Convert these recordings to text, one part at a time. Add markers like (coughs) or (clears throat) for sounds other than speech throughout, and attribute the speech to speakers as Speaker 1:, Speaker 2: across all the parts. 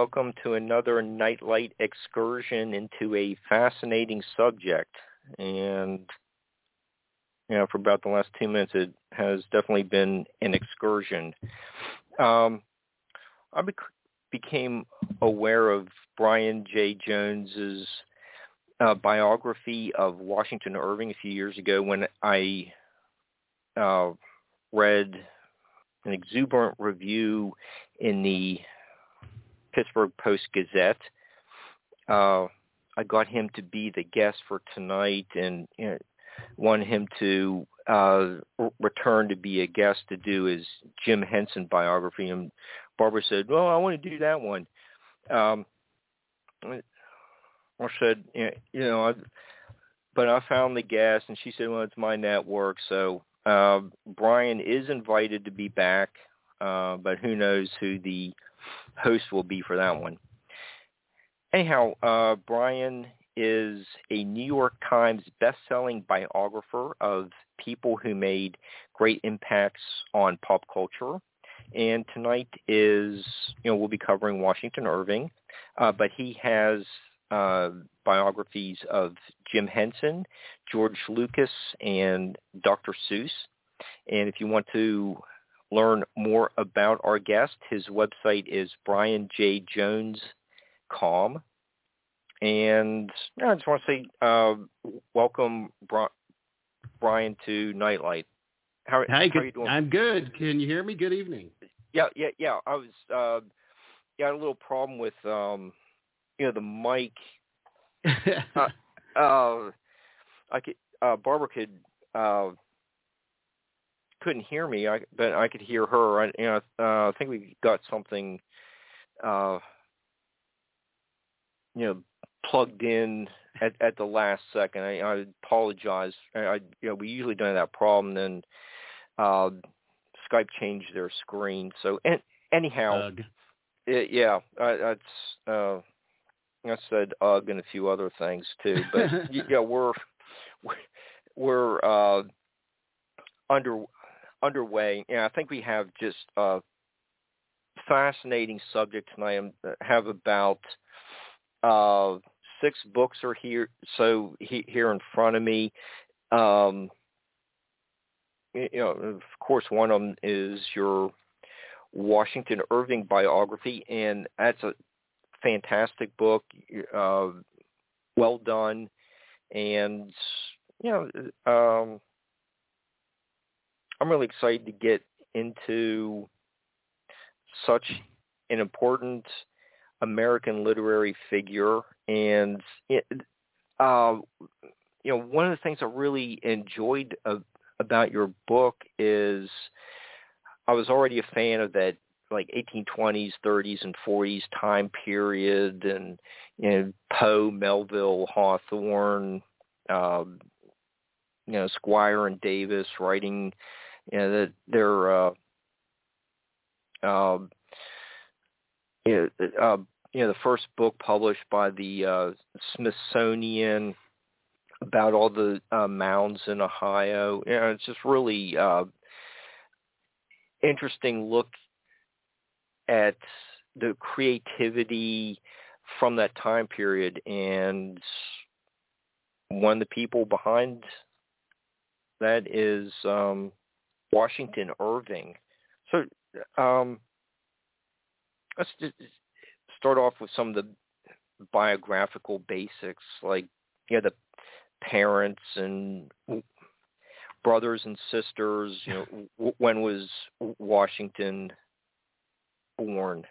Speaker 1: Welcome to another nightlight excursion into a fascinating subject. And you know, for about the last two minutes, it has definitely been an excursion. Um, I bec- became aware of Brian Jay Jones's uh, biography of Washington Irving a few years ago when I uh, read an exuberant review in the Pittsburgh Post Gazette. Uh, I got him to be the guest for tonight, and you know, want him to uh, return to be a guest to do his Jim Henson biography. And Barbara said, "Well, I want to do that one." Um, I said, "You know, I, but I found the guest," and she said, "Well, it's my network, so." Uh, Brian is invited to be back, uh, but who knows who the host will be for that one. Anyhow, uh, Brian is a New York Times best-selling biographer of people who made great impacts on pop culture. And tonight is, you know, we'll be covering Washington Irving, uh, but he has uh, biographies of Jim Henson, George Lucas, and Dr. Seuss. And if you want to learn more about our guest, his website is brianjayjones.com. And I just want to say uh, welcome, Brian, to Nightlight.
Speaker 2: How, Hi, how are you doing? I'm good. Can you hear me? Good evening.
Speaker 1: Yeah, yeah, yeah. I was uh, yeah, I had a little problem with um, you know the mic. (laughs) uh, uh, I could uh, Barbara could uh, couldn't hear me, I, but I could hear her. I, you know, uh, I think we got something, uh, you know, plugged in at, at the last second. I, I apologize. I, I, you know, we usually don't have that problem. Then uh, Skype changed their screen. So and, anyhow, it, yeah, I, that's. Uh, I said UG and a few other things too, but (laughs) yeah, we're we're, we're uh, under underway. Yeah, I think we have just a fascinating subject tonight. I have about uh, six books are here, so he, here in front of me. Um, you know, of course, one of them is your Washington Irving biography, and that's a fantastic book, uh, well done, and you know, um, I'm really excited to get into such an important American literary figure, and it, uh, you know, one of the things I really enjoyed uh, about your book is I was already a fan of that like 1820s, 30s, and 40s time period, and you know Poe, Melville, Hawthorne, um, you know Squier and Davis writing, you know that they're uh, uh, you know, uh, you know the first book published by the uh, Smithsonian about all the uh, mounds in Ohio. You know, it's just really uh, interesting look at the creativity from that time period and one of the people behind that is um, Washington Irving. So um, let's just start off with some of the biographical basics, like you know the parents and brothers and sisters. You know, when was Washington born?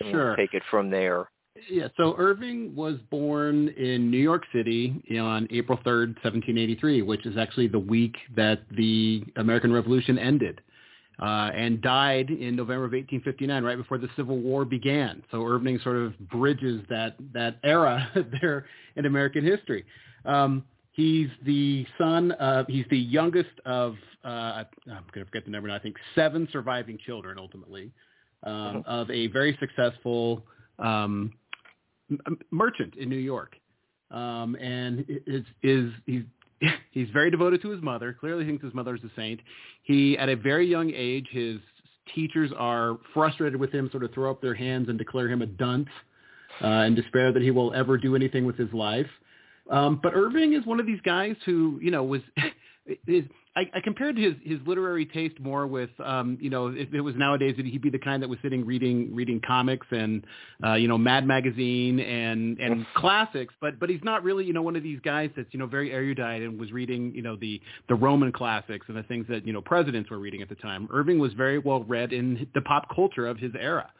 Speaker 2: And sure.
Speaker 1: We'll take it from there.
Speaker 2: Yeah, so Irving was born in New York City on April 3rd, 1783, which is actually the week that the American Revolution ended, uh, and died in November of 1859, right before the Civil War began. So Irving sort of bridges that, that era (laughs) there in American history. Um, he's the son of, he's the youngest of, uh, I'm going to forget the number now, I think seven surviving children ultimately um, mm-hmm. of a very successful um, merchant in New York, um, and is is he's (laughs) he's very devoted to his mother. Clearly thinks his mother is a saint. He at a very young age, his teachers are frustrated with him, sort of throw up their hands and declare him a dunce, uh, and despair that he will ever do anything with his life. Um, but Irving is one of these guys who, you know, was (laughs) is I, I compared his his literary taste more with um, you know if it was nowadays he'd be the kind that was sitting reading reading comics and uh, you know Mad Magazine and and classics, but but he's not really you know one of these guys that's you know very erudite and was reading you know the the Roman classics and the things that you know presidents were reading at the time. Irving was very well read in the pop culture of his era,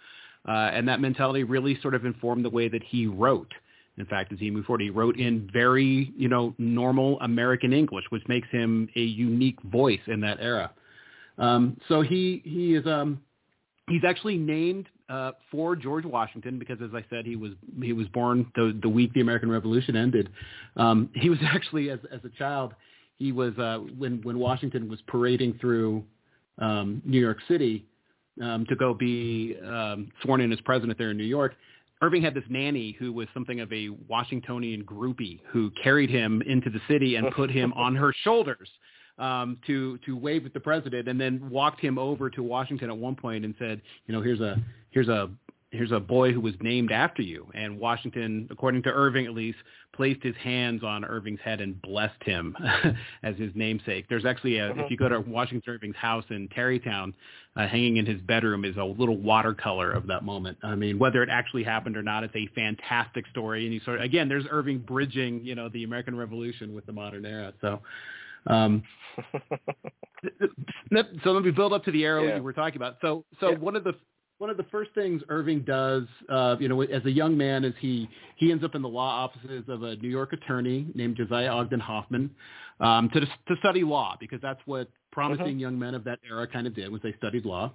Speaker 2: uh, and that mentality really sort of informed the way that he wrote. In fact, as he moved forward, he wrote in very, you know, normal American English, which makes him a unique voice in that era. Um, so he he is um, he's actually named uh, for George Washington because, as I said, he was he was born the the week the American Revolution ended. Um, he was (laughs) actually as as a child, he was uh, when when Washington was parading through um, New York City um, to go be um, sworn in as president there in New York. Irving had this nanny who was something of a Washingtonian groupie who carried him into the city and put him on her shoulders um, to to wave at the president, and then walked him over to Washington at one point and said, you know, here's a here's a here's a boy who was named after you. And Washington, according to Irving at least, placed his hands on Irving's head and blessed him (laughs) as his namesake. There's actually a, if mm-hmm. you go to Washington Irving's house in Tarrytown, uh, hanging in his bedroom is a little watercolor of that moment. I mean, whether it actually happened or not, it's a fantastic story. And you sort of, again, there's Irving bridging, you know, the American Revolution with the modern era. So, um, (laughs) so let me build up to the arrow yeah. you were talking about. So, so yeah. one of the one of the first things Irving does, uh, you know, as a young man, is he he ends up in the law offices of a New York attorney named Josiah Ogden Hoffman um, to to study law because that's what promising uh-huh. young men of that era kind of did was they studied law.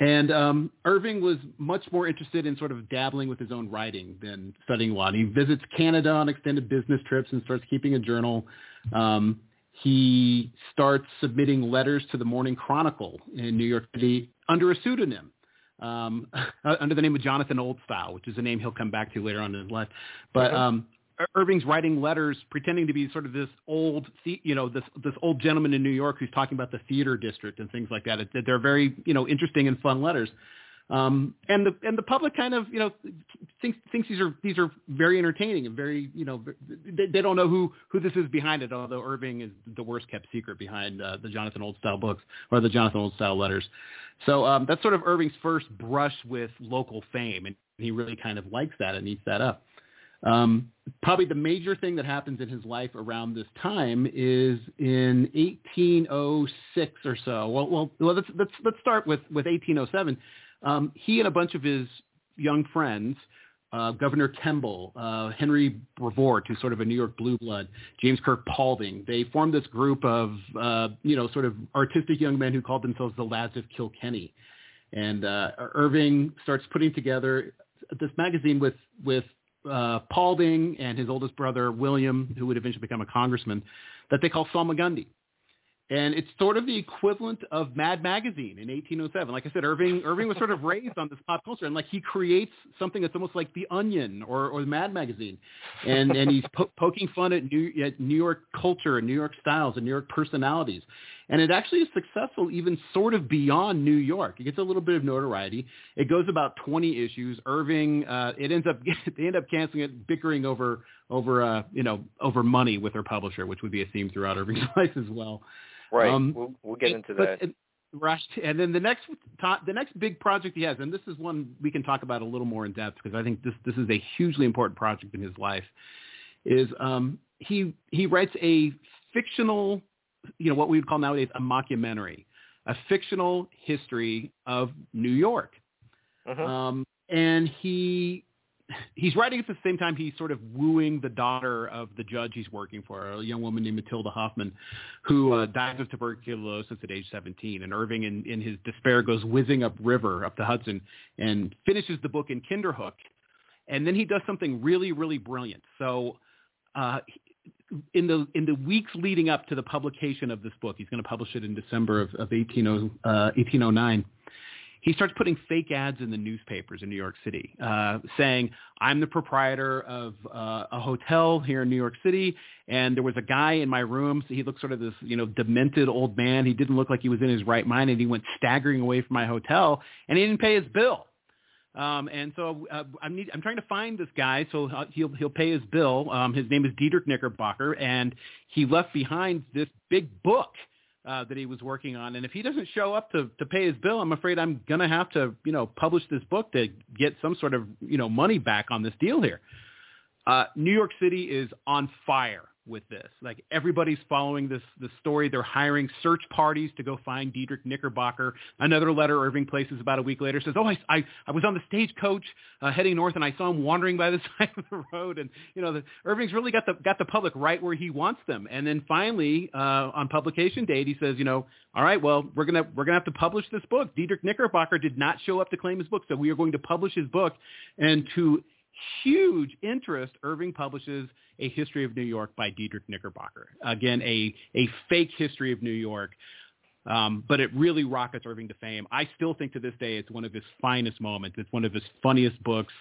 Speaker 2: And um, Irving was much more interested in sort of dabbling with his own writing than studying law. And he visits Canada on extended business trips and starts keeping a journal. Um, he starts submitting letters to the Morning Chronicle in New York City under a pseudonym, um, (laughs) under the name of Jonathan Oldstyle, which is a name he'll come back to later on in his life. But um, Irving's writing letters pretending to be sort of this old, you know, this this old gentleman in New York who's talking about the theater district and things like that. They're very, you know, interesting and fun letters. Um, and the and the public kind of you know thinks thinks these are these are very entertaining and very you know they, they don't know who who this is behind it. Although Irving is the worst kept secret behind uh, the Jonathan Oldstyle books or the Jonathan Oldstyle letters. So um, that's sort of Irving's first brush with local fame, and he really kind of likes that and eats that up. Um, probably the major thing that happens in his life around this time is in 1806 or so. Well, well, let's let's let's start with with 1807 um, he and a bunch of his young friends uh, Gouverneur Kemble, uh, Henry Brevoort, who's sort of a New York blue blood, James Kirk Paulding. They formed this group of, uh, you know, sort of artistic young men who called themselves the Lads of Kilkenny. And uh, Irving starts putting together this magazine with with uh, Paulding and his oldest brother William, who would eventually become a congressman, that they call Salmagundi. And it's sort of the equivalent of Mad Magazine in 1807. Like I said, Irving Irving was sort of raised on this pop culture, and like he creates something that's almost like The Onion or, or Mad Magazine, and and he's po- poking fun at New, at New York culture and New York styles and New York personalities. And it actually is successful even sort of beyond New York. It gets a little bit of notoriety. It goes about 20 issues. Irving, uh, it ends up (laughs) they end up canceling it, bickering over over uh, you know over money with her publisher, which would be a theme throughout Irving's (laughs) life as well.
Speaker 1: Right. Um, we'll, we'll get into that.
Speaker 2: But, Rush, and then the next the next big project he has, and this is one we can talk about a little more in depth because I think this this is a hugely important project in his life. Is um, he he writes a fictional, you know, what we would call nowadays a mockumentary, a fictional history of New York,
Speaker 1: uh-huh.
Speaker 2: um, and he he's writing at the same time he's sort of wooing the daughter of the judge he's working for, a young woman named Matilda Hoffman, who uh, dies of tuberculosis at age 17. And Irving, in, in his despair, goes whizzing up river, up the Hudson, and finishes the book in Kinderhook. And then he does something really, really brilliant. So uh, in the in the weeks leading up to the publication of this book, he's going to publish it in December of, of 18, uh, 1809 he starts putting fake ads in the newspapers in New York City, uh, saying, "I'm the proprietor of uh, a hotel here in New York City, and there was a guy in my room. So he looked sort of this, you know, demented old man. He didn't look like he was in his right mind, and he went staggering away from my hotel, and he didn't pay his bill." Um, and so uh, I'm, need, I'm trying to find this guy so he'll he'll pay his bill. Um, his name is Diedrich Knickerbocker, and he left behind this big book uh, that he was working on. And if he doesn't show up to, to pay his bill, I'm afraid I'm going to have to, you know, publish this book to get some sort of, you know, money back on this deal here. Uh, New York City is on fire with this. Like everybody's following this this story. They're hiring search parties to go find Diedrich Knickerbocker. Another letter Irving places about a week later says, "Oh, I I, I was on the stagecoach uh, heading north, and I saw him wandering by the (laughs) side of the road." And you know, the, Irving's really got the got the public right where he wants them. And then finally, uh, on publication date, he says, "You know, all right, well, we're gonna we're gonna have to publish this book. Diedrich Knickerbocker did not show up to claim his book, so we are going to publish his book." And to huge interest, Irving publishes A History of New York by Diedrich Knickerbocker. Again, a, a fake history of New York. Um, but it really rockets Irving to fame. I still think to this day it's one of his finest moments. It's one of his funniest books.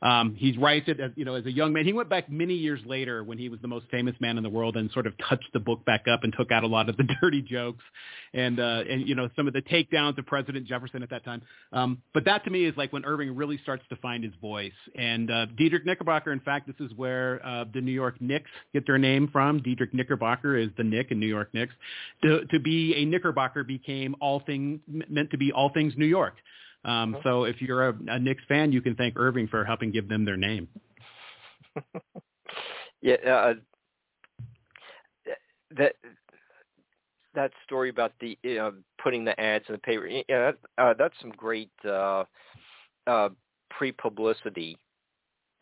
Speaker 2: Um, he writes it as you know as a young man. He went back many years later when he was the most famous man in the world and sort of touched the book back up and took out a lot of the (laughs) dirty jokes and uh, and you know some of the takedowns of President Jefferson at that time. Um, but that to me is like when Irving really starts to find his voice. And uh, Diedrich Knickerbocker, in fact, this is where uh, the New York Knicks get their name from. Diedrich Knickerbocker is the Nick in New York Knicks. To, to be a Knickerbocker became all thing meant to be all things New York. Um, so if you're a, a Knicks fan, you can thank Irving for helping give them their name. (laughs)
Speaker 1: yeah, uh, that that story about the uh, putting the ads in the paper. Yeah, that, uh, that's some great uh, uh, pre-publicity.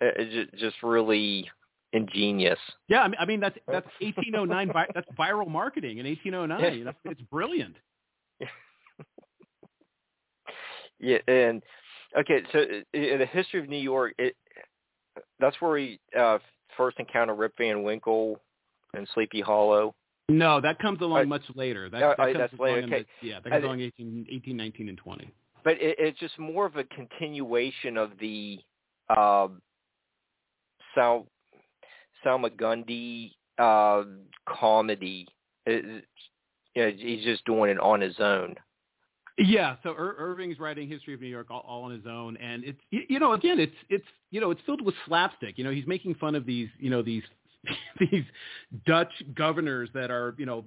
Speaker 1: Uh, just, just really ingenious.
Speaker 2: Yeah, I mean, I mean that's (laughs) that's 1809. that's viral marketing in 1809. That's, it's brilliant. (laughs)
Speaker 1: Yeah, and okay, so in the history of New York, it that's where we uh, first encounter Rip Van Winkle and Sleepy Hollow.
Speaker 2: No, that comes along uh, much later. That, that
Speaker 1: uh, that's later. Okay.
Speaker 2: The, yeah, that comes along 18, 18, 19, and 20.
Speaker 1: But it, it's just more of a continuation of the uh, Sal Salmagundi uh, comedy. It, you know, he's just doing it on his own.
Speaker 2: Yeah, so Ir- Irving's writing History of New York all, all on his own, and it's you know again it's it's you know it's filled with slapstick. You know he's making fun of these you know these (laughs) these Dutch governors that are you know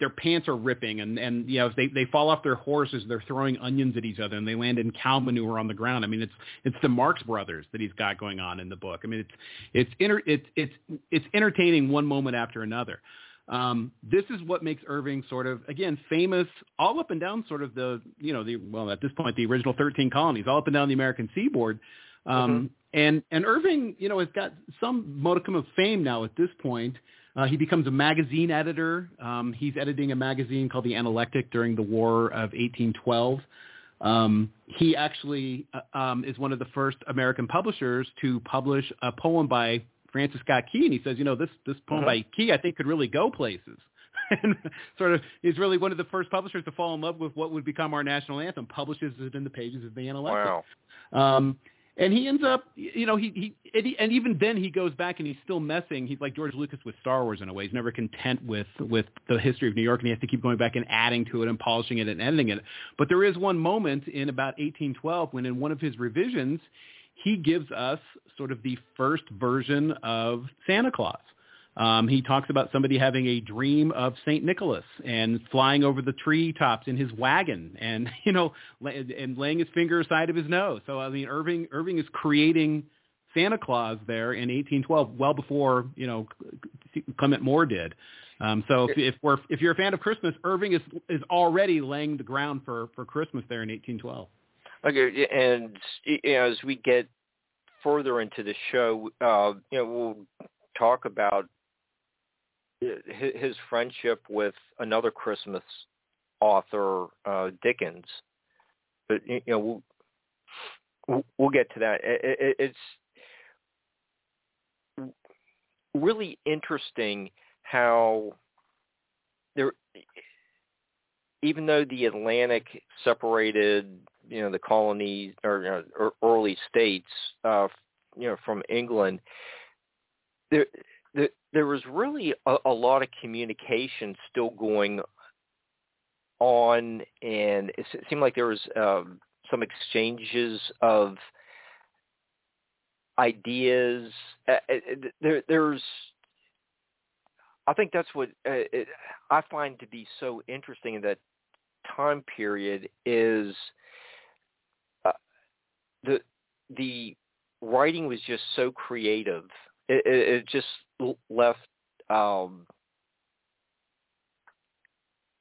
Speaker 2: their pants are ripping and and you know they they fall off their horses they're throwing onions at each other and they land in cow manure on the ground. I mean it's it's the Marx Brothers that he's got going on in the book. I mean it's it's inter, it's it's it's entertaining one moment after another. Um, this is what makes Irving sort of, again, famous all up and down sort of the, you know, the, well, at this point, the original 13 colonies, all up and down the American seaboard. Um, mm-hmm. And and Irving, you know, has got some modicum of fame now at this point. Uh, he becomes a magazine editor. Um, he's editing a magazine called The Analectic during the War of 1812. Um, he actually uh, um, is one of the first American publishers to publish a poem by Francis Scott Key, and he says, you know, this this poem uh-huh. by Key, I think, could really go places. (laughs) and sort of is really one of the first publishers to fall in love with what would become our national anthem. Publishes it in the pages of the Analectic.
Speaker 1: Wow.
Speaker 2: Um, and he ends up, you know, he, he and, he and even then he goes back and he's still messing. He's like George Lucas with Star Wars in a way. He's never content with with the history of New York, and he has to keep going back and adding to it and polishing it and editing it. But there is one moment in about 1812 when, in one of his revisions, he gives us sort of the first version of Santa Claus. Um, he talks about somebody having a dream of Saint Nicholas and flying over the treetops in his wagon, and (laughs) you know, and laying his finger aside of his nose. So I mean, Irving Irving is creating Santa Claus there in 1812, well before you know Clement Moore did. Um, so if, if we're if you're a fan of Christmas, Irving is is already laying the ground for for Christmas there in 1812.
Speaker 1: Okay, and you know, as we get further into the show, uh, you know, we'll talk about his friendship with another Christmas author, uh, Dickens. But you know, we'll, we'll get to that. It, it, it's really interesting how there, even though the Atlantic separated, you know, the colonies or, or early states, uh, you know, from England, there there, was really a, a lot of communication still going on, and it seemed like there was um, some exchanges of ideas. Uh, there, there's, I think that's what uh, it, I find to be so interesting in that time period is uh, the the writing was just so creative. It, it, it just left um,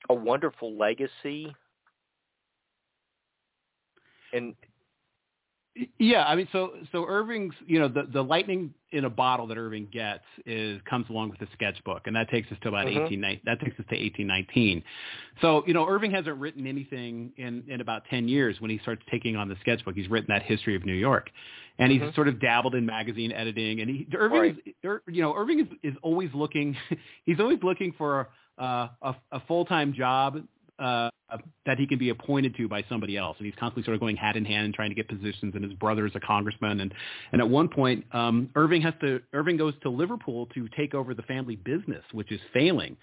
Speaker 1: a wonderful legacy. And
Speaker 2: yeah, I mean, so so Irving's, you know, the the lightning in a bottle that Irving gets is comes along with the sketchbook, and that takes us to about mm-hmm. eighteen that takes us to eighteen nineteen. So you know, Irving hasn't written anything in in about ten years when he starts taking on the sketchbook. He's written that history of New York, and he's mm-hmm. sort of dabbled in magazine editing. And he Irving, right. is, you know, Irving is is always looking. (laughs) he's always looking for uh, a, a full time job uh, that he can be appointed to by somebody else, and he's constantly sort of going hat in hand and trying to get positions. And his brother is a congressman, and and at one point, um, Irving has to Irving goes to Liverpool to take over the family business, which is failing.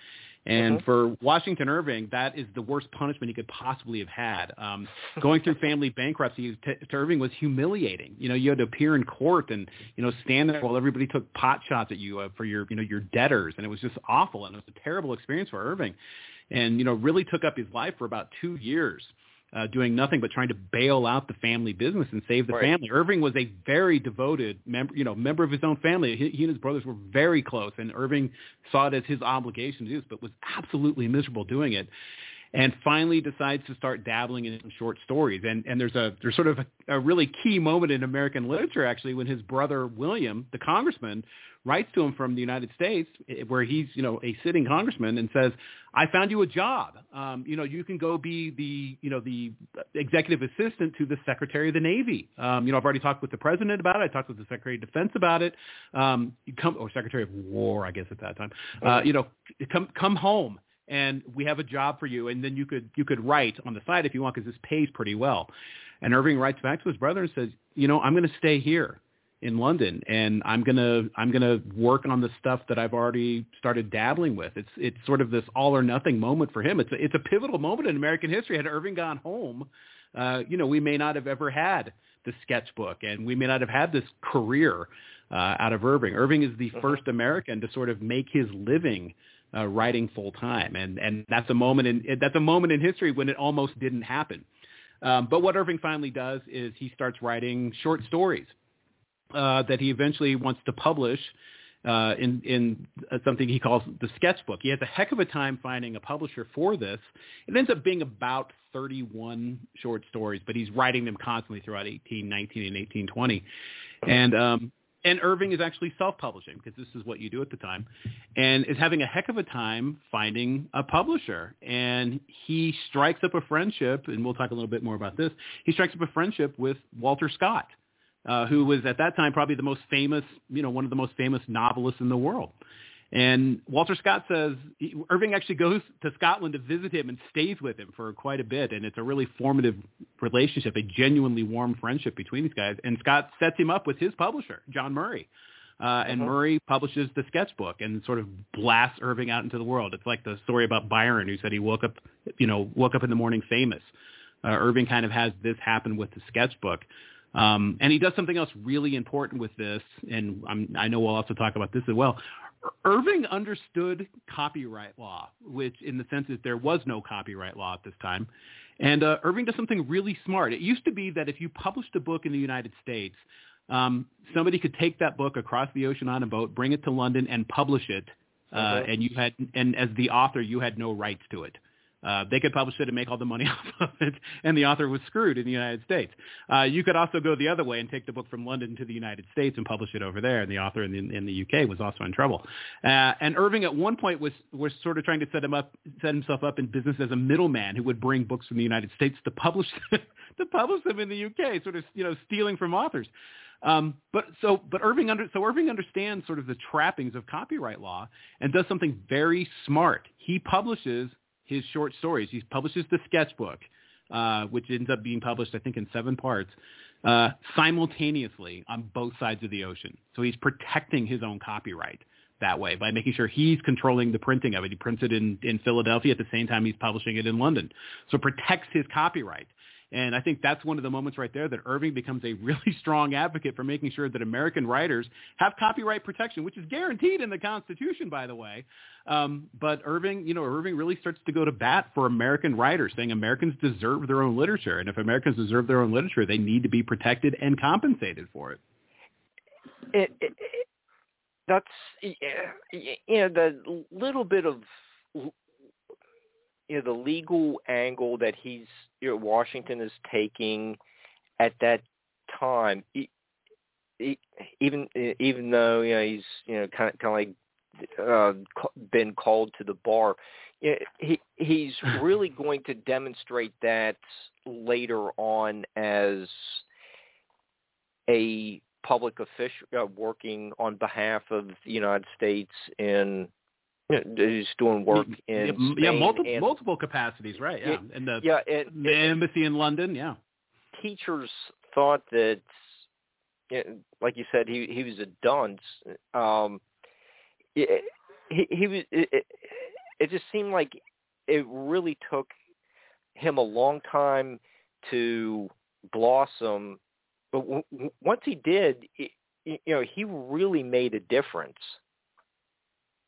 Speaker 2: And mm-hmm. for Washington Irving, that is the worst punishment he could possibly have had. Um, going through family bankruptcy to, to Irving was humiliating. You know, you had to appear in court and you know stand there while everybody took pot shots at you uh, for your you know your debtors, and it was just awful. And it was a terrible experience for Irving and you know really took up his life for about two years. Uh, doing nothing but trying to bail out the family business and save the right. family. Irving was a very devoted member, you know, member of his own family. He, he, and his brothers were very close, and Irving saw it as his obligation to do this, but was absolutely miserable doing it and finally decides to start dabbling in some short stories. And and there's a there's sort of a, a really key moment in American literature actually when his brother William, the congressman, writes to him from the United States eh, where he's you know a sitting congressman and says, "I found you a job. Um, you know you can go be the you know the executive assistant to the Secretary of the Navy. Um, you know I've already talked with the president about it. I talked with the Secretary of Defense about it. Um, you come or Secretary of War, I guess at that time. Uh, you know come come home." And we have a job for you. And then you could you could write on the side if you want because this pays pretty well. And Irving writes back to his brother and says, you know, I'm going to stay here in London and I'm going to I'm going to work on the stuff that I've already started dabbling with. It's it's sort of this all or nothing moment for him. It's a, it's a pivotal moment in American history. Had Irving gone home, uh, you know, we may not have ever had the sketchbook and we may not have had this career uh, out of Irving. Irving is the uh-huh. first American to sort of make his living uh, writing full time, and and that's a moment in that's a moment in history when it almost didn't happen. Um, but what Irving finally does is he starts writing short stories uh, that he eventually wants to publish uh, in in uh, something he calls the sketchbook. He has a heck of a time finding a publisher for this. It ends up being about 31 short stories, but he's writing them constantly throughout 1819 and 1820. And um, and Irving is actually self-publishing because this is what you do at the time, and is having a heck of a time finding a publisher. And he strikes up a friendship, and we'll talk a little bit more about this. He strikes up a friendship with Walter Scott, uh, who was at that time probably the most famous, you know, one of the most famous novelists in the world. And Walter Scott says Irving actually goes to Scotland to visit him and stays with him for quite a bit. And it's a really formative relationship, a genuinely warm friendship between these guys. And Scott sets him up with his publisher, John Murray. Uh, and uh-huh. Murray publishes the sketchbook and sort of blasts Irving out into the world. It's like the story about Byron who said he woke up, you know, woke up in the morning famous. Uh, Irving kind of has this happen with the sketchbook. Um, and he does something else really important with this, and I'm, I know we'll also talk about this as well. Irving understood copyright law, which in the sense that there was no copyright law at this time. And uh, Irving does something really smart. It used to be that if you published a book in the United States, um, somebody could take that book across the ocean on a boat, bring it to London, and publish it. Uh, uh-huh. And you had, and as the author, you had no rights to it. Uh, they could publish it and make all the money (laughs) off of it, and the author was screwed in the United States. Uh, you could also go the other way and take the book from London to the United States and publish it over there, and the author in the, in the UK was also in trouble. Uh, and Irving at one point was was sort of trying to set him up, set himself up in business as a middleman who would bring books from the United States to publish (laughs) to publish them in the UK, sort of you know stealing from authors. Um, but so, but Irving under, so Irving understands sort of the trappings of copyright law and does something very smart. He publishes his short stories. He publishes the sketchbook, uh, which ends up being published, I think, in seven parts, uh, simultaneously on both sides of the ocean. So he's protecting his own copyright that way by making sure he's controlling the printing of it. He prints it in, in Philadelphia at the same time he's publishing it in London. So protects his copyright. And I think that's one of the moments right there that Irving becomes a (laughs) really strong advocate for making sure that American writers have copyright protection, which is guaranteed in the Constitution, by the way. Um, but Irving, you know, Irving really starts to go to bat for American writers, saying Americans deserve their own literature, and if Americans deserve their own literature, they need to be protected and compensated for it.
Speaker 1: It, it, it that's you know the little bit of you know the legal angle that he's you know Washington is taking at that time, he, he, even even though you know he's you know kind of kind of like uh, been called to the bar, he he's (laughs) really going to demonstrate that later on as a public official uh, working on behalf of the United States in He's doing work in
Speaker 2: yeah,
Speaker 1: Spain
Speaker 2: yeah multiple
Speaker 1: and,
Speaker 2: multiple capacities, right? Yeah,
Speaker 1: and
Speaker 2: the,
Speaker 1: yeah,
Speaker 2: it, the embassy in London. Yeah,
Speaker 1: teachers thought that, like you said, he he was a dunce. Um, it, he he was. It, it just seemed like it really took him a long time to blossom, but w- once he did, it, you know, he really made a difference.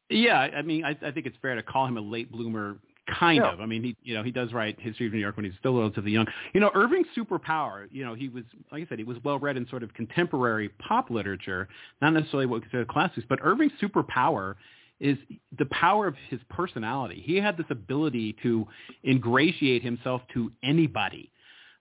Speaker 2: Yeah, I mean, I, I think it's fair to call him a late bloomer, kind
Speaker 1: yeah.
Speaker 2: of. I mean, he, you know, he does write History of New York when he's still relatively young. You know, Irving's superpower. You know, he was, like I said, he was well read in sort of contemporary pop literature, not necessarily what consider classics, but Irving's superpower is the power of his personality. He had this ability to ingratiate himself to anybody.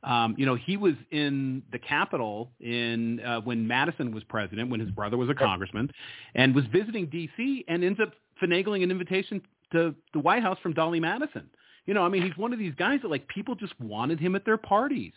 Speaker 2: Um, you know, he was in the Capitol in uh, when Madison was president, when his brother was a congressman, and was visiting D.C. and ends up finagling an invitation to the White House from Dolley Madison. You know, I mean, he's one of these guys that like people just wanted him at their parties.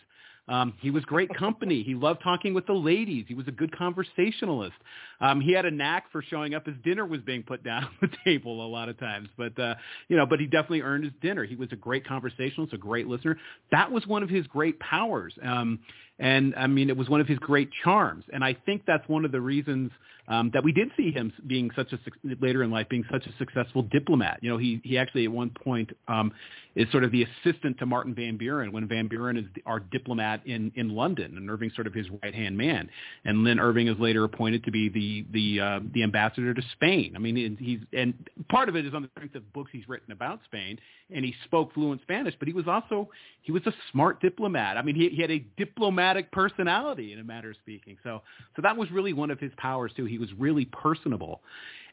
Speaker 2: Um, he was great company. He loved talking with the ladies. He was a good conversationalist. Um, he had a knack for showing up as dinner was being put down (laughs) on the table a lot of times. But uh, you know, but he definitely earned his dinner. He was a great conversationalist, a great listener. That was one of his great powers. Um, and I mean, it was one of his great charms. And I think that's one of the reasons um, that we did see him being such a later in life being such a successful diplomat. You know, he he actually at one point um, is sort of the assistant to Martin Van Buren when Van Buren is our diplomat in in London, and Irving's sort of his right hand man. And then Irving is later appointed to be the the uh, the ambassador to Spain. I mean, he's and part of it is on the strength of books he's written about Spain, and he spoke fluent Spanish, but he was also he was a smart diplomat. I mean, he, he had a diplomatic charismatic personality in a matter of speaking. So so that was really one of his powers too. He was really personable.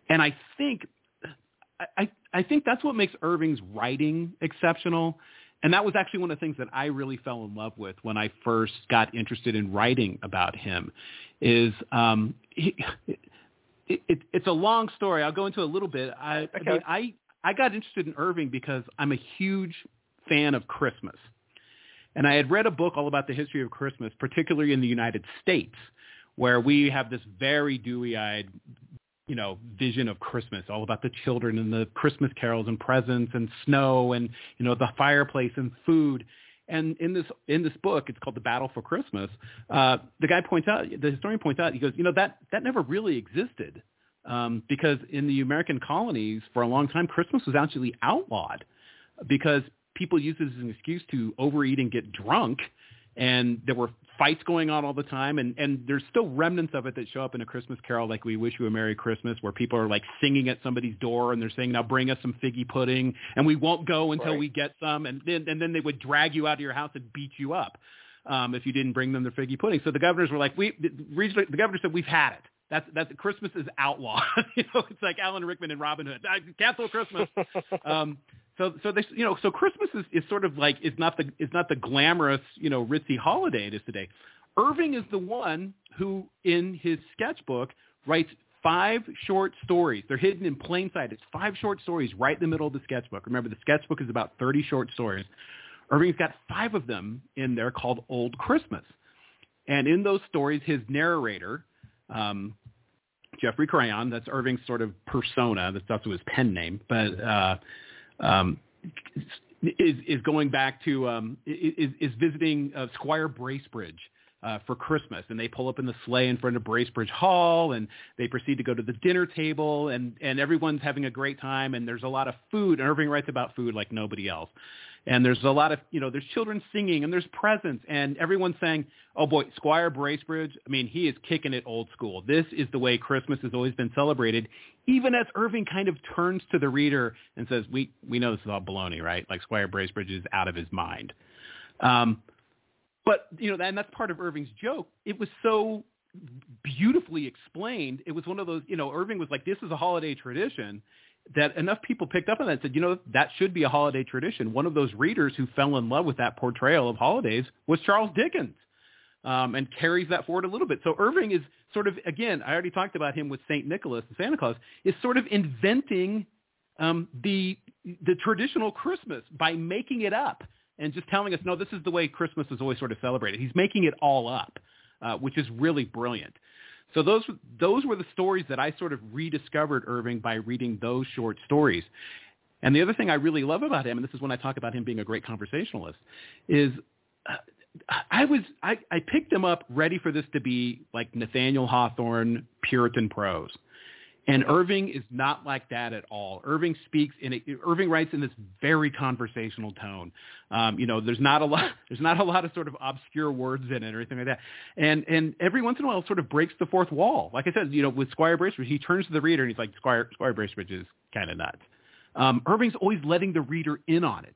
Speaker 2: And I think I, I think that's what makes Irving's writing exceptional. And that was actually one of the things that I really fell in love with when I first got interested in writing about him. Is um, he, it, it, it's a long story. I'll go into a little bit. I, okay. I mean, I I got interested in Irving because I'm a huge fan of Christmas. And I had read a book all about the history of Christmas, particularly in the United States, where we have this very dewy-eyed, you know, vision of Christmas, all about the children and the Christmas carols and presents and snow and, you know, the fireplace and food. And in this in this book, it's called The Battle for Christmas. Uh, the guy points out, the historian points out, he goes, you know, that that never really existed um, because in the American colonies for a long time, Christmas was actually outlawed because people used it as an excuse to overeat and get drunk, and there were fights going on all the time and and there's still remnants of it that show up in a christmas carol like we wish you a merry christmas where people are like singing at somebody's door and they're saying now bring us some figgy pudding and we won't go until right. we get some and then and then they would drag you out of your house and beat you up um if you didn't bring them their figgy pudding so the governors were like we the, the governor said we've had it that's that's Christmas is outlaw. (laughs) you know, it's like Alan Rickman and Robin Hood. Cancel Christmas. (laughs) um, so so they you know so Christmas is, is sort of like is not the is not the glamorous you know ritzy holiday it is today. Irving is the one who in his sketchbook writes five short stories. They're hidden in plain sight. It's five short stories right in the middle of the sketchbook. Remember the sketchbook is about 30 short stories. Irving's got five of them in there called Old Christmas. And in those stories, his narrator, um, Geoffrey Crayon, that's Irving's sort of persona. That's also his pen name. But uh, um, is is going back to um, is is visiting uh, Squire Bracebridge uh, for Christmas, and they pull up in the sleigh in front of Bracebridge Hall, and they proceed to go to the dinner table, and and everyone's having a great time, and there's a lot of food. And Irving writes about food like nobody else and there's a lot of you know there's children singing and there's presents and everyone's saying oh boy squire bracebridge i mean he is kicking it old school. This is the way christmas has always been celebrated even as irving kind of turns to the reader and says we we know this is all baloney right? Like squire bracebridge is out of his mind. Um, but you know and that's part of irving's joke. It was so beautifully explained. It was one of those you know irving was like this is a holiday tradition that enough people picked up on that and said, you know, that should be a holiday tradition. One of those readers who fell in love with that portrayal of holidays was Charles Dickens um, and carries that forward a little bit. So Irving is sort of, again, I already talked about him with St. Nicholas and Santa Claus, is sort of inventing um, the, the traditional Christmas by making it up and just telling us, no, this is the way Christmas is always sort of celebrated. He's making it all up, uh, which is really brilliant. So those those were the stories that I sort of rediscovered Irving by reading those short stories. And the other thing I really love about him, and this is when I talk about him being a great conversationalist, is uh, I was I, I picked him up ready for this to be like Nathaniel Hawthorne Puritan prose. And Irving is not like that at all. Irving speaks in a, Irving writes in this very conversational tone. Um, you know, there's not a lot (laughs) there's not a lot of sort of obscure words in it or anything like that. And and every once in a while it sort of breaks the fourth wall. Like I said, you know, with Squire Bracebridge, he turns to the reader and he's like, Squire Squire Bracebridge is kind of nuts. Um, Irving's always letting the reader in on it.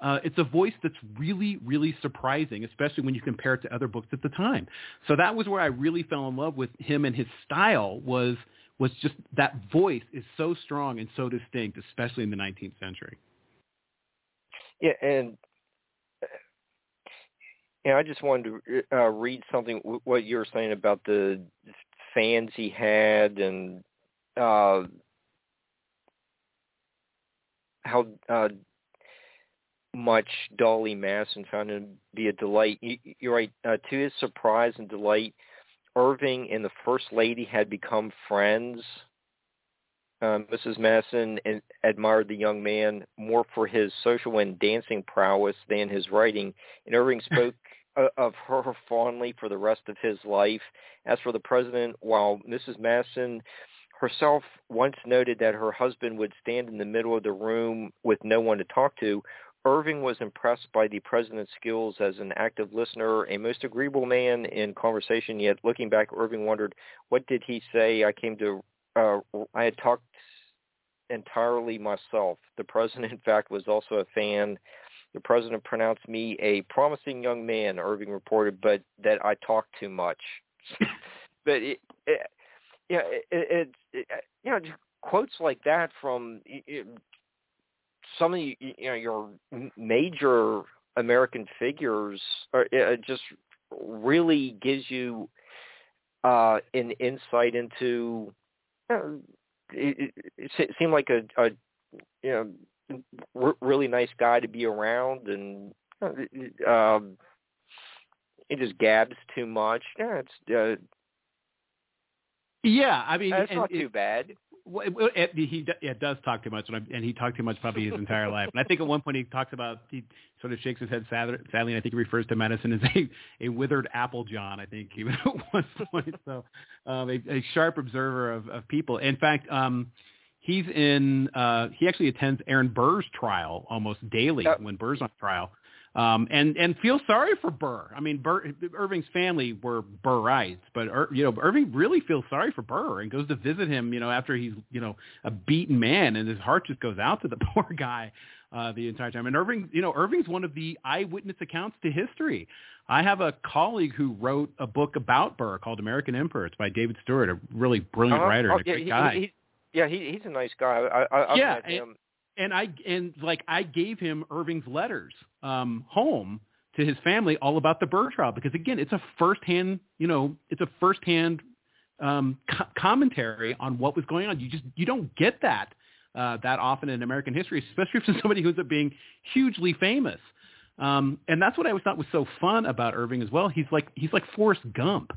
Speaker 2: Uh, it's a voice that's really, really surprising, especially when you compare it to other books at the time. So that was where I really fell in love with him and his style was – was just that voice is so strong and so distinct, especially in the 19th century.
Speaker 1: Yeah, and yeah, I just wanted to uh, read something what you were saying about the fans he had and uh, how uh, much Dolley Madison found him to be a delight. You, you're right. Uh, to his surprise and delight, Irving and the First Lady had become friends. Um, Mrs. Madison admired the young man more for his social and dancing prowess than his writing, and Irving (laughs) spoke of her fondly for the rest of his life. As for the president, while Mrs. Madison herself once noted that her husband would stand in the middle of the room with no one to talk to, Irving was impressed by the president's skills as an active listener, a most agreeable man in conversation. Yet, looking back, Irving wondered, what did he say? I came to, uh, I had talked entirely myself. The president, (laughs) in fact, was also a fan the president pronounced me a promising young man, Irving reported, but that I talked too much. (laughs) but it, it, yeah, it, it, it, you know, quotes like that from some of the, you know your major American figures, are, it just really gives you uh, an insight into. You know, it, it, it seemed like a, a you know r- really nice guy to be around, and um, he just gabs too much. Yeah, it's uh,
Speaker 2: yeah. I mean,
Speaker 1: that's not too bad.
Speaker 2: Well, it, he it does talk too much, and, I, and he talked too much probably his entire life. And I think at one point he talks about he sort of shakes his head sadly, sadly and I think he refers to medicine as a a withered apple John. I think (laughs) even at one point. So um, a, a sharp observer of, of people. In fact, um, he's in uh he actually attends Aaron Burr's trial almost daily yep. when Burr's on trial. Um and and feels sorry for Burr. I mean Burr Irving's family were Burrites, but Ir, you know Irving really feels sorry for Burr and goes to visit him, you know, after he's, you know, a beaten man and his heart just goes out to the (laughs) poor guy uh the entire time. And Irving, you know, Irving's one of the eyewitness accounts to history. I have a colleague who wrote a book about Burr called American Emperor. It's by David Stewart, a really brilliant
Speaker 1: uh-huh.
Speaker 2: writer
Speaker 1: oh,
Speaker 2: and a
Speaker 1: yeah,
Speaker 2: great
Speaker 1: he,
Speaker 2: guy.
Speaker 1: He, yeah, he he's a nice guy. I, I,
Speaker 2: yeah,
Speaker 1: met him.
Speaker 2: And, I and like I gave him Irving's letters um, home to his family all about the Burr trial because again, it's a firsthand, you know, it's a firsthand um, co- commentary on what was going on. You just you don't get that uh, that often in American history, especially (laughs) from somebody who ends up being hugely famous. Um, and that's what I always thought was so fun about Irving as well. He's like he's like Forrest Gump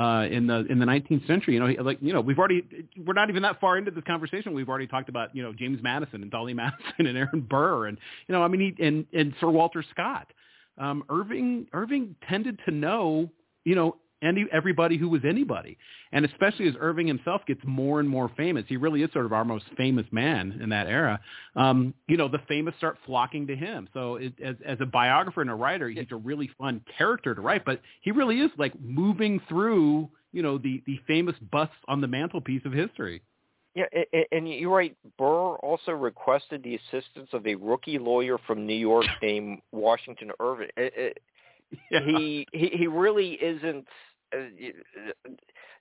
Speaker 2: uh, in the in the 19th century. You know, like you know, we've already we're not even that far into this conversation. We've already talked about you know James Madison and Dolley (laughs) Madison and Aaron Burr and you know I mean he and and Sir Walter Scott. Um, Irving Irving tended to know you know any everybody who was anybody, and especially as Irving himself gets more and more famous, he really is sort of our most famous man in that era. Um, you know, the famous start flocking to him. So it, as as a biographer and a writer, he's a really fun character to write. But he really is like moving through, you know, the the famous busts on the mantelpiece of history.
Speaker 1: Yeah, and you're right. Burr also requested the assistance of a rookie lawyer from New York (laughs) named Washington Irving.
Speaker 2: Yeah.
Speaker 1: He he he really isn't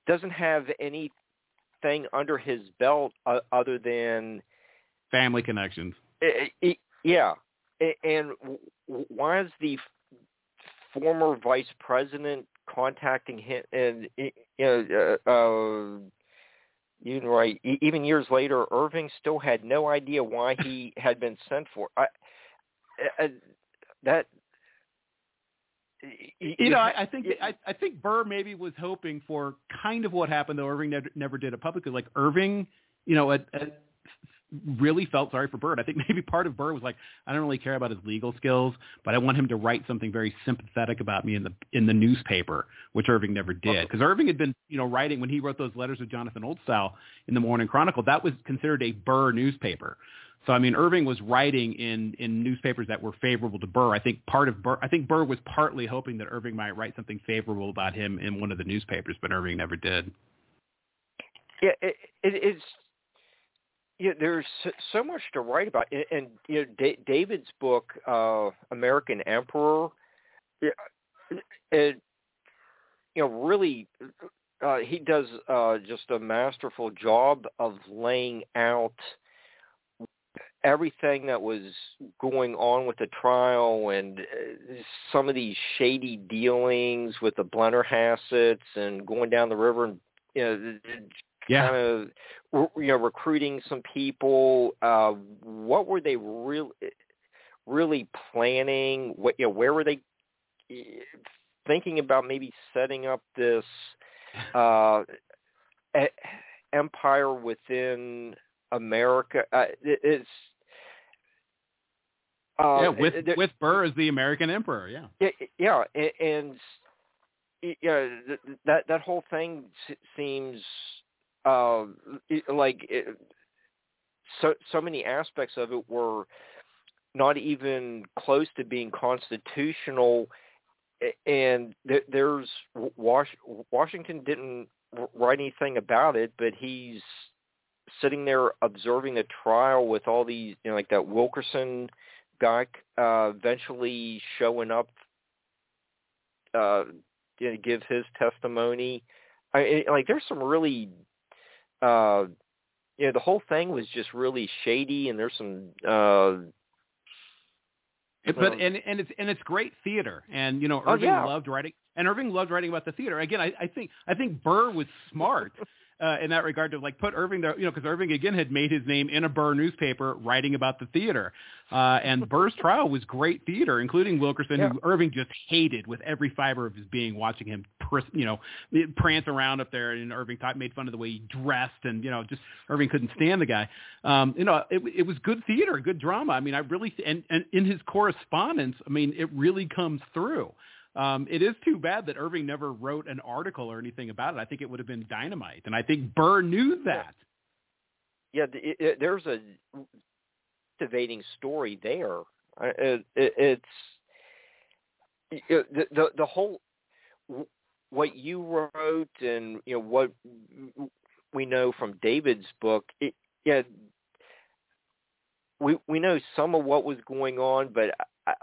Speaker 1: doesn't have anything under his belt uh, other than
Speaker 2: family connections.
Speaker 1: Uh, yeah, and why is the former vice president contacting him? And you know, uh, uh, you know, right? Even years later, Irving still had no idea why he had been sent for. I, uh, that
Speaker 2: you know, I, I think I, I think Burr maybe was hoping for kind of what happened, though Irving never, never did it publicly. Like Irving, you know, at, at really felt sorry for Burr. I think (laughs) maybe part of Burr was like, I don't really care about his legal skills, but I want him to write something very sympathetic about me in the in the newspaper, which Irving never did. Because Irving had been, you know, writing when he wrote those letters with Jonathan Oldstyle in the Morning Chronicle. That was considered a Burr newspaper. So I mean, Irving was writing in in newspapers that were favorable to Burr. I think part of Burr, I think Burr was partly hoping that Irving might write something favorable about him in one of the newspapers, but Irving never did.
Speaker 1: Yeah, it, it is. Yeah, there's so much to write about, and, and you know, D- David's book, uh, American Emperor, it, it, you know, really, uh, he does uh, just a masterful job of laying out everything that was going on with the trial and uh, some of these shady dealings with the Blennerhassetts and going down the river and you know
Speaker 2: yeah.
Speaker 1: kind of you know recruiting some people uh what were they really really planning what you know where were they thinking about maybe setting up this (laughs) uh empire within America. Uh, it, it's
Speaker 2: uh, yeah, with there, with Burr as the American emperor. Yeah.
Speaker 1: Yeah, yeah, and, yeah, that that whole thing seems uh, like it, so so many aspects of it were not even close to being constitutional and there's Washington didn't write anything about it, but he's sitting there observing the trial with all these, you know, like that Wilkinson back, uh, eventually showing up, uh, you know, give his testimony. I it, like there's some really, uh, you know, the whole thing was just really shady, and there's some. Uh,
Speaker 2: but and and it's and it's great theater, and you know Irving
Speaker 1: oh, yeah.
Speaker 2: loved writing, and Irving loved writing about the theater. Again, I, I think I think Burr was smart (laughs) uh, in that regard to like put Irving there, you know, because Irving again had made his name in a Burr newspaper writing about the theater, uh, and Burr's (laughs) trial was great theater, including Wilkinson,
Speaker 1: yeah.
Speaker 2: who Irving just hated with every fiber of his being, watching him, you know, prance around up there, and Irving thought made fun of the way he dressed, and you know, just Irving couldn't stand the guy. Um, you know, it, it was good theater, good drama. I mean, I really and and in his correspondence, I mean, it really comes through. Um, it is too bad that Irving never wrote an article or anything about it. I think it would have been dynamite, and I think Burr knew that.
Speaker 1: Yeah, it, it, there's a captivating story there. It, it's the, the the whole what you wrote and you know what we know from David's book. It, yeah, we we know some of what was going on, but I,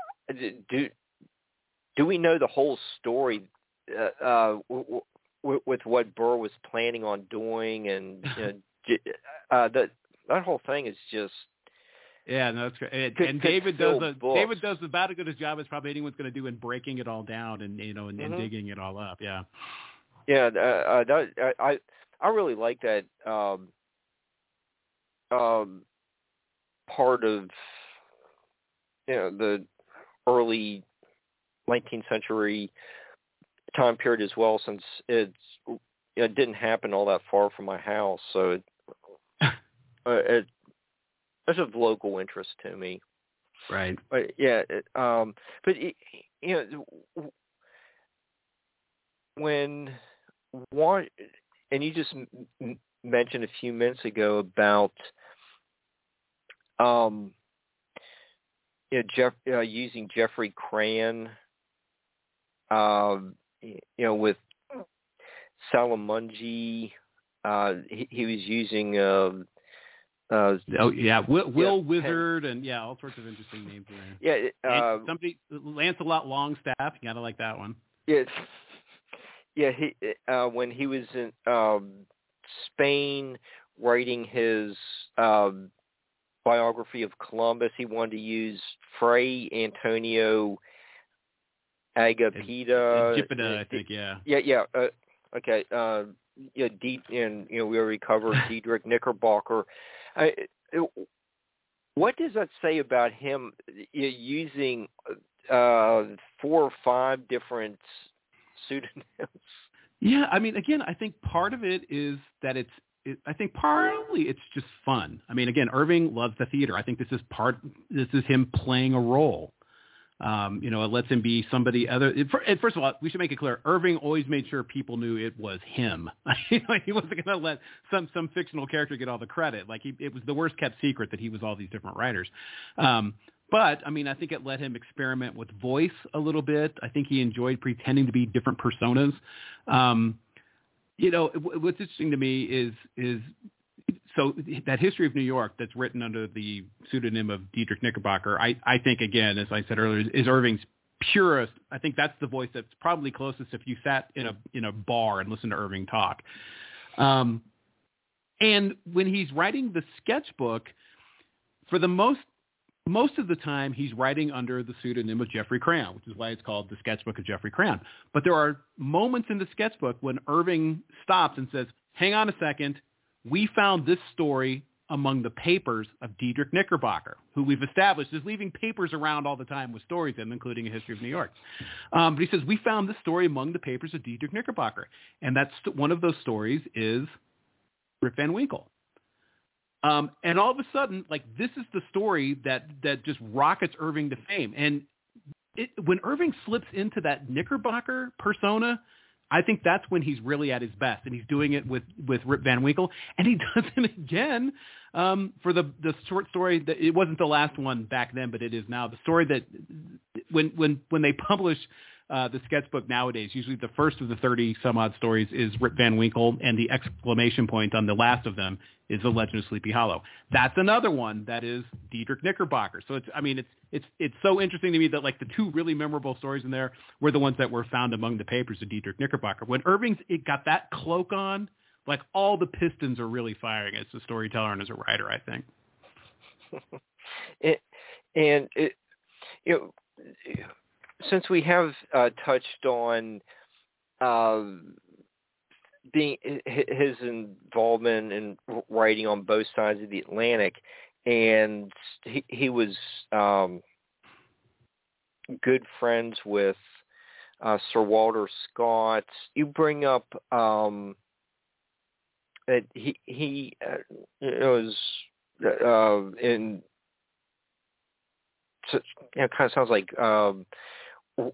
Speaker 1: do do we know the whole story uh, uh, w- w- with what Burr was planning on doing, and (laughs) you know, uh, that that whole thing is just.
Speaker 2: Yeah, no, that's great. And,
Speaker 1: could,
Speaker 2: and David does a,
Speaker 1: books.
Speaker 2: David does about as good a job as probably anyone's going to do in breaking it all down and you know and,
Speaker 1: mm-hmm.
Speaker 2: and digging it all up. Yeah.
Speaker 1: Yeah, uh, uh, that, I I really like that um, um, part of you know the early 19th century time period as well, since it's it didn't happen all that far from my house, so it, (laughs) uh, it it's of local interest to me.
Speaker 2: Right.
Speaker 1: But yeah, it, um, but it, you know when one and you just m- mentioned a few minutes ago about um you know, Jeff uh, using Geoffrey Crayon um, you know, with Salmagundi, uh, he, he was using. Uh, uh,
Speaker 2: oh yeah, Will, Will
Speaker 1: yeah,
Speaker 2: Wizard and yeah, all sorts of interesting names
Speaker 1: there. Yeah, uh,
Speaker 2: somebody Lancelot Longstaff. You gotta like that one.
Speaker 1: Yeah, yeah. He uh, when he was in um, Spain writing his um, biography of Columbus, he wanted to use Fray Antonio Agapida.
Speaker 2: Agapida, I think, yeah.
Speaker 1: Yeah, yeah. Uh, okay. Uh, yeah, D, and you know we already covered (laughs) Diedrich Knickerbocker. I, it, what does that say about him using uh, four or five different pseudonyms?
Speaker 2: Yeah, I mean, again, I think part of it is that it's. It, I think partly it's just fun. I mean, again, Irving loves the theater. I think this is part. This is him playing a role. Um, you know, it lets him be somebody other. First of all, we should make it clear: Irving always made sure people knew it was him. (laughs) he wasn't going to let some some fictional character get all the credit. Like he, it was the worst kept secret that he was all these different writers. Um, but I mean, I think it let him experiment with voice a little bit. I think he enjoyed pretending to be different personas. Um, you know, what's interesting to me is is so that history of New York that's written under the pseudonym of Diedrich Knickerbocker, I, I think again, as I said earlier, is Irving's purest. I think that's the voice that's probably closest if you sat in a in a bar and listened to Irving talk. Um, and when he's writing the sketchbook, for the most most of the time he's writing under the pseudonym of Geoffrey Crayon, which is why it's called the sketchbook of Geoffrey Crayon. But there are moments in the sketchbook when Irving stops and says, hang on a second, we found this story among the papers of Diedrich Knickerbocker, who we've established is leaving papers around all the time with stories in them, including a history of New York. Um, but he says, we found this story among the papers of Diedrich Knickerbocker. And that's one of those stories is Rip Van Winkle. Um, and all of a sudden, like this is the story that, that just rockets Irving to fame. And it, when Irving slips into that Knickerbocker persona, I think that's when he's really at his best, and he's doing it with with Rip Van Winkle, and he (laughs) does it again um, for the the short story that it wasn't the last one back then, but it is now. The story that when when when they publish uh, the sketchbook nowadays, usually the first of the thirty some odd stories is Rip Van Winkle, and the exclamation point on the last of them is The Legend of Sleepy Hollow. That's another one that is Diedrich Knickerbocker. So it's, I mean, it's, it's, it's so interesting to me that like the two really memorable stories in there were the ones that were found among the papers of Diedrich Knickerbocker. When Irving's it got that cloak on, like all the pistons are really firing as a storyteller and as a writer, I think. (laughs)
Speaker 1: it, and it, you know, since we have uh, touched on uh, being his involvement in writing on both sides of the Atlantic, and he, he was um, good friends with uh, Sir Walter Scott. You bring up um, that he he uh, was uh, in you know, kind of sounds like um,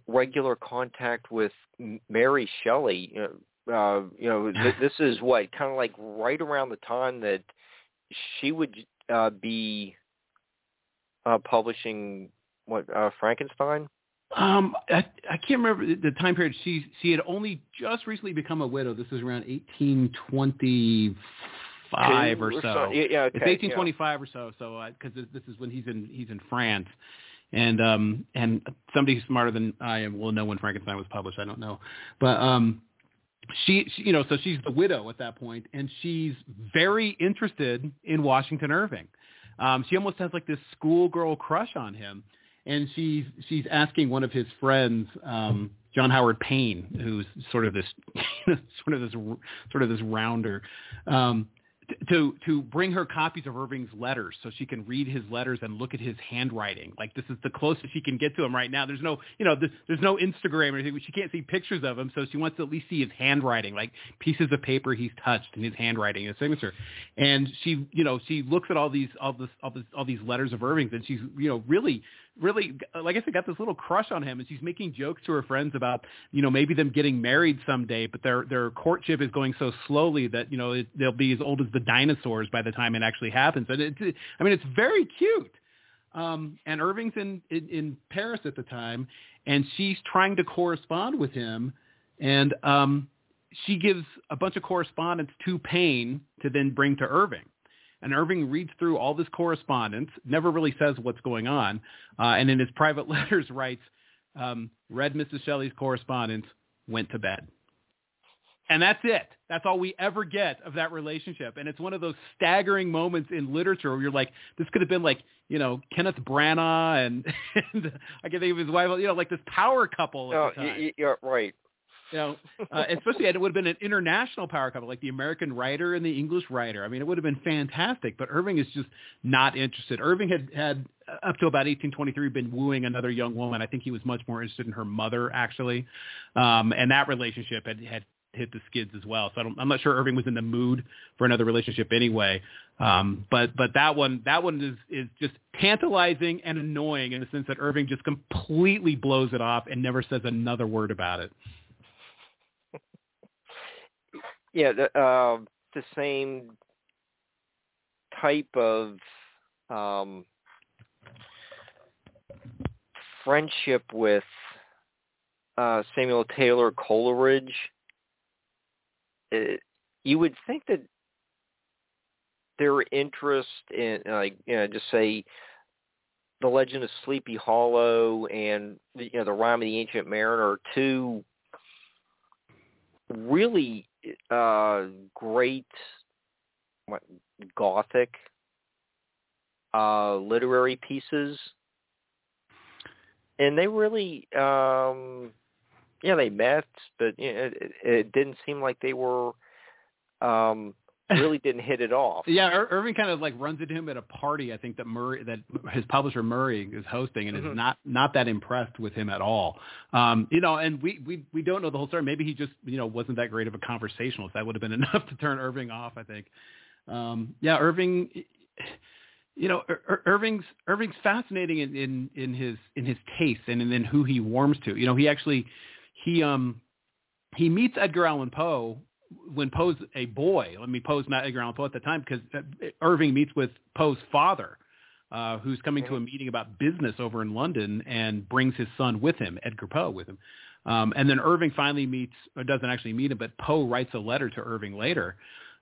Speaker 1: regular contact with Mary Shelley. You know, uh, you know (laughs) th- this is what kind of like right around the time that she would uh, be uh, publishing what uh, Frankenstein.
Speaker 2: Um, I, I can't remember the time period. She she had only just recently become a widow. This is around 1825 or so.
Speaker 1: Yeah, okay,
Speaker 2: it's 1825 yeah. or so. So because uh, this is when he's in he's in France, and um and somebody smarter than I am will know when Frankenstein was published. I don't know, but um. She, she, you know, so she's the widow at that point, and she's very interested in Washington Irving. Um, she almost has like this schoolgirl crush on him, and she's she's asking one of his friends, um, John Howard Payne, who's sort of this (laughs) sort of this sort of this rounder, um, to to bring her copies of Irving's letters so she can read his letters and look at his handwriting. Like this is the closest she can get to him right now. There's no, you know, there's no Instagram or anything. She can't see pictures of him, so she wants to at least see his handwriting, like pieces of paper he's touched and his handwriting, his signature. And she, you know, she looks at all these all this all this all these letters of Irving's, and she's, you know, really really, like I said, got this little crush on him, and she's making jokes to her friends about, you know, maybe them getting married someday, but their their courtship is going so slowly that you know it, they'll be as old as the dinosaurs by the time it actually happens. And it's, I mean, it's very cute. Um, and Irving's in, in in Paris at the time, and she's trying to correspond with him, and um, she gives a bunch of correspondence to Payne to then bring to Irving. And Irving reads through all this correspondence, never really says what's going on, uh, and in his (laughs) private letters writes, um, read Mrs. Shelley's correspondence, went to bed. And that's it. That's all we ever get of that relationship. And it's one of those staggering moments in literature where you're like, this could have been like, you know, Kenneth Branagh and, (laughs) and I can think of his wife, you know, like this power couple.
Speaker 1: At no, you're right.
Speaker 2: You know, uh, especially it would have been an international power couple, like the American writer and the English writer. I mean, it would have been fantastic. But Irving is just not interested. Irving had had uh, up to about 1823 been wooing another young woman. I think he was much more interested in her mother, actually, um, and that relationship had had hit the skids as well. So I am not sure Irving was in the mood for another relationship anyway. Um, but but that one that one is is just tantalizing and annoying in the sense that Irving just completely blows it off and never says another word about it
Speaker 1: yeah, the, uh, the same type of um, friendship with uh, Samuel Taylor Coleridge. It, you would think that their interest in, like, you know, just say, the Legend of Sleepy Hollow and you know the Rime of the Ancient Mariner are two really uh, great what, gothic uh, literary pieces, and they really, um, yeah, they met, but you know, it, it didn't seem like they were um, really didn't hit it off.
Speaker 2: Yeah, Ir- Irving kind of like runs into him at a party. I think that Murray, that his publisher Murray is hosting, and mm-hmm. is not not that impressed with him at all. Um, you know, and we we we don't know the whole story. Maybe he just you know wasn't that great of a conversationalist. That would have been (laughs) enough to turn Irving off. I think. Um, yeah, Irving. You know, Ir- Irving's Irving's fascinating in, in in his in his taste and in, in who he warms to. You know, he actually he um he meets Edgar Allan Poe when Poe's a boy, I mean Poe's not Edgar Allan Poe at the time because uh, Irving meets with Poe's father, uh, who's coming to a meeting about business over in London and brings his son with him, Edgar Poe with him. Um, and then Irving finally meets, or doesn't actually meet him, but Poe writes a letter to Irving later.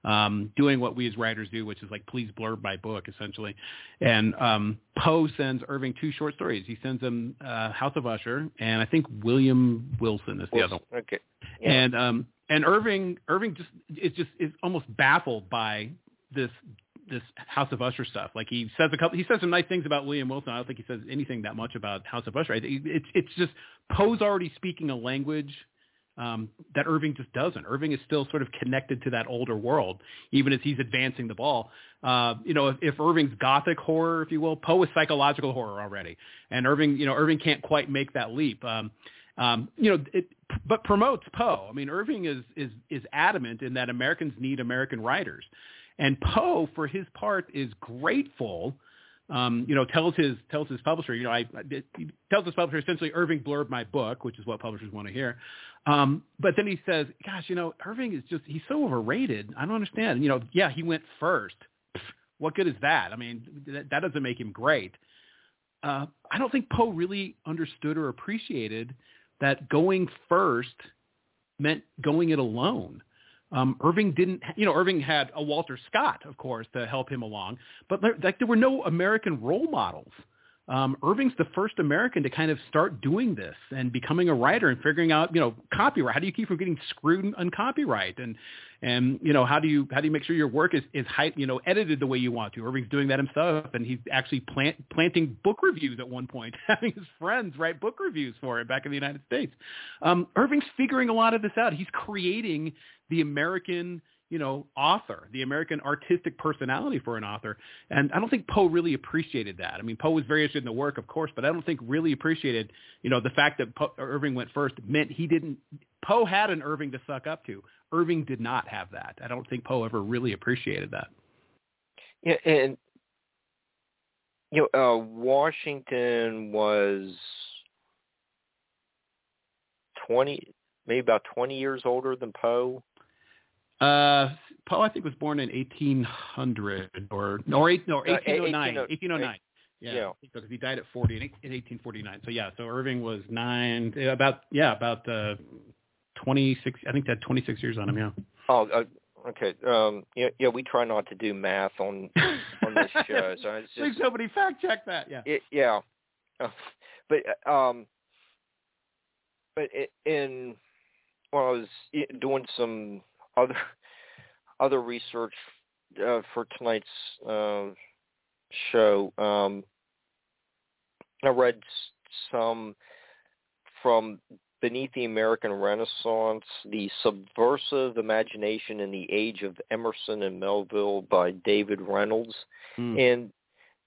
Speaker 2: um, doing what we as writers do, which is like please blurb my book essentially. And um, Poe sends Irving two short stories. He sends him uh, House of Usher, and I think William Wilson is the
Speaker 1: Wilson.
Speaker 2: other. One.
Speaker 1: Okay. Yeah.
Speaker 2: And um, and Irving Irving just is just is almost baffled by this this House of Usher stuff. Like he says a couple, he says some nice things about William Wilson. I don't think he says anything that much about House of Usher. It's it's just Poe's already speaking a language um, that Irving just doesn't. Irving is still sort of connected to that older world, even as he's advancing the ball. Uh, you know, if, if Irving's gothic horror, if you will, Poe is psychological horror already, and Irving, you know, Irving can't quite make that leap. Um, um, you know, it, but promotes Poe. I mean, Irving is is is adamant in that Americans need American writers. And Poe, for his part, is grateful. Um, you know, tells his tells his publisher, you know, I, I tells his publisher essentially Irving blurred my book, which is what publishers want to hear. Um, but then he says, "Gosh, you know, Irving is just he's so overrated. I don't understand. You know, yeah, he went first. What good is that? I mean, that, that doesn't make him great. Uh, I don't think Poe really understood or appreciated that going first meant going it alone. Um, Irving didn't, you know, Irving had a Walter Scott, of course, to help him along, but like there were no American role models. Um, Irving's the first American to kind of start doing this and becoming a writer and figuring out, you know, copyright. How do you keep from getting screwed on copyright? And and you know, how do you how do you make sure your work is is you know edited the way you want to? Irving's doing that himself, and he's actually plant, planting book reviews at one point, (laughs) having his friends write book reviews for him back in the United States. Um, Irving's figuring a lot of this out. He's creating the American you know, author, the American artistic personality for an author. And I don't think Poe really appreciated that. I mean, Poe was very interested in the work, of course, but I don't think really appreciated, you know, the fact that Poe, Irving went first meant he didn't. Poe had an Irving to suck up to. Irving did not have that. I don't think Poe ever really appreciated that.
Speaker 1: Yeah, and you know, uh, Washington was twenty, maybe about twenty years older than Poe.
Speaker 2: Uh, Poe, I think, was born in 1800 or or eight, no, 1809. 1809. Yeah, yeah. because he died at 40 in 1849. So yeah, so Irving was nine, about yeah, about uh, 26. I think that 26 years on him. Yeah.
Speaker 1: Oh, uh, okay. Um, yeah, yeah. We try not to do math on on this (laughs) show, so it's just
Speaker 2: Please nobody fact check that. Yeah.
Speaker 1: It, yeah, (laughs) uh, but um, but it, in when I was doing some other (laughs) other research uh, for tonight's uh, show. Um, I read some from Beneath the American Renaissance, The Subversive Imagination in the Age of Emerson and Melville by David Reynolds. Mm.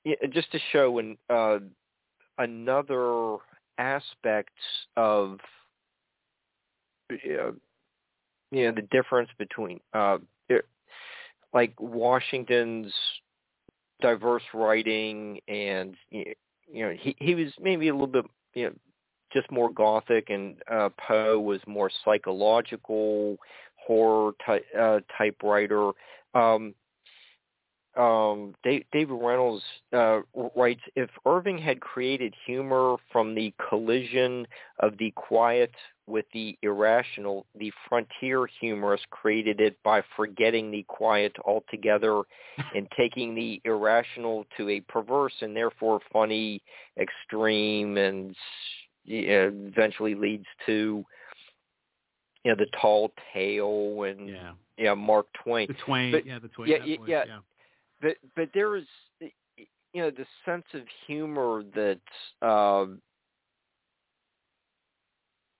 Speaker 1: And just to show an, uh, another aspect of uh, you know the difference between uh like Washington's diverse writing and you know he he was maybe a little bit you know just more gothic and uh Poe was more psychological horror uh, type writer. Um um, David Reynolds uh, writes, if Irving had created humor from the collision of the quiet with the irrational, the frontier humorist created it by forgetting the quiet altogether (laughs) and taking the irrational to a perverse and therefore funny extreme and you know, eventually leads to you know the tall tale and
Speaker 2: yeah,
Speaker 1: yeah Mark Twain.
Speaker 2: The Twain,
Speaker 1: but,
Speaker 2: yeah, the Twain.
Speaker 1: Yeah,
Speaker 2: yeah,
Speaker 1: yeah, yeah, but but there is you know the sense of humor that um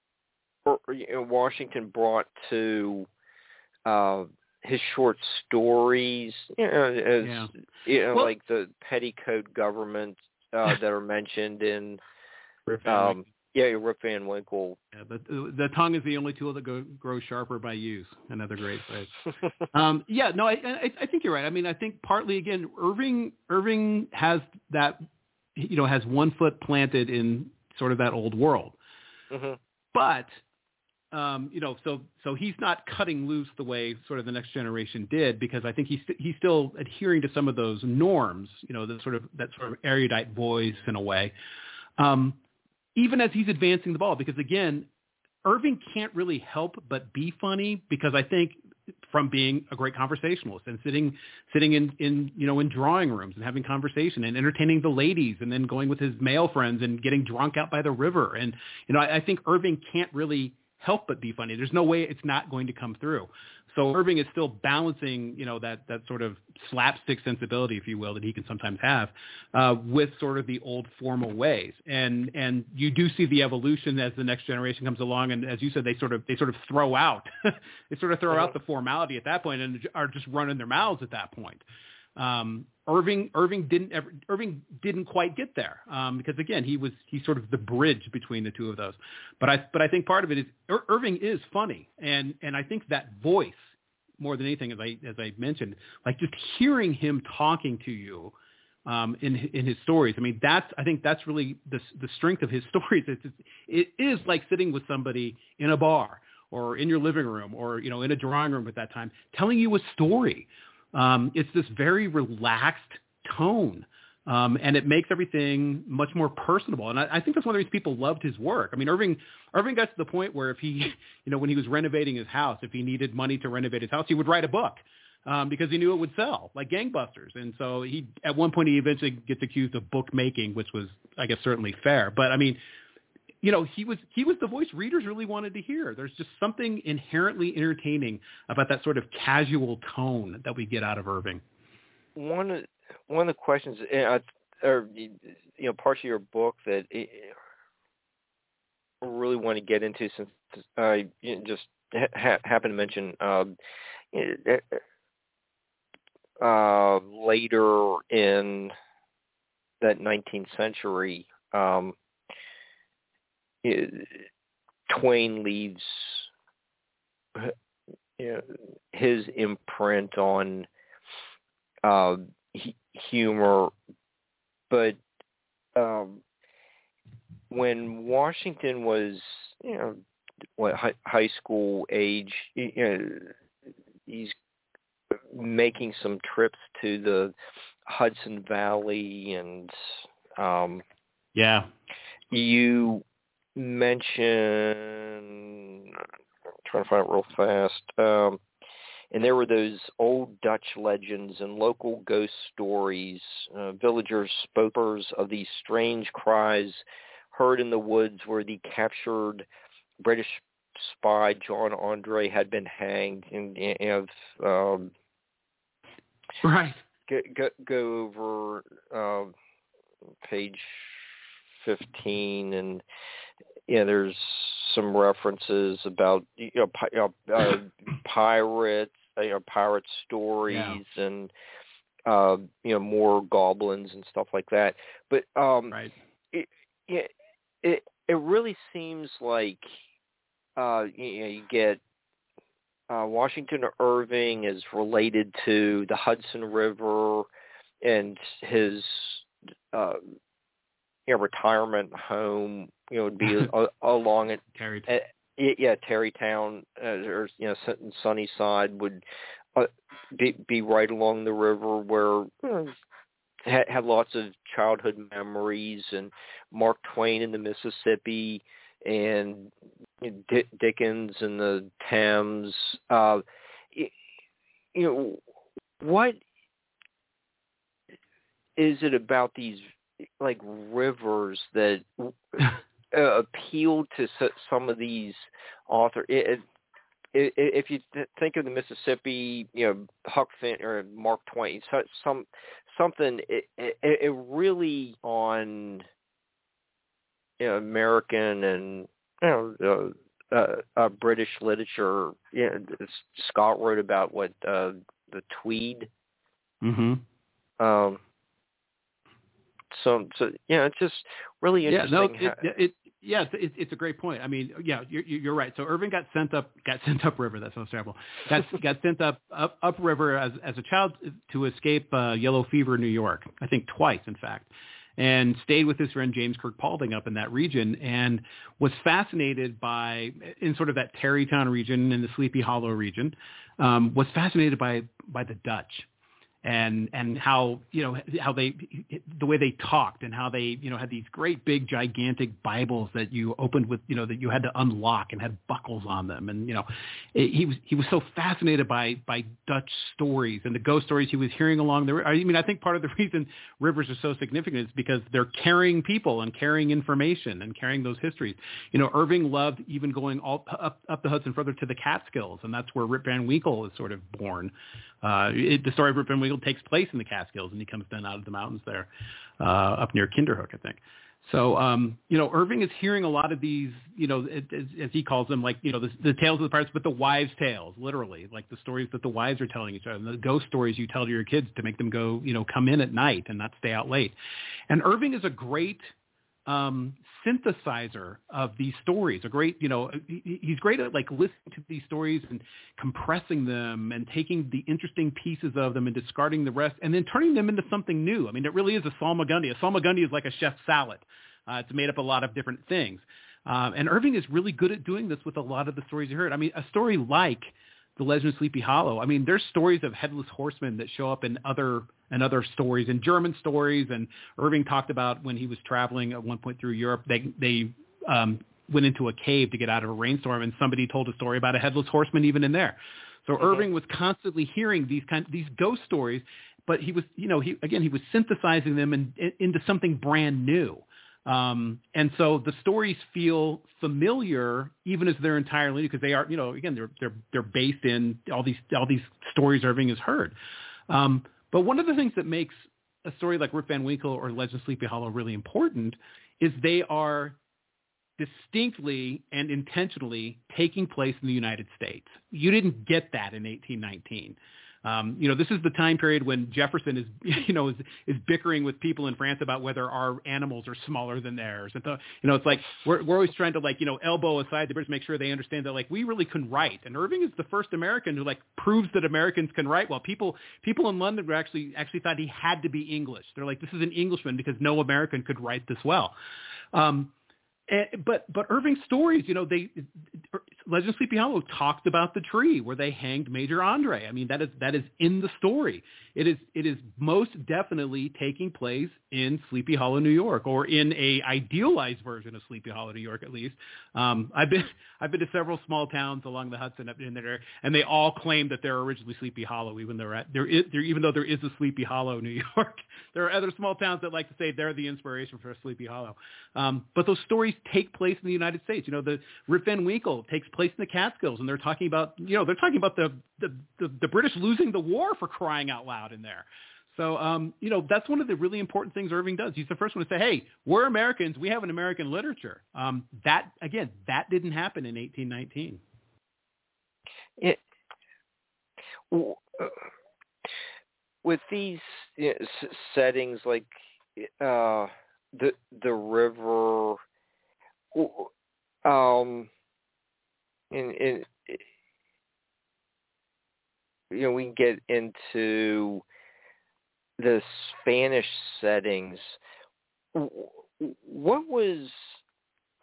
Speaker 1: or, you know, Washington brought to uh his short stories you know as
Speaker 2: yeah.
Speaker 1: you know
Speaker 2: well,
Speaker 1: like the petticoat government uh that are mentioned in um yeah, Rip Van Winkle.
Speaker 2: Yeah, the, the tongue is the only tool that go, grows sharper by use. Another great phrase. um, yeah, no, I, I, I think you're right. I mean, I think partly again, Irving Irving has that, you know, has one foot planted in sort of that old world,
Speaker 1: mm-hmm.
Speaker 2: but. Um, you know, so so he's not cutting loose the way sort of the next generation did, because I think he's st- he's still adhering to some of those norms. You know, the sort of that sort of erudite voice in a way. Um, even as he's advancing the ball, because again, Irving can't really help but be funny because I think from being a great conversationalist and sitting sitting in in you know in drawing rooms and having conversation and entertaining the ladies and then going with his male friends and getting drunk out by the river and you know I, I think Irving can't really help but be funny. There's no way it's not going to come through. So Irving is still balancing, you know, that that sort of slapstick sensibility, if you will, that he can sometimes have, uh, with sort of the old formal ways. And and you do see the evolution as the next generation comes along, and as you said, they sort of they sort of throw out, (laughs) they sort of throw out uh-huh. the formality at that point, and are just running their mouths at that point. Um, Irving Irving didn't ever, Irving didn't quite get there um, because again he was he's sort of the bridge between the two of those. But I but I think part of it is Ir- Irving is funny and and I think that voice more than anything as I as I mentioned like just hearing him talking to you um, in in his stories. I mean that's I think that's really the the strength of his (laughs) stories. It's, it is like sitting with somebody in a bar or in your living room or you know in a drawing room at that time telling you a story um, it's this very relaxed tone. Um, and it makes everything much more personable. And I, I think that's one of the reasons people loved his work. I mean, Irving, Irving got to the point where if he, (laughs) you know, when he was renovating his house, if he needed money to renovate his house, he would write a book um, because he knew it would sell like gangbusters. And so he, at one point, he eventually gets accused of bookmaking, which was, I guess, certainly fair. But I mean, you know, he was he was the voice readers really wanted to hear. There's just something inherently entertaining about that sort of casual tone that we get out of Irving.
Speaker 1: One of one of the questions, uh, or you know, parts of your book that I really want to get into, since I just ha- happened to mention um, uh, later in that 19th century. Um, Twain leaves you know, his imprint on uh, humor, but um, when Washington was, you know, what high, high school age, you know, he's making some trips to the Hudson Valley and um
Speaker 2: yeah.
Speaker 1: you mention I'm trying to find it real fast. Um, and there were those old Dutch legends and local ghost stories. Uh, villagers spokers of these strange cries heard in the woods where the captured British spy John Andre had been hanged. And, and um,
Speaker 2: right,
Speaker 1: go, go, go over uh, page fifteen and you know, there's some references about you know, pi- you know uh, (coughs) pirates, you know, pirate stories, yeah. and uh, you know more goblins and stuff like that. But um,
Speaker 2: right.
Speaker 1: it, it it it really seems like uh, you know you get uh, Washington Irving is related to the Hudson River and his uh, you know, retirement home, you know, would be (laughs) along it.
Speaker 2: Terry.
Speaker 1: Uh, yeah, Tarrytown uh, or you know, Sunnyside would uh, be be right along the river where you know, had, had lots of childhood memories and Mark Twain in the Mississippi and D- Dickens and the Thames. Uh, you know, what is it about these like rivers that (laughs) uh, appeal to some of these authors. It, it, if you think of the Mississippi, you know Huck Finn or Mark Twain, so, some something it, it, it really on you know, American and you know uh, uh, uh, British literature. You know, Scott wrote about what uh, the Tweed.
Speaker 2: Mm-hmm.
Speaker 1: Um, so, so yeah, it's just really interesting.
Speaker 2: Yeah, no, it, it, yeah, it's, it's a great point. I mean, yeah, you're, you're right. So Irving got sent up, got (laughs) sent up river. That sounds terrible. Got (laughs) got sent up up up river as as a child to escape uh, yellow fever in New York. I think twice, in fact, and stayed with his friend James Kirk Paulding up in that region, and was fascinated by in sort of that Tarrytown region and the Sleepy Hollow region. Um, was fascinated by by the Dutch and and how you know how they the way they talked and how they you know had these great big gigantic Bibles that you opened with you know that you had to unlock and had buckles on them. And you know he was he was so fascinated by by Dutch stories and the ghost stories he was hearing along the I mean I think part of the (laughs) reason rivers are so significant is because they're carrying people and carrying information and carrying those histories. You know Irving loved even going all up up the Hudson further to the Catskills and that's where Rip Van Winkle is sort of born. Uh, it, the story of Rip Van Winkle takes place in the Catskills, and he comes down out of the mountains there, uh, up near Kinderhook, I think. So, um, you know, Irving is hearing a lot of these, you know, as, as he calls them, like, you know, the, the tales of the pirates, but the wives' tales, literally, like the stories that the wives are telling each other, and the ghost stories you tell to your kids to make them go, you know, come in at night and not stay out late. And Irving is a great um, synthesizer of these stories. A great, you know, he's great at like listening to these stories and compressing them and taking the interesting pieces of them and discarding the rest and then turning them into something new. I mean, it really is a salmagundi. A salmagundi is like a chef's salad. Uh, it's made up a lot of different things. Um, and Irving is really good at doing this with a lot of the stories you heard. I mean, a story like the Legend of Sleepy Hollow. I mean, there's stories of headless horsemen that show up in other and other stories and German stories. And Irving talked about when he was traveling at one point through Europe, they they um, went into a cave to get out of a rainstorm, and somebody told a story about a headless horseman even in there. So mm-hmm. Irving was constantly hearing these kind these ghost stories, but he was you know he again he was synthesizing them in, in, into something brand new. Um, and so the stories feel familiar, even as they're entirely new, because they are, you know, again, they're they're they're based in all these all these stories Irving has heard. Um, but one of the things that makes a story like Rip Van Winkle or Legend of Sleepy Hollow really important is they are distinctly and intentionally taking place in the United States. You didn't get that in 1819. Um, you know, this is the time period when Jefferson is, (laughs) you know, is, is bickering with people in France about whether our animals are smaller than theirs. And the, you know, it's like we're we're always trying to like, you know, elbow aside the British, make sure they understand that like we really can write. And Irving is the first American who like proves that Americans can write. Well, people people in London were actually actually thought he had to be English. They're like, this is an Englishman because no American could write this well. Um, and, but but Irving's stories, you know, they Legend of Sleepy Hollow talked about the tree where they hanged Major Andre. I mean, that is that is in the story. It is it is most definitely taking place in Sleepy Hollow, New York, or in a idealized version of Sleepy Hollow, New York, at least. Um, I've been (laughs) I've been to several small towns along the Hudson up in there, and they all claim that they're originally Sleepy Hollow, even though at there is there even though there is a Sleepy Hollow, New (laughs) York. there are other small towns that like to say they're the inspiration for Sleepy Hollow. Um, but those stories take place in the United States. You know, the Rip Van Winkle takes place in the Catskills, and they're talking about you know they're talking about the the, the, the British losing the war for crying out loud in there. So, um, you know, that's one of the really important things Irving does. He's the first one to say, hey, we're Americans. We have an American literature. Um, that, again, that didn't happen in 1819. It,
Speaker 1: with these you know, settings like uh, the the river, um, in, in you know, we get into the Spanish settings. What was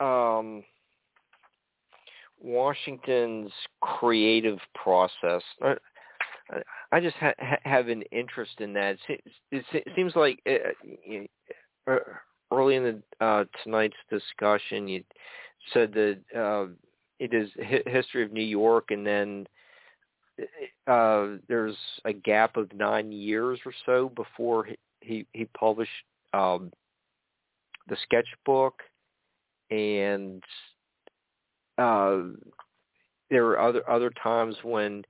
Speaker 1: um, Washington's creative process? I just ha- have an interest in that. It, seems like uh, uh, early in the, uh, tonight's discussion, you said that uh, it is history of New York, and then uh, there's a gap of nine years or so before he he, he published um, the sketchbook, and uh, there were other other times when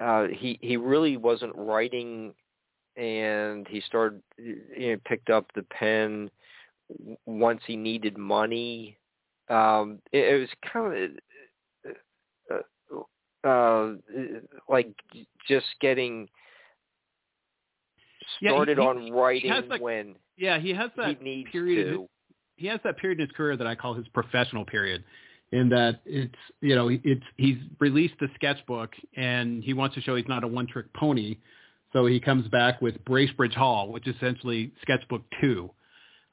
Speaker 1: uh, he he really wasn't writing, and he started you know picked up the pen once he needed money. Um, it, it was kind of uh, like just getting started yeah, he, on writing that, when
Speaker 2: yeah he has that
Speaker 1: he
Speaker 2: period
Speaker 1: to.
Speaker 2: he has that period in his career that I call his professional period in that it's you know it's he's released the sketchbook and he wants to show he's not a one trick pony so he comes back with Bracebridge Hall which is essentially sketchbook 2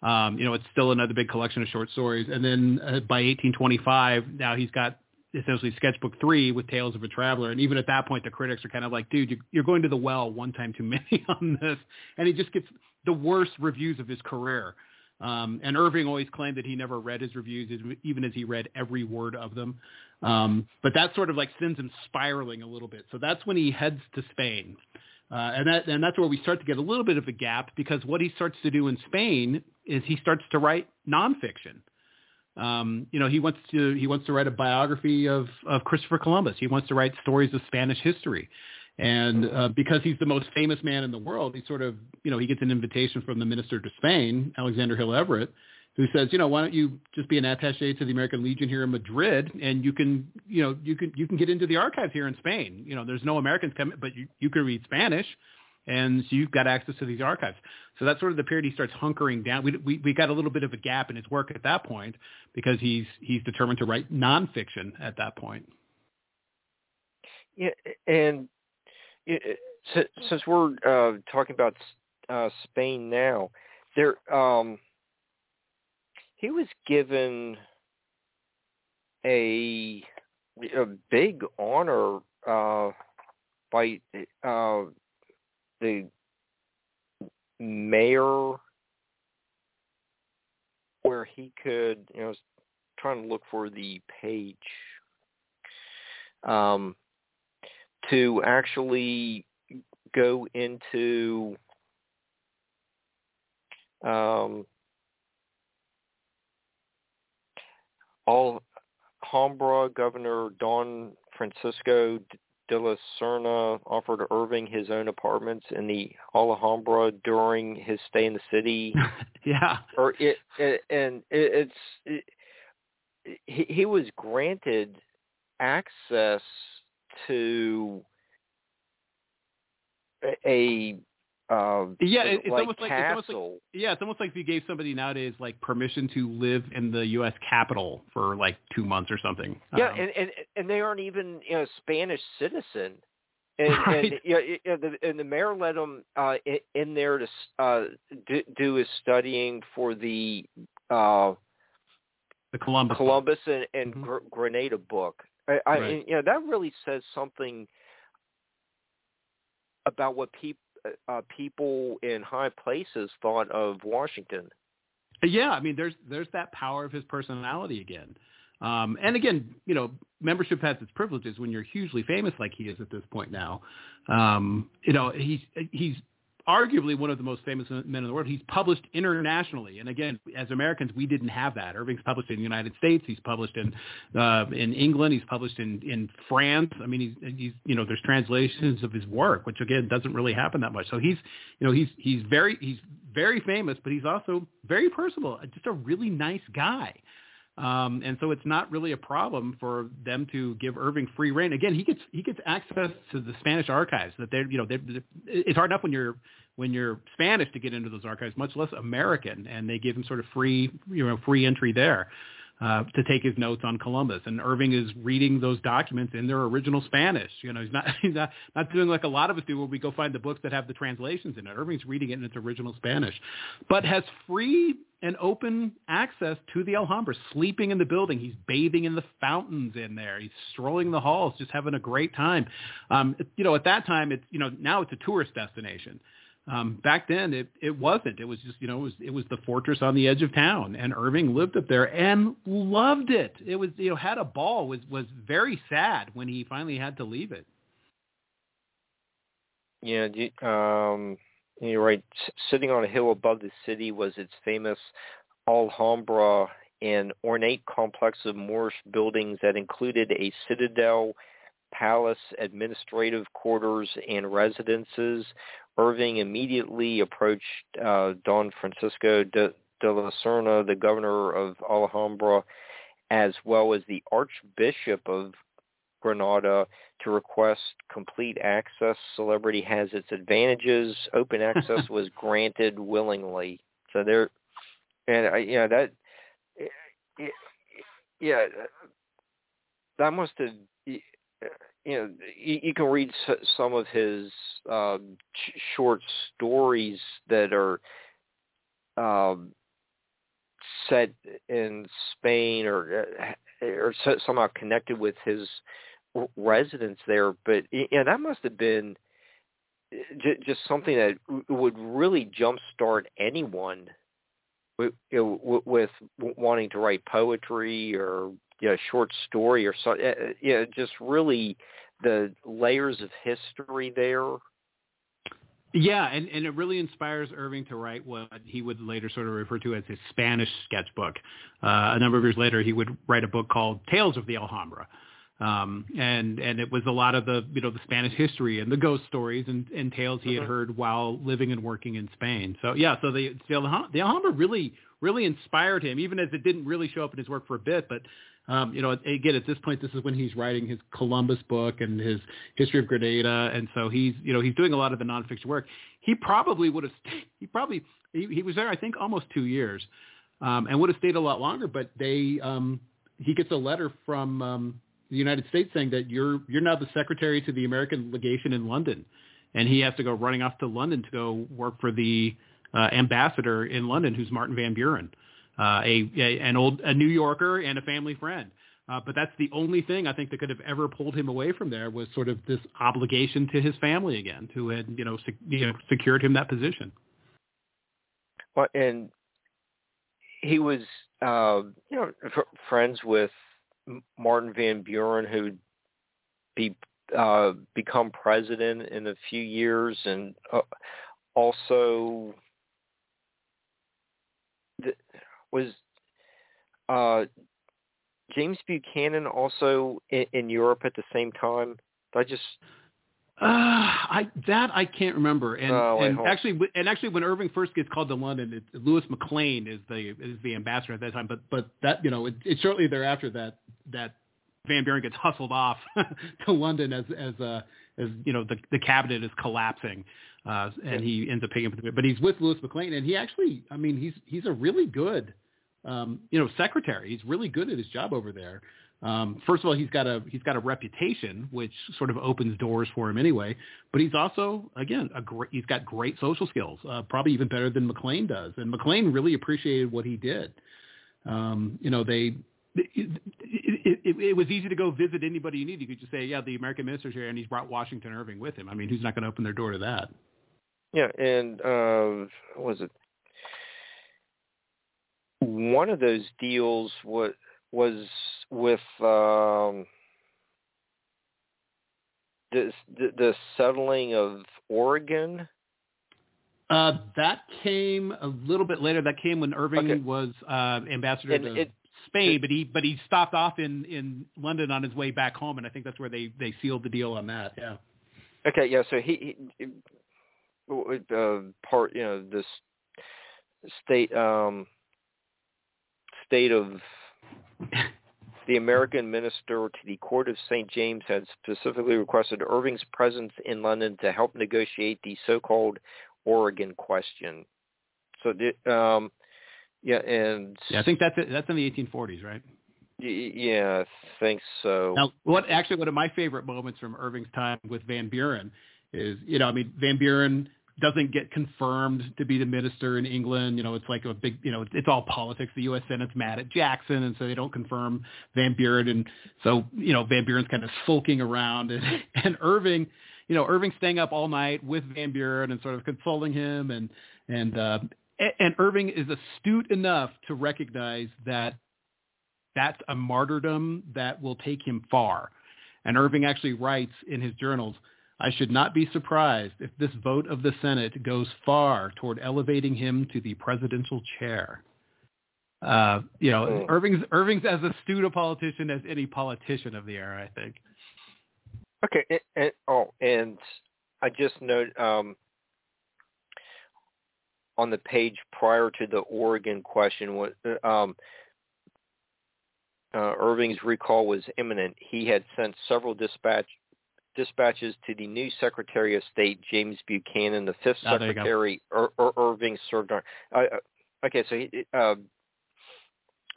Speaker 2: um, you know it's still another big collection of short stories and then uh, by 1825 now he's got essentially sketchbook three with Tales of a Traveler. And even at that point, the critics are kind of like, dude, you're going to the well one time too (laughs) many on this. And he just gets the worst reviews of his career. Um, and Irving always claimed that he never read his reviews, even as he read every word of them. Um, but that sort of like sends him spiraling a little bit. So that's when he heads to Spain. Uh, and that and that's where we start to get a little bit of a gap because what he starts to do in Spain is he starts to write nonfiction. Um, you know, he wants to he wants to write a biography of of Christopher Columbus. He wants to write stories of Spanish history. And uh, because he's the most famous man in the world, he sort of, you know, he gets an invitation from the minister to Spain, Alexander Hill Everett, who says, you know, why don't you just be an attaché to the American Legion here in Madrid, and you can, you know, you can you can get into the archives here in Spain. You know, there's no Americans coming, but you you can read Spanish, and so you've got access to these archives. So that's sort of the period he starts hunkering down. We, we, we got a little bit of a gap in his work at that point because he's he's determined to write nonfiction at that point.
Speaker 1: Yeah, and it, since we're uh, talking about uh, Spain now, there um, he was given a a big honor uh, by uh, the mayor where he could, you know, trying to look for the page um, to actually go into um, Alhambra Governor Don Francisco de la Serna offered Irving his own apartments in the Alhambra during his stay in the city. (laughs)
Speaker 2: yeah.
Speaker 1: Or it, it and it, it's it, he, he was granted access to a uh,
Speaker 2: yeah, it's
Speaker 1: like
Speaker 2: almost like, it's almost like yeah, it's almost like if you gave somebody nowadays like permission to live in the U.S. Capitol for like two months or something.
Speaker 1: Yeah,
Speaker 2: um,
Speaker 1: and, and and they aren't even you know Spanish citizen, (laughs) and
Speaker 2: Right.
Speaker 1: and, you know, know, the, and the mayor let him uh, in, in there to uh, do, do his studying for the uh,
Speaker 2: the Columbus.
Speaker 1: Columbus and, and
Speaker 2: Mhm.
Speaker 1: Gr- Grenada book. I, I
Speaker 2: Right.
Speaker 1: and, you know that really says something about what people uh, people in high places thought of Washington.
Speaker 2: Yeah, I mean, there's there's that power of his personality again. Um, and again, you know, membership has its privileges when you're hugely famous like he is at this point now. Um, you know, he's he's arguably one of the most famous men in the world. He's published internationally, and again, as Americans, we didn't have that. Irving's published in the United States. He's published in uh, in England. He's published in in France. I mean, he's, he's you know, there's translations of his work, which again doesn't really happen that much. So he's you know he's he's very he's very famous, but he's also very personable. Just a really nice guy. Um, and so it's not really a problem for them to give Irving free reign. Again, he gets he gets access to the Spanish archives. That they're you know they're, it's hard enough when you're when you're Spanish to get into those archives, much less American, and they give him sort of free you know free entry there uh, to take his notes on Columbus. And Irving is reading those documents in their original Spanish. You know, he's not (laughs) he's not, not doing like a lot of us do where we go find the books that have the translations in it. Irving's reading it in its original Spanish, but has free and open access to the Alhambra, sleeping in the building. He's bathing in the fountains in there. He's strolling the halls, just having a great time. Um, you know, at that time, it's you know now it's a tourist destination. Um, back then, it, it wasn't. It was just, you know, it was, it was the fortress on the edge of town, and Irving lived up there and loved it. It was, you know, had a ball. was was very sad when he finally had to leave it.
Speaker 1: Yeah, um, you're right. Sitting on a hill above the city was its famous Alhambra, an ornate complex of Moorish buildings that included a citadel, palace, administrative quarters, and residences. Irving immediately approached uh, Don Francisco de, de la Serna, the governor of Alhambra, as well as the Archbishop of Granada to request complete access. Celebrity has its advantages. Open (laughs) access was granted willingly. So there, and I, you know that, yeah, that must have, you know, you, you can read s- some of his um, sh- short stories that are um, set in Spain or uh, or somehow connected with his residence there. But yeah, that must have been uh, just something that would really jumpstart anyone with, with wanting to write poetry or you know, short story or so. Yeah, just really the layers of history there
Speaker 2: yeah, and, and it really inspires Irving to write what he would later sort of refer to as his Spanish sketchbook. Uh, a number of years later, he would write a book called Tales of the Alhambra. Um, and and it was a lot of the you know the Spanish history and the ghost stories and, and tales he had mm-hmm. heard while living and working in Spain. So yeah, so the the Alhambra really really inspired him, even as it didn't really show up in his work for a bit. But um, you know, again, at this point, this is when he's writing his Columbus book and his History of Grenada, and so he's, you know, he's doing a lot of the nonfiction work. He probably would have, he probably, he, he was there, I think, almost two years, um, and would have stayed a lot longer. But they, um, he gets a letter from um, the United States saying that you're you're now the secretary to the American legation in London, and he has to go running off to London to go work for the uh, ambassador in London, who's Martin Van Buren uh, a, a an old a New Yorker and a family friend. Uh, but that's the only thing I think that could have ever pulled him away from there was sort of this obligation to his family again, who had you know, sec- you know secured him that position.
Speaker 1: Well, and he was uh, you know friends with Martin Van Buren, who'd be uh, become president in a few years, and uh, also the, was uh, James Buchanan also in, in Europe at the same time? Did I just
Speaker 2: uh, (sighs) I that I can't remember. And, oh, and actually, and actually, when Irving first gets called to London, it, Louis McLane is the is the ambassador at that time. But but that you know, it, it's shortly thereafter that that Van Buren gets hustled off (laughs) to London as as uh, as you know the the cabinet is collapsing, uh, and he ends up picking up. The, but he's with Louis McLane, and he actually, I mean, he's he's a really good um, you know, secretary. He's really good at his job over there. Um, first of all, he's got a he's got a reputation, which sort of opens doors for him anyway. But he's also, again, a great. He's got great social skills, uh, probably even better than McLane does. And McLane really appreciated what he did. Um, you know, they. It, it, it, it was easy to go visit anybody you need. You could just say, "Yeah, the American minister's here, and he's brought Washington Irving with him." I mean, who's not going to open their door to that?
Speaker 1: Yeah, and uh, was it one of those deals was was with um, the, the, the settling of Oregon.
Speaker 2: Uh, that came a little bit later. That came when Irving okay. was uh, ambassador and to it, Spain, it, but he but he stopped off in in London on his way back home, and I think that's where they they sealed the deal on that. Yeah.
Speaker 1: Okay. Yeah. So he, he uh, part you know this state um state of the American minister to the Court of St. James had specifically requested Irving's presence in London to help negotiate the so-called Oregon question. So, um, yeah, and
Speaker 2: yeah, I think that's it. that's in the 1840s, right?
Speaker 1: Yeah, I think so.
Speaker 2: Now, what actually one of my favorite moments from Irving's time with Van Buren is, you know, I mean, Van Buren doesn't get confirmed to be the minister in England. You know, it's like a big, you know, it's all politics. The U.S. Senate's mad at Jackson, and so they don't confirm Van Buren. And so, you know, Van Buren's kind of sulking around, (laughs) and, and Irving, you know, Irving staying up all night with Van Buren and sort of consoling him, and and uh, and Irving is astute enough to recognize that that's a martyrdom that will take him far. And Irving actually writes in his journals I should not be surprised if this vote of the Senate goes far toward elevating him to the presidential chair. Uh, you know, oh. Irving's Irving's as astute a politician as any politician of the era, I think.
Speaker 1: Okay. And, and, oh, and I just note um, on the page prior to the Oregon question, what um, uh, Irving's recall was imminent. He had sent several dispatch dispatches to the new Secretary of State, James Buchanan, the fifth oh, Secretary, Ir- Ir- Irving served on. Uh, uh, okay, so he, uh,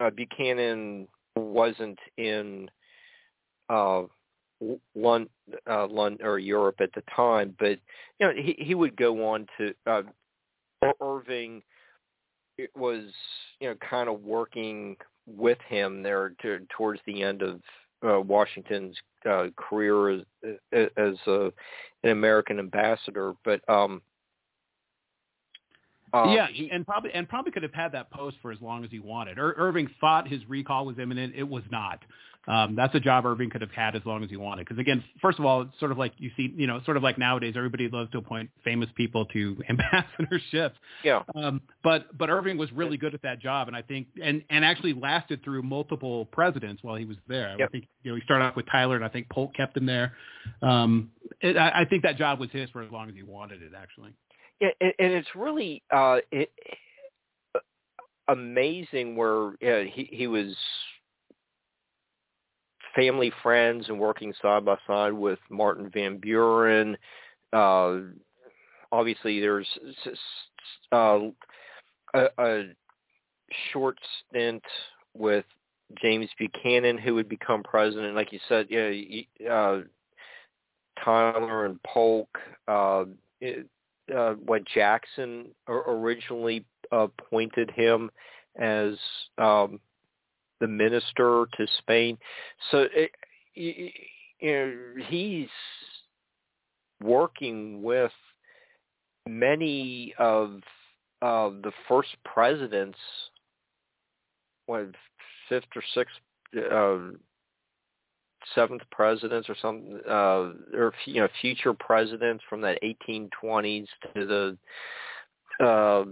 Speaker 1: uh, Buchanan wasn't in uh, London, uh, London or Europe at the time, but you know he he would go on to uh, Irving it was you know kind of working with him there to, towards the end of uh, Washington's uh, career as, as a, an American ambassador. But um,
Speaker 2: uh, yeah, he, and probably and probably could have had that post for as long as he wanted. Ir- Irving thought his recall was imminent. It was not. Um, that's a job Irving could have had as long as he wanted. Because again, first of all, it's sort of like you see, you know, sort of like nowadays, everybody loves to appoint famous people to (laughs) ambassadorships.
Speaker 1: Yeah.
Speaker 2: Um, but but Irving was really good at that job, and I think and and actually lasted through multiple presidents while he was there.
Speaker 1: Yep.
Speaker 2: I think you know he started off with Tyler, and I think Polk kept him there. Um, it, I, I think that job was his for as long as he wanted it, actually.
Speaker 1: Yeah, and, and it's really uh, it, amazing where uh, he he was family friends and working side by side with Martin Van Buren. Uh, obviously, there's uh, a, a short stint with James Buchanan, who would become president. Like you said, yeah, uh, Tyler and Polk. Uh, uh, what Jackson originally appointed him as um, the minister to Spain. So it, you know, he's working with many of uh, the first presidents, what fifth or sixth, uh, seventh presidents or some, uh, or you know, future presidents from that 1820s to the, uh,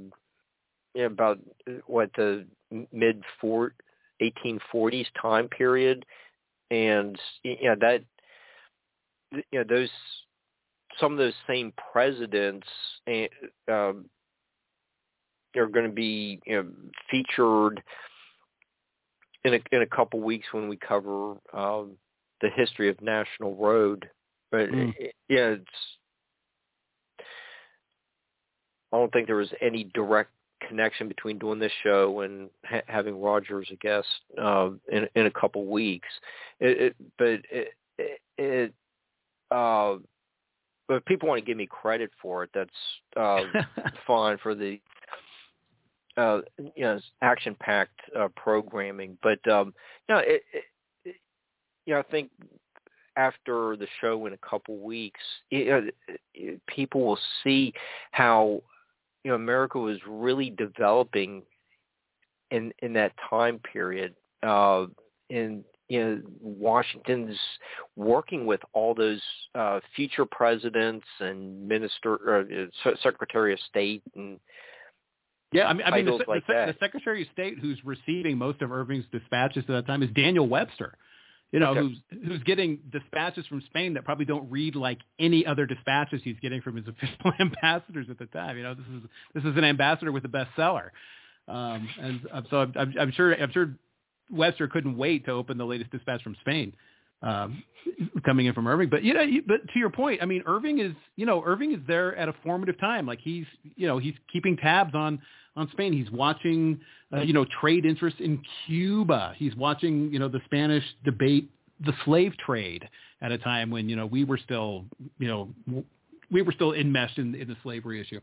Speaker 1: you know, about what the mid four 1840s time period, and you know that you know those some of those same presidents eh, um, are going to be you know, featured in a in a couple weeks when we cover um, the history of National Road. But mm. it, yeah, it's I don't think there was any direct connection between doing this show and ha- having Roger as a guest uh, in in a couple weeks. It, it, but it, it, it uh, but if people want to give me credit for it, that's uh, (laughs) fine for the uh, you know action-packed uh, programming. But um, you know, it, it, you know, I think after the show in a couple weeks, it, it, people will see how you know America was really developing in in that time period. Uh, and you know Washington's working with all those uh, future presidents and minister or uh, Secretary of State and
Speaker 2: yeah, I mean, I mean, the,
Speaker 1: like
Speaker 2: the, the, Secretary of State who's receiving most of Irving's dispatches at that time is Daniel Webster you know,
Speaker 1: okay.
Speaker 2: who's who's getting dispatches from Spain that probably don't read like any other dispatches he's getting from his (laughs) official ambassadors at the time. You know, this is this is an ambassador with a bestseller, um, and so I'm, I'm, I'm sure I'm sure Webster couldn't wait to open the latest dispatch from Spain um, coming in from Irving. But you know, but to your point, I mean, Irving is you know Irving is there at a formative time. Like he's you know he's keeping tabs on on Spain. He's watching, uh, you know, trade interests in Cuba. He's watching, you know, the Spanish debate the slave trade at a time when, you know, we were still, you know, we were still enmeshed in, in the slavery issue.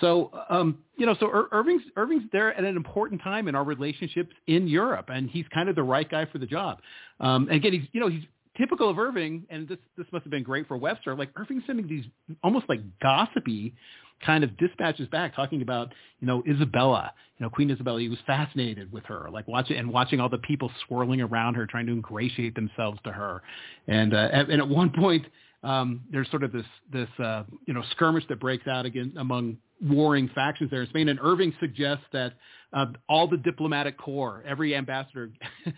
Speaker 2: So, um, you know, so Ir- Irving's Irving's there at an important time in our relationships in Europe, and he's kind of the right guy for the job. Um, and again, he's you know he's typical of Irving, and this this must have been great for Webster. Like Irving sending these almost like gossipy kind of dispatches back talking about, you know, Isabella, you know, Queen Isabella. He was fascinated with her, like watching and watching all the people swirling around her, trying to ingratiate themselves to her. And uh, and at one point, um, there's sort of this this uh, you know skirmish that breaks out again among warring factions there in Spain. And Irving suggests that uh, all the diplomatic corps, every ambassador, (laughs)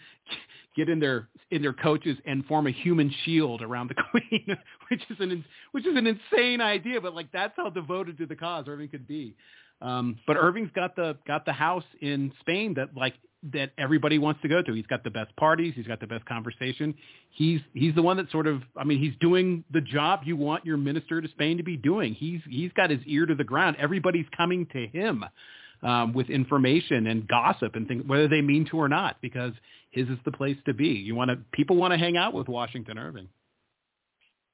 Speaker 2: get in their in their coaches and form a human shield around the (laughs) queen, which is an which is an insane idea, but like that's how devoted to the cause Irving could be. Um, but Irving's got the got the house in Spain that like that everybody wants to go to. He's got the best parties. He's got the best conversation. He's he's the one that sort of I mean he's doing the job you want your minister to Spain to be doing. He's he's got his ear to the ground. Everybody's coming to him um, with information and gossip and things, whether they mean to or not, because his is the place to be. You want to people want to hang out with Washington Irving.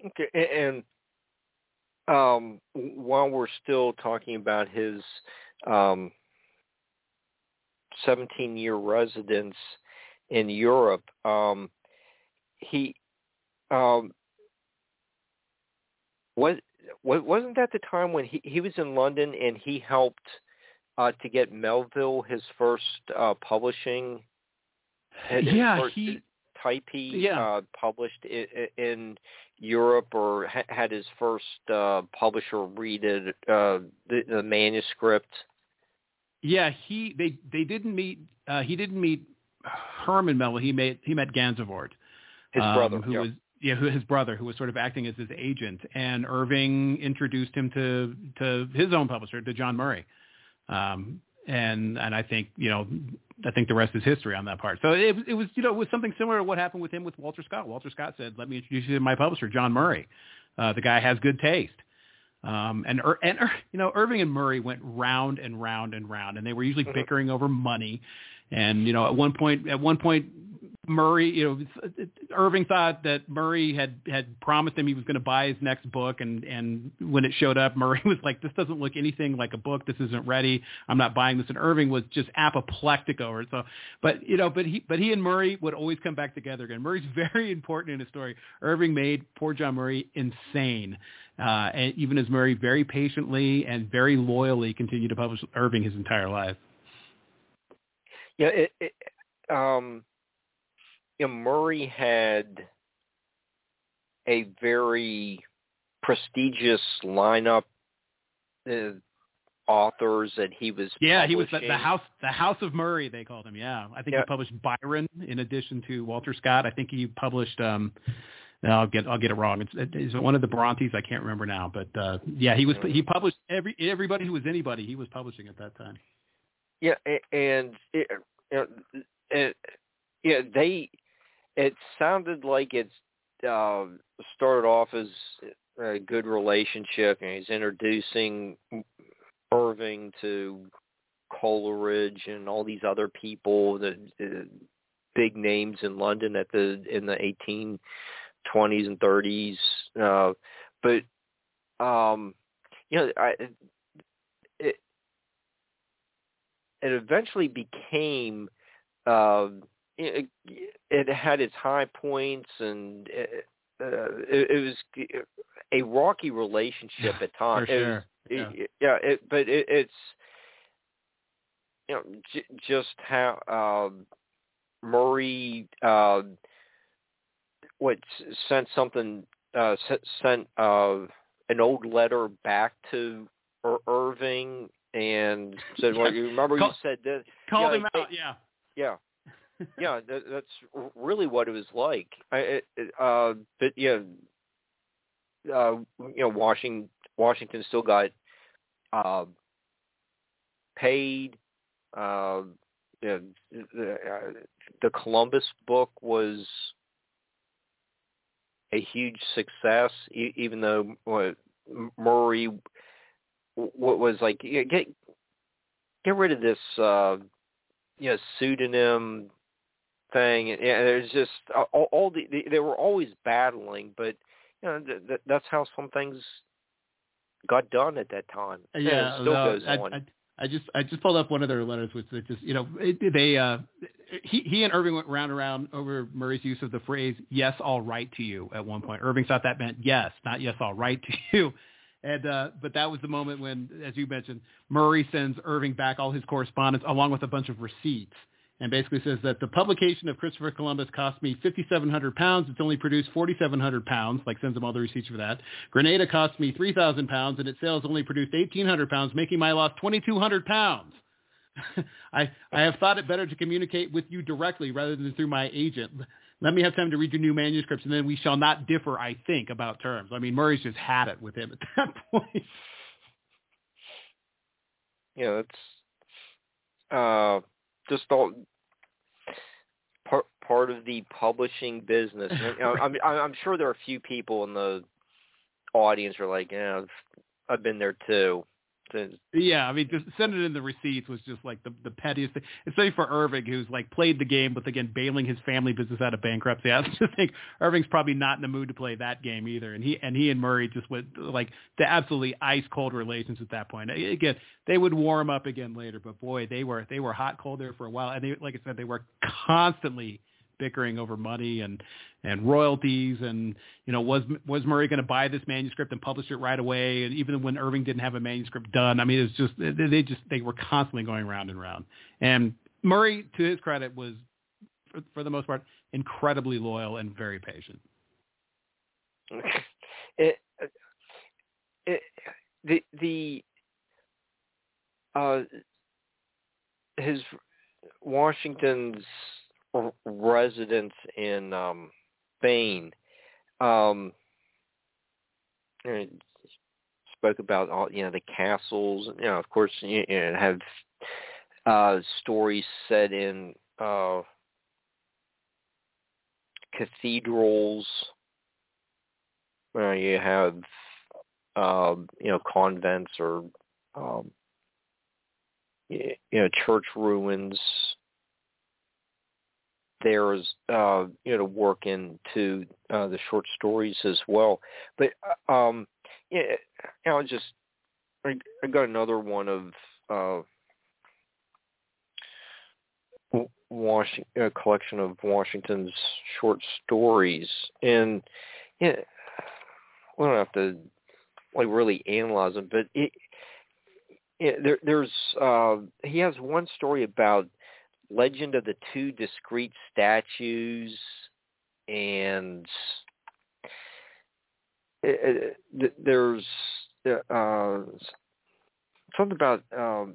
Speaker 1: Okay, and um, while we're still talking about his um, 17-year residence in Europe. Um, he um, was wasn't that the time when he he was in London and he helped uh, to get Melville his first uh, publishing.
Speaker 2: Yeah,
Speaker 1: first
Speaker 2: he
Speaker 1: type he
Speaker 2: yeah.
Speaker 1: uh, published in, in Europe or ha- had his first uh, publisher read it, uh, the, the manuscript.
Speaker 2: Yeah, he they they didn't meet. Uh, he didn't meet Herman Melville. He met he met Gansevoort,
Speaker 1: his
Speaker 2: um,
Speaker 1: brother,
Speaker 2: who
Speaker 1: yeah.
Speaker 2: was yeah, who his brother, who was sort of acting as his agent, and Irving introduced him to to his own publisher, to John Murray, um, and and I think you know, I think the rest is history on that part. So it it was you know it was something similar to what happened with him with Walter Scott. Walter Scott said, "Let me introduce you to my publisher, John Murray. Uh, the guy has good taste." Um, and and you know Irving and Murray went round and round and round, and they were usually bickering over money. And you know, at one point, at one point, Murray, you know, Irving thought that Murray had had promised him he was going to buy his next book, and and when it showed up, (laughs) Murray was like, "This doesn't look anything like a book. This isn't ready. I'm not buying this." And Irving was just apoplectic over it. So, but you know, but he but he and Murray would always come back together again. Murray's (laughs) very important in his story. Irving made poor John Murray insane, uh, and even as Murray very patiently and very loyally continued to publish Irving his entire life.
Speaker 1: Yeah, it, it, um, Murray had a very prestigious lineup of authors that he was
Speaker 2: yeah he was the, the house the house of Murray they called him yeah. I think
Speaker 1: Yeah.
Speaker 2: he published Byron in addition to Walter Scott. I think he published um I'll get I'll get it wrong. It's it's one of the Brontes? I can't remember now but uh yeah he was he published every everybody who was anybody he was publishing at that time.
Speaker 1: Yeah, and it, you know, it, yeah, they. It sounded like it's uh, started off as a good relationship, and he's introducing Irving to Coleridge and all these other people, the, the big names in London at the in the eighteen twenties and thirties. Uh, but um, you know, I, it, it eventually became uh, it, it had its high points and it, uh, it, it was a rocky relationship at times.
Speaker 2: Sure yeah.
Speaker 1: it- yeah, it, but it, it's you know j- just how um, Murray uh, what sent something uh, sent uh, an old letter back to Ir- Irving and said, (laughs) "Well, you remember you
Speaker 2: Call-
Speaker 1: said this."
Speaker 2: called
Speaker 1: yeah,
Speaker 2: him out yeah
Speaker 1: Yeah, yeah, that, that's really what it was like. I, it, uh, but yeah, uh, you know, Washington, Washington still got uh, paid. Uh, you know, the, uh, the Columbus book was a huge success, e- even though Murray what was like get get rid of this uh you know pseudonym thing and yeah, there's just uh, all, all the, the they were always battling but you know th- th- that's how some things got done at that time And it
Speaker 2: yeah
Speaker 1: still
Speaker 2: no,
Speaker 1: goes
Speaker 2: I,
Speaker 1: on
Speaker 2: I, I just I just pulled up one of their letters, which they just you know it, they uh he he and Irving went round and round over Murray's use of the phrase "yes, I'll write to you" at one point. Irving thought that meant yes, not yes, I'll write to you. (laughs) And uh, but that was the moment when, as you mentioned, Murray sends Irving back all his correspondence along with a bunch of receipts, and basically says that the publication of Christopher Columbus cost me fifty seven hundred pounds. It's only produced forty seven hundred pounds. Like sends him all the receipts for that. Grenada cost me three thousand pounds, and its sales only produced eighteen hundred pounds, making my loss twenty two hundred pounds. (laughs) I I have thought it better to communicate with you directly rather than through my agent. Let me have time to read your new manuscripts, and then we shall not differ, I think, about terms. I mean, Murray's just had it with him at that (laughs) point.
Speaker 1: Yeah, it's uh just all part part of the publishing business And, you know, I'm I'm sure there are a few people in the audience who are like, yeah, I've, I've been there too.
Speaker 2: Yeah, I mean, just sending in the receipts was just like the the pettiest thing, especially for Irving, who's like played the game, but again, bailing his family business out of bankruptcy. I just (laughs) think Irving's probably not in the mood to play that game either, and he and he and Murray just went like the absolutely ice cold relations at that point. Again, they would warm up again later, but boy, they were they were hot cold there for a while, and they like I said, they were constantly bickering over money and and royalties and you know was was Murray going to buy this manuscript and publish it right away? And even when Irving didn't have a manuscript done I mean it's just they, they just they were constantly going round and round. And Murray to his credit was for, for the most part incredibly loyal and very patient. (laughs)
Speaker 1: It, it, the the uh his Washington's residence in um, Spain um, spoke about all you know the castles. You know, of course, you know, have uh, stories set in uh, cathedrals. You have uh, you know convents or um, you know church ruins there's uh, you know work into uh, the short stories as well. But uh, um, yeah, you know, just I, I got another one of uh, Washington, a collection of Washington's short stories, and yeah, we don't have to like really analyze them, but it, it there, there's uh, he has one story about Legend of the Two Discreet Statues and it, it, there's uh, something about um,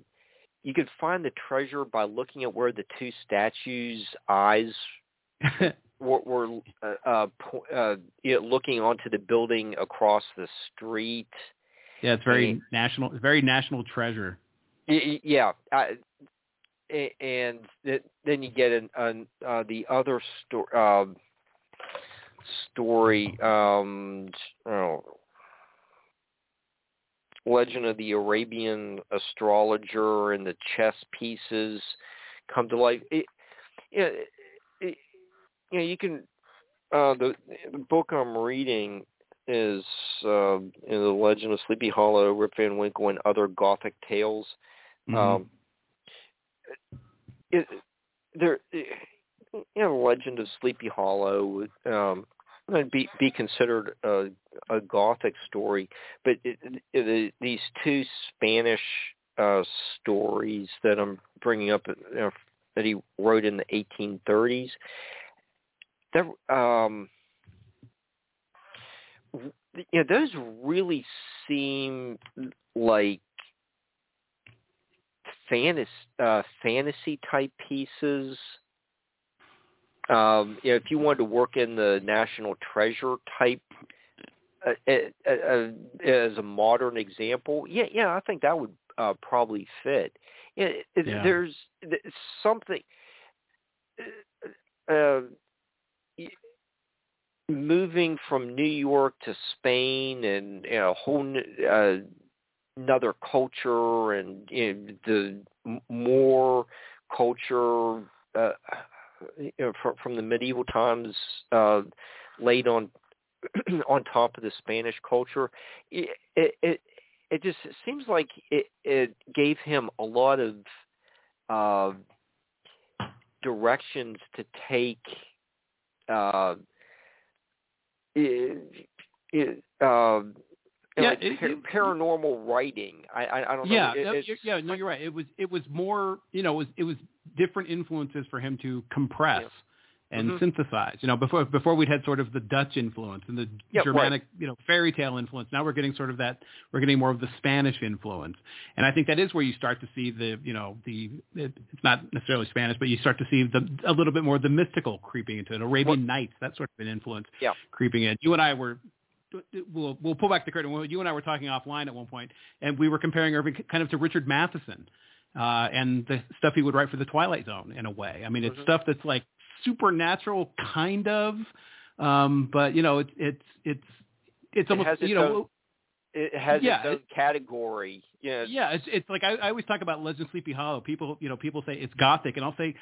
Speaker 1: you could find the treasure by looking at where the two statues' eyes (laughs) were, were uh, uh, uh, you know, looking onto the building across the street.
Speaker 2: Yeah, it's very and, national. Very national treasure.
Speaker 1: Yeah, I, and then you get an, an uh, the other story. Uh, story, um, oh, Legend of the Arabian Astrologer and the chess pieces come to life. It, it, it, you know, you can. Uh, the, the book I'm reading is uh, in the Legend of Sleepy Hollow, Rip Van Winkle, and other Gothic tales. Mm-hmm. Um, it, there, you know, Legend of Sleepy Hollow would um, be be considered a, a gothic story, but it, it, these two Spanish uh, stories that I'm bringing up you know, that he wrote in the 1830s, that um, you know, those really seem like fantasy uh, fantasy type pieces. Um, you know, if you wanted to work in the national treasure type uh, uh, uh, as a modern example, yeah, yeah, I think that would uh, probably fit. It, it, yeah. There's something. Uh, uh moving from New York to Spain and you know, a whole uh, another culture and you know, the more culture uh, you know, from, from the medieval times uh, laid on (clears throat) on top of the Spanish culture. It it it just seems like it it gave him a lot of uh, directions to take. Uh, it, it, uh, yeah, like it, par- paranormal writing. I I, I don't
Speaker 2: yeah,
Speaker 1: know.
Speaker 2: Yeah, yeah, no, you're right. It was it was more, you know, it was it was different influences for him to compress yeah. and mm-hmm. synthesize. You know, before before we'd had sort of the Dutch influence and the
Speaker 1: yeah,
Speaker 2: Germanic,
Speaker 1: right.
Speaker 2: you know, fairy tale influence. Now we're getting sort of that. We're getting more of the Spanish influence, and I think that is where you start to see the, you know, the it, it's not necessarily Spanish, but you start to see the a little bit more of the mystical creeping into it. Arabian what? Nights, that sort of an influence
Speaker 1: yeah.
Speaker 2: creeping in. You and I were we'll we'll pull back the curtain. You and I were talking offline at one point, and we were comparing Irving kind of to Richard Matheson uh, and the stuff he would write for the Twilight Zone in a way. I mean, it's mm-hmm. stuff that's like supernatural, kind of, um, but you know, it's it's it's it's almost
Speaker 1: it
Speaker 2: you know.
Speaker 1: Own, it has
Speaker 2: Yeah,
Speaker 1: its own
Speaker 2: it-
Speaker 1: category. Yeah,
Speaker 2: Yeah, it's it's like I, I always talk about Legend of Sleepy Hollow. People, you know, people say it's gothic, and I'll say,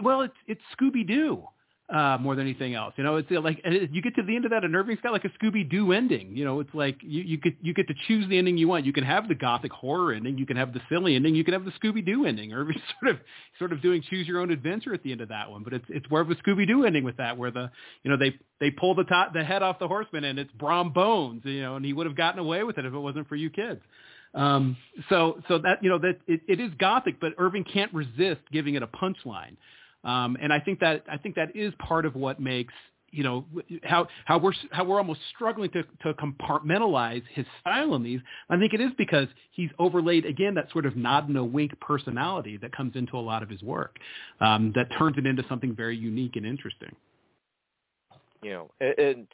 Speaker 2: well, it's it's Scooby Doo uh, more than anything else. You know, it's like and it- you get to the end of that, and Irving's got like a Scooby Doo ending. You know, it's like you you get you get to choose the ending you want. You can have the gothic horror ending, you can have the silly ending, you can have the Scooby Doo ending. Irving's (laughs) sort of sort of doing choose your own adventure at the end of that one, but it's it's more of a Scooby Doo ending with that, where the you know they they pull the top the head off the horseman, and it's Brom Bones. You know, and he would have gotten away with it if it wasn't for you kids. Um, so, so that you know that it, it is gothic, but Irving can't resist giving it a punchline, um, and I think that I think that is part of what makes you know how how we're how we're almost struggling to to compartmentalize his style in these. I think it is because he's overlaid again that sort of nod and a wink personality that comes into a lot of his work, um, that turns it into something very unique and interesting.
Speaker 1: you know, and,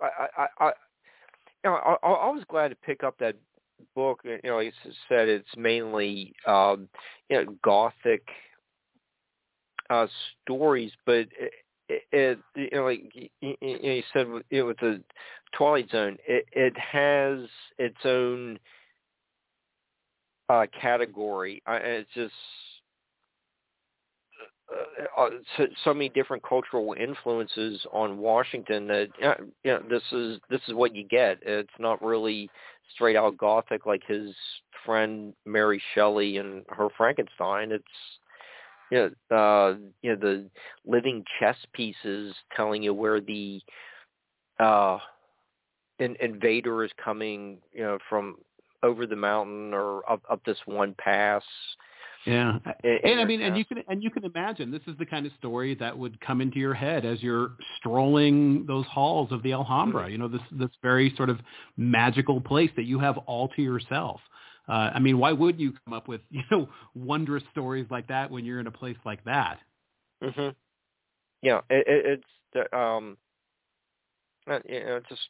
Speaker 1: I, I, I, you know, I I was glad to pick up that book. You know, like I said, it's mainly um, you know gothic uh, stories, but it, it, you know, like you, you said with, the Twilight Zone, it, it has its own uh, category. I, it's just uh, uh, so, so many different cultural influences on Washington that you know this is this is what you get. It's not really straight out gothic like his friend Mary Shelley and her Frankenstein. It's you know uh, you know the living chess pieces telling you where the uh, in, invader is coming. You know from over the mountain or up up this one pass.
Speaker 2: Yeah,
Speaker 1: in- in
Speaker 2: and I mean, and you can and you can imagine this is the kind of story that would come into your head as you're strolling those halls of the Alhambra. You know, this this very sort of magical place that you have all to yourself. Uh, I mean, why would you come up with (laughs) you know wondrous stories like that when you're in a place like that?
Speaker 1: hmm Yeah, it, it, it's the, um, uh, you know, just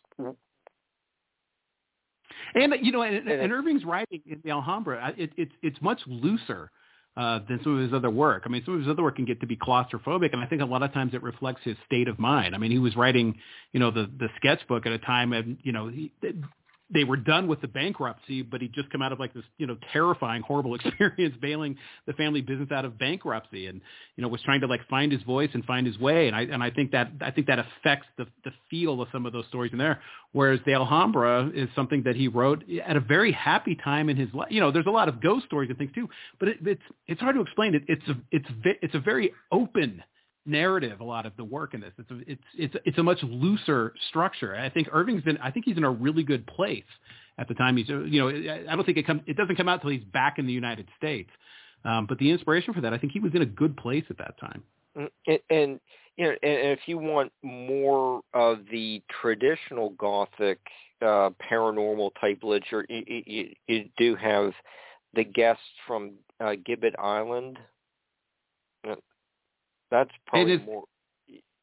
Speaker 2: And you know, and,
Speaker 1: And
Speaker 2: Irving's writing in the Alhambra, it, it's it's much looser uh, than some of his other work. I mean, some of his other work can get to be claustrophobic, and I think a lot of times it reflects his state of mind. I mean, he was writing, you know, the the sketchbook at a time, and you know, he, they were done with the bankruptcy, but he'd just come out of like this, you know, terrifying, horrible (laughs) experience bailing the family business out of bankruptcy, and you know, was trying to like find his voice and find his way. And I and I think that I think that affects the the feel of some of those stories in there. Whereas the Alhambra is something that he wrote at a very happy time in his life. You know, there's a lot of ghost stories and things too, but it, it's it's hard to explain. It it's a it's it's a very open narrative a lot of the work in this. It's a, it's it's it's a much looser structure. I think irving's been i think he's in a really good place at the time he's you know i don't think it comes it doesn't come out till he's back in the united states. Um, but the inspiration for that i think he was in a good place at that time.
Speaker 1: Mm, and, and you know, and, and if you want more of the traditional Gothic uh, paranormal type literature, you, you, you- do have the guests from uh, Gibbet Island. That's probably
Speaker 2: is-
Speaker 1: more.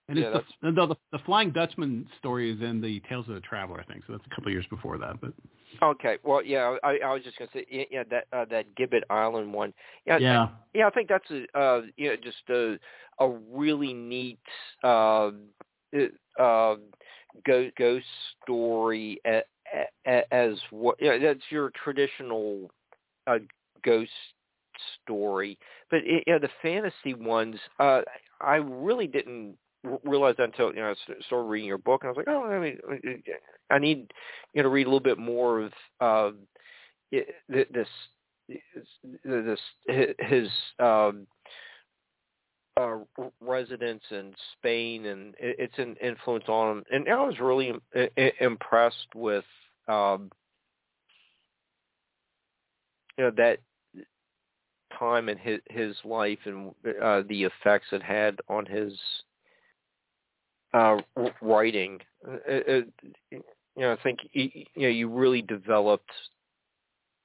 Speaker 2: and
Speaker 1: Yeah,
Speaker 2: it's the, the the flying dutchman story is in the tales of the traveler i think so that's a couple of years before that but
Speaker 1: Okay, well, yeah, I, I was just gonna say, yeah, yeah that uh, that Gibbet Island one. Yeah,
Speaker 2: yeah
Speaker 1: Yeah, I think that's a uh, you know just a a really neat uh, uh, ghost ghost story a, a, as what yeah, that's your traditional uh, ghost story. But it, yeah, the fantasy ones, uh, I really didn't r- realize that until you know I started reading your book, and I was like, oh, I mean, I need you know to read a little bit more of uh, this this his um uh residence in Spain and it's an influence on him and I was really im- impressed with um you know that time in his his life and uh the effects it had on his uh writing Uh, it, it, you know I think you know you really developed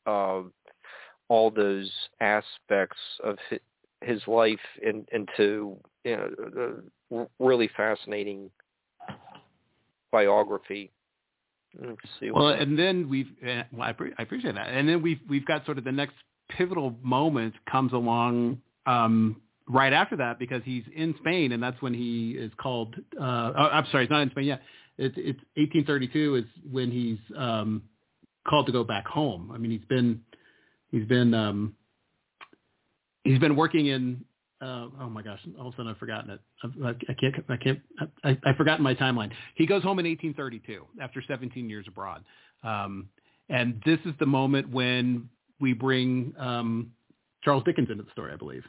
Speaker 1: uh, all those aspects of his, his life in, into you know a really fascinating biography. Let's see.
Speaker 2: Well, and then we've uh, well, I, pre- I appreciate that, and then we've we've got sort of the next pivotal moment comes along um, right after that because he's in Spain, and that's when he is called. Uh, oh, I'm sorry, he's not in Spain yet. It's it's 1832 is when he's um, called to go back home. I mean, he's been he's been um, he's been working in uh, oh my gosh, all of a sudden I've forgotten it. I, I can't, I can't, I, I've forgotten my timeline. He goes home in 1832 after 17 years abroad. Um, and this is the moment when we bring um, Charles Dickens into the story, I believe.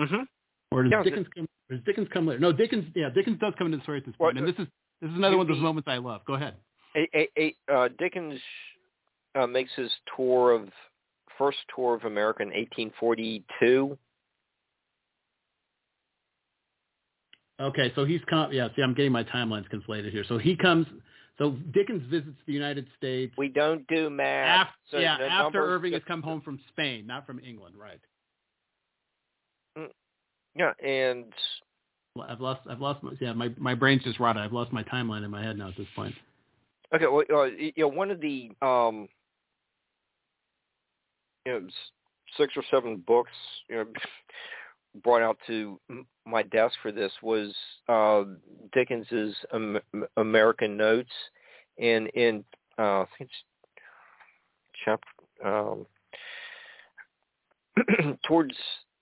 Speaker 1: Mm-hmm.
Speaker 2: Or does
Speaker 1: Yeah,
Speaker 2: Dickens come? Does Dickens come later? No, Dickens. Yeah, Dickens does come into the story at this point,
Speaker 1: Well,
Speaker 2: and this is this is another one of those moments I love. Go ahead.
Speaker 1: A, a, a, uh, Dickens uh, makes his tour of first tour of America in 1842.
Speaker 2: Okay, so he's come. Yeah, see, I'm getting my timelines conflated here. So he comes. So Dickens visits the United States.
Speaker 1: We don't do math.
Speaker 2: After,
Speaker 1: so
Speaker 2: yeah, after Irving has come home from Spain, not from England, right?
Speaker 1: Yeah, and
Speaker 2: I've lost. I've lost. My, yeah, my my brain's just rotted. I've lost my timeline in my head now at this point.
Speaker 1: okay, well, uh, you know, one of the um, you know, six or seven books you know brought out to my desk for this was uh, Dickens's Am- American Notes, and in uh, I think it's chapter um, (clears throat) towards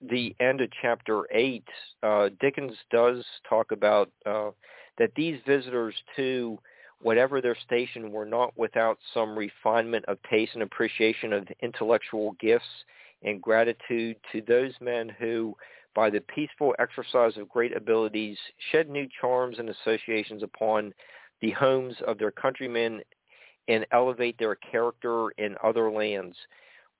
Speaker 1: the end of chapter eight, uh, Dickens does talk about uh, that these visitors too, whatever their station, were not without some refinement of taste and appreciation of intellectual gifts and gratitude to those men who, by the peaceful exercise of great abilities, shed new charms and associations upon the homes of their countrymen and elevate their character in other lands,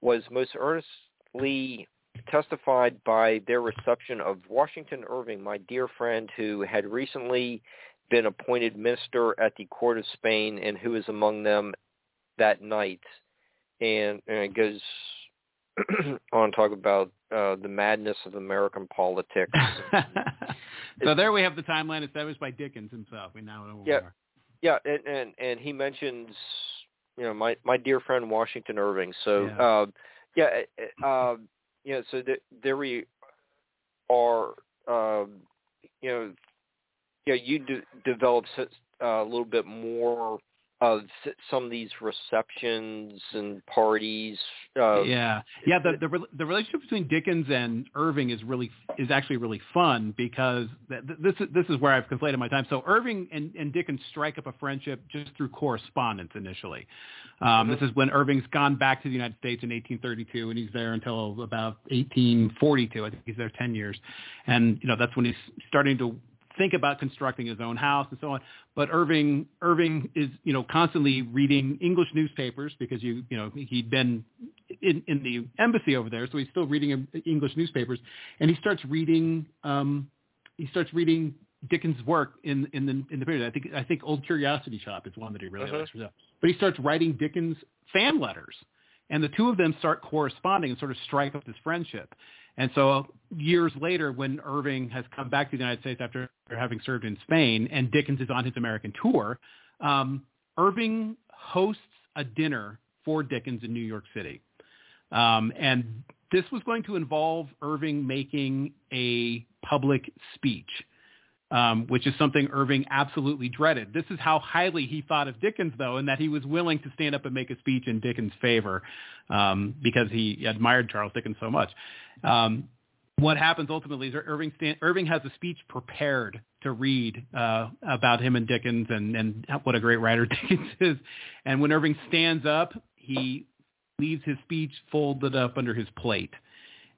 Speaker 1: was most earnestly testified by their reception of Washington Irving, my dear friend who had recently been appointed minister at the court of Spain and who was among them that night. And, and it goes (clears throat) on to talk about uh, the madness of American politics. (laughs)
Speaker 2: so there we have the timeline established by Dickens himself. We now know where
Speaker 1: Yeah. Yeah, and, and and he mentions, you know, my my dear friend Washington Irving. So,
Speaker 2: Yeah.
Speaker 1: uh, yeah, uh, uh, yeah. So th- there we are. Um, you know, yeah, you de- developed s- uh, a little bit more of some of these receptions and parties. Uh,
Speaker 2: yeah, yeah. The, the the relationship between Dickens and Irving is really is actually really fun because th- th- this is this is where I've conflated my time. So Irving and, and Dickens strike up a friendship just through correspondence initially. Um,
Speaker 1: Mhm.
Speaker 2: This is when Irving's gone back to the United States in 1832, and he's there until about 1842. I think he's there 10 years, and you know that's when he's starting to think about constructing his own house and so on. But Irving Irving is you know constantly reading English newspapers because you you know he'd been in, in the embassy over there, so he's still reading English newspapers, and he starts reading um, he starts reading Dickens' work in in the in the period. I think I think Old Curiosity Shop is one that he really
Speaker 1: Mhm.
Speaker 2: likes. But he starts writing Dickens fan letters, and the two of them start corresponding and sort of strike up this friendship. And so years later, when Irving has come back to the United States after having served in Spain, and Dickens is on his American tour, um, Irving hosts a dinner for Dickens in New York City. Um, and this was going to involve Irving making a public speech, um, which is something Irving absolutely dreaded. This is how highly he thought of Dickens, though, and that he was willing to stand up and make a speech in Dickens' favor um, because he admired Charles Dickens so much. Um, what happens ultimately is Irving, stand, Irving has a speech prepared to read uh, about him and Dickens and, and what a great writer (laughs) Dickens is. And when Irving stands up, he leaves his speech folded up under his plate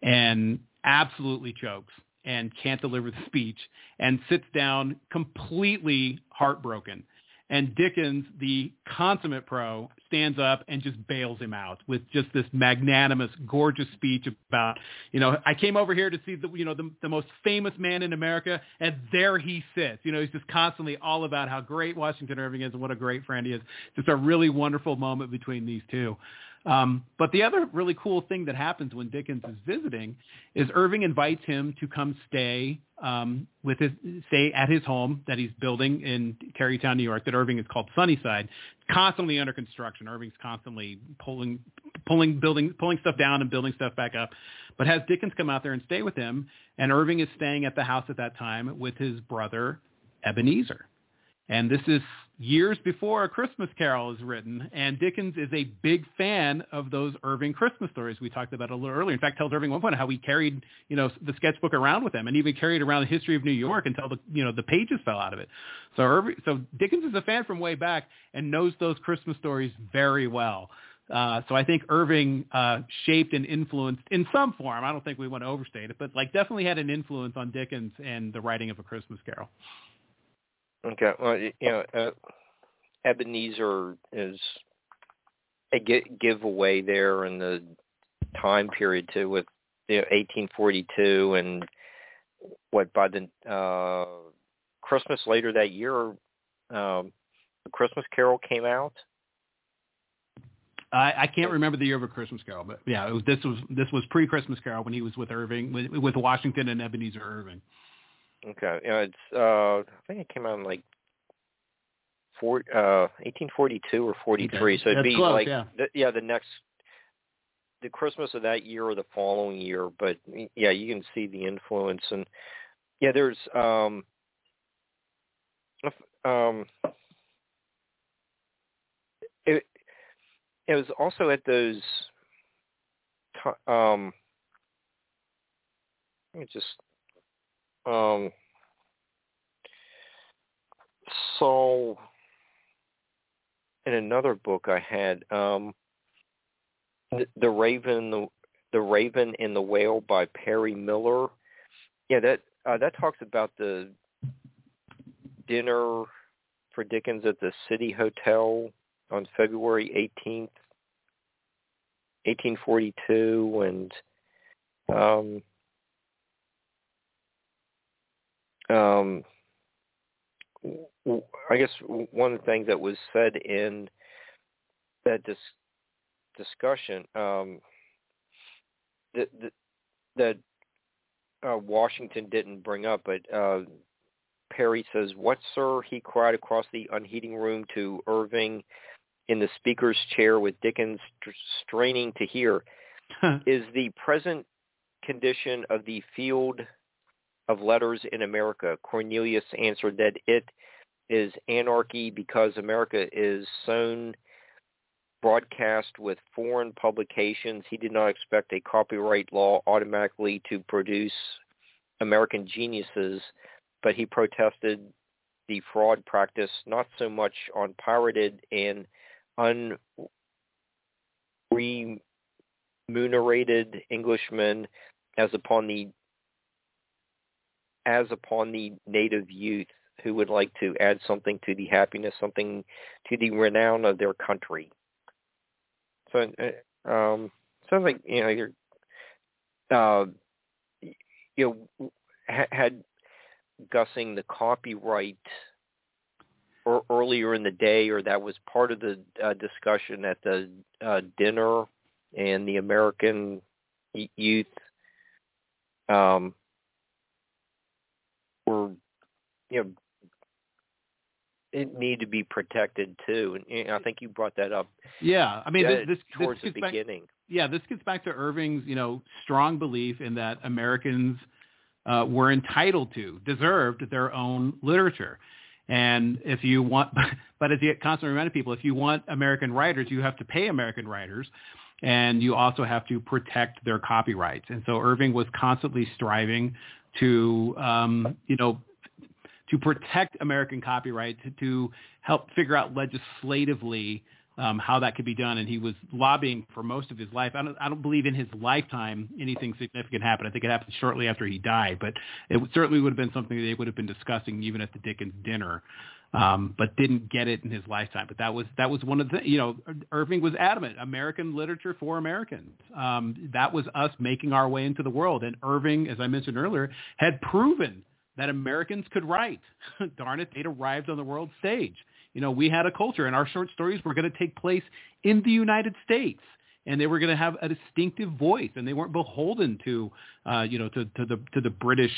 Speaker 2: and absolutely chokes and can't deliver the speech and sits down completely heartbroken. And Dickens, the consummate pro, stands up and just bails him out with just this magnanimous, gorgeous speech about, you know, I came over here to see the, you know, the, the most famous man in America, and there he sits. You know, he's just constantly all about how great Washington Irving is and what a great friend he is. Just a really wonderful moment between these two. Um, but the other really cool thing that happens when Dickens is visiting is Irving invites him to come stay um, with his stay at his home that he's building in Tarrytown, New York. That Irving is called Sunnyside, constantly under construction. Irving's constantly pulling, pulling, building, pulling stuff down and building stuff back up. But has Dickens come out there and stay with him, and Irving is staying at the house at that time with his brother Ebenezer. And this is years before A Christmas Carol is written, and Dickens is a big fan of those Irving Christmas stories we talked about a little earlier. In fact, tells Irving one point how he carried, you know, the sketchbook around with him, and even carried around the history of New York until the, you know, the pages fell out of it. So Irving, so Dickens is a fan from way back and knows those Christmas stories very well. Uh, so I think Irving uh, shaped and influenced in some form. I don't think we want to overstate it, but like definitely had an influence on Dickens and the writing of A Christmas Carol.
Speaker 1: Okay. Well, you know, uh, Ebenezer is a giveaway there in the time period too, with you know, 1842 and what by the uh, Christmas later that year, um, the Christmas Carol came out.
Speaker 2: I, I can't remember the year of a Christmas Carol, but yeah, was, this was this was pre Christmas Carol when he was with Irving, with, with Washington and Ebenezer Irving.
Speaker 1: Okay, yeah, it's uh, I think it came out in like four, uh, 1842 or 43. Okay. So it'd
Speaker 2: That's
Speaker 1: be
Speaker 2: close,
Speaker 1: like
Speaker 2: yeah.
Speaker 1: The, yeah, the next the Christmas of that year or the following year. But yeah, you can see the influence and yeah, there's um um it it was also at those um let me just um so in another book I had um the, the Raven the the Raven and the Whale by Perry Miller. Yeah, that uh, that talks about the dinner for Dickens at the City Hotel on February 18th, 1842 and um um I guess one of the things that was said in that dis- discussion um, that that uh, Washington didn't bring up, but uh, Perry says, "What, sir?" He cried across the unheating room to Irving in the speaker's chair, with Dickens st- straining to hear. (laughs) Is the present condition of the field of letters in America? Cornelius answered that it is anarchy because America is sown broadcast with foreign publications. He did not expect a copyright law automatically to produce American geniuses, but he protested the fraud practice not so much on pirated and unremunerated Englishmen as upon the as upon the native youth who would like to add something to the happiness, something to the renown of their country. So, uh, um, sounds like you know you're, uh, you know, had gussing the copyright or earlier in the day, or that was part of the uh, discussion at the uh, dinner and the American youth um, were you know it need to be protected too, and I think you brought that up.
Speaker 2: Yeah, I mean, this, this
Speaker 1: towards
Speaker 2: this
Speaker 1: the beginning.
Speaker 2: Back, yeah, this gets back to Irving's, you know, strong belief in that Americans uh, were entitled to, deserved their own literature. And if you want, (laughs) but as he constantly reminded people, if you want American writers, you have to pay American writers, and you also have to protect their copyrights. And so Irving was constantly striving to, um, you know, to protect American copyright, to, to help figure out legislatively um, how that could be done. And he was lobbying for most of his life. I don't, I don't believe in his lifetime anything significant happened. I think it happened shortly after he died, but it certainly would have been something they would have been discussing even at the Dickens dinner. Um, but didn't get it in his lifetime. But that was that was one of the you know Irving was adamant American literature for Americans. Um, that was us making our way into the world. And Irving, as I mentioned earlier, had proven that Americans could write. (laughs) Darn it, they'd arrived on the world stage. You know, we had a culture, and our short stories were going to take place in the United States, and they were going to have a distinctive voice, and they weren't beholden to, uh, you know, to, to the to the British,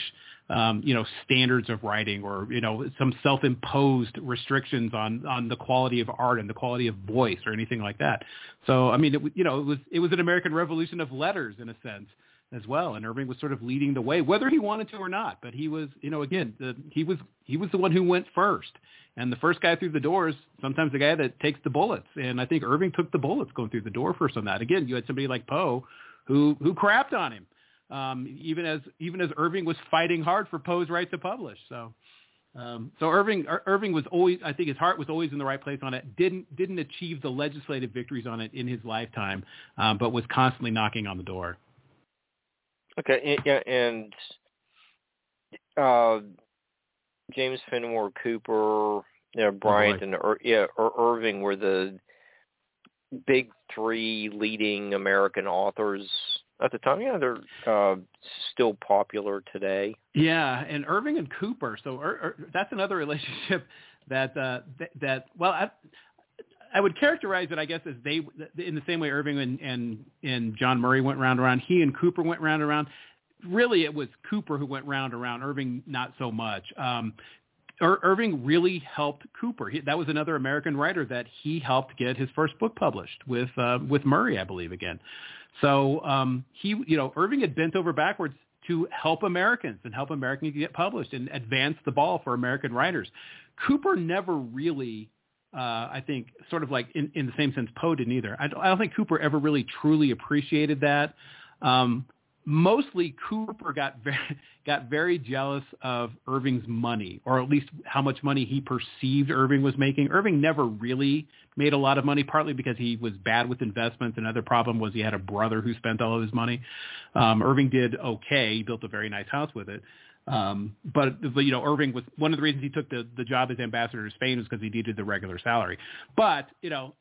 Speaker 2: um, you know, standards of writing or you know some self-imposed restrictions on on the quality of art and the quality of voice or anything like that. So, I mean, it, you know, it was it was an American Revolution of letters in a sense as well, and Irving was sort of leading the way, whether he wanted to or not. But he was, you know, again, the, he was he was the one who went first, and the first guy through the doors, sometimes the guy that takes the bullets. And I think Irving took the bullets going through the door first on that. Again, you had somebody like Poe, who who crapped on him, um, even as even as Irving was fighting hard for Poe's right to publish. So. Um, so Irving, Irving was always, I think his heart was always in the right place on it. Didn't didn't achieve the legislative victories on it in his lifetime, um, but was constantly knocking on the door.
Speaker 1: Okay, yeah, and uh, James Fenimore Cooper, you know, Bryant, oh and Ir- yeah, Ir- Irving were the big three leading American authors at the time. Yeah, they're uh, still popular today.
Speaker 2: Yeah, and Irving and Cooper. So Ir- Ir- that's another (laughs) relationship that uh, th- that well, I, I would characterize it, I guess, as they in the same way Irving and and, and John Murray went round around. He and Cooper went round around. Really, it was Cooper who went round around. Irving not so much. Um, Ir- Irving really helped Cooper. He, that was another American writer that he helped get his first book published with uh, with Murray, I believe, again. So um, he, you know, Irving had bent over backwards to help Americans and help Americans get published and advance the ball for American writers. Cooper never really uh, I think sort of like in, in the same sense Poe didn't either. I don't, I don't think Cooper ever really truly appreciated that. Um, mostly Cooper got (laughs) very, got very jealous of Irving's money, or at least how much money he perceived Irving was making. Irving never really made a lot of money, partly because he was bad with investments. Another problem was he had a brother who spent all of his money. Um, Irving did okay. He built a very nice house with it. Um, but you know, Irving was one of the reasons he took the, the job as ambassador to Spain was because he needed the regular salary. But you know,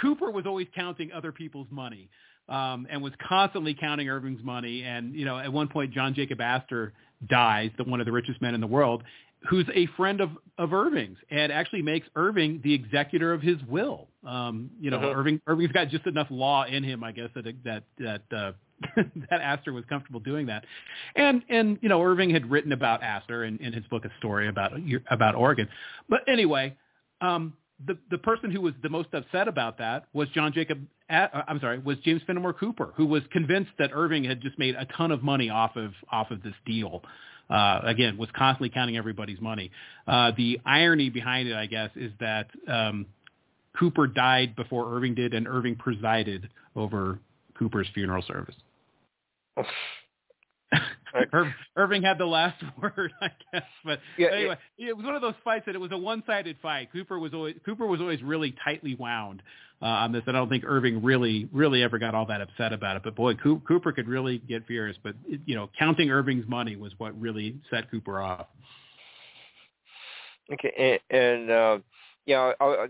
Speaker 2: Cooper was always counting other people's money um, and was constantly counting Irving's money. And you know, at one point, John Jacob Astor dies, the one of the richest men in the world, who's a friend of, of Irving's and actually makes Irving the executor of his will. Um, you know, uh-huh. Irving Irving's got just enough law in him, I guess, that that that uh, (laughs) that Astor was comfortable doing that. And and you know, Irving had written about Astor in, in his book a story about about Oregon. But anyway, um, the the person who was the most upset about that was John Jacob. Uh, I'm sorry, was James Fenimore Cooper, who was convinced that Irving had just made a ton of money off of off of this deal. Uh, again, was constantly counting everybody's money. Uh, the irony behind it, I guess, is that um, Cooper died before Irving did, and Irving presided over Cooper's funeral service. (laughs) Ir- Irving had the last (laughs) word, I guess. But yeah, anyway, it, it was one of those fights that it was a one-sided fight. Cooper was always Cooper was always really tightly wound uh, on this. I don't think Irving really really ever got all that upset about it. But boy, Cooper could really get furious. But you know, counting Irving's money was what really set Cooper off.
Speaker 1: Okay, and, and uh, yeah, I,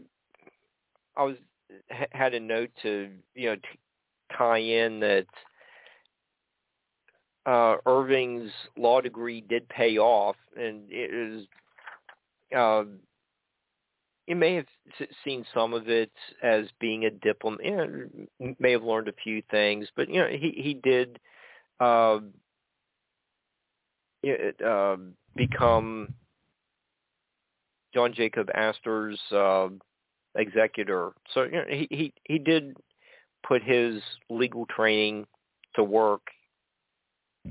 Speaker 1: I was had a note to you know t- tie in that uh, Irving's law degree did pay off, and it is. Uh, you may have seen some of it as being a diplomat. You know, may have learned a few things, but you know he he did uh, uh, become John Jacob Astor's uh, executor. So you know, he he he did put his legal training to work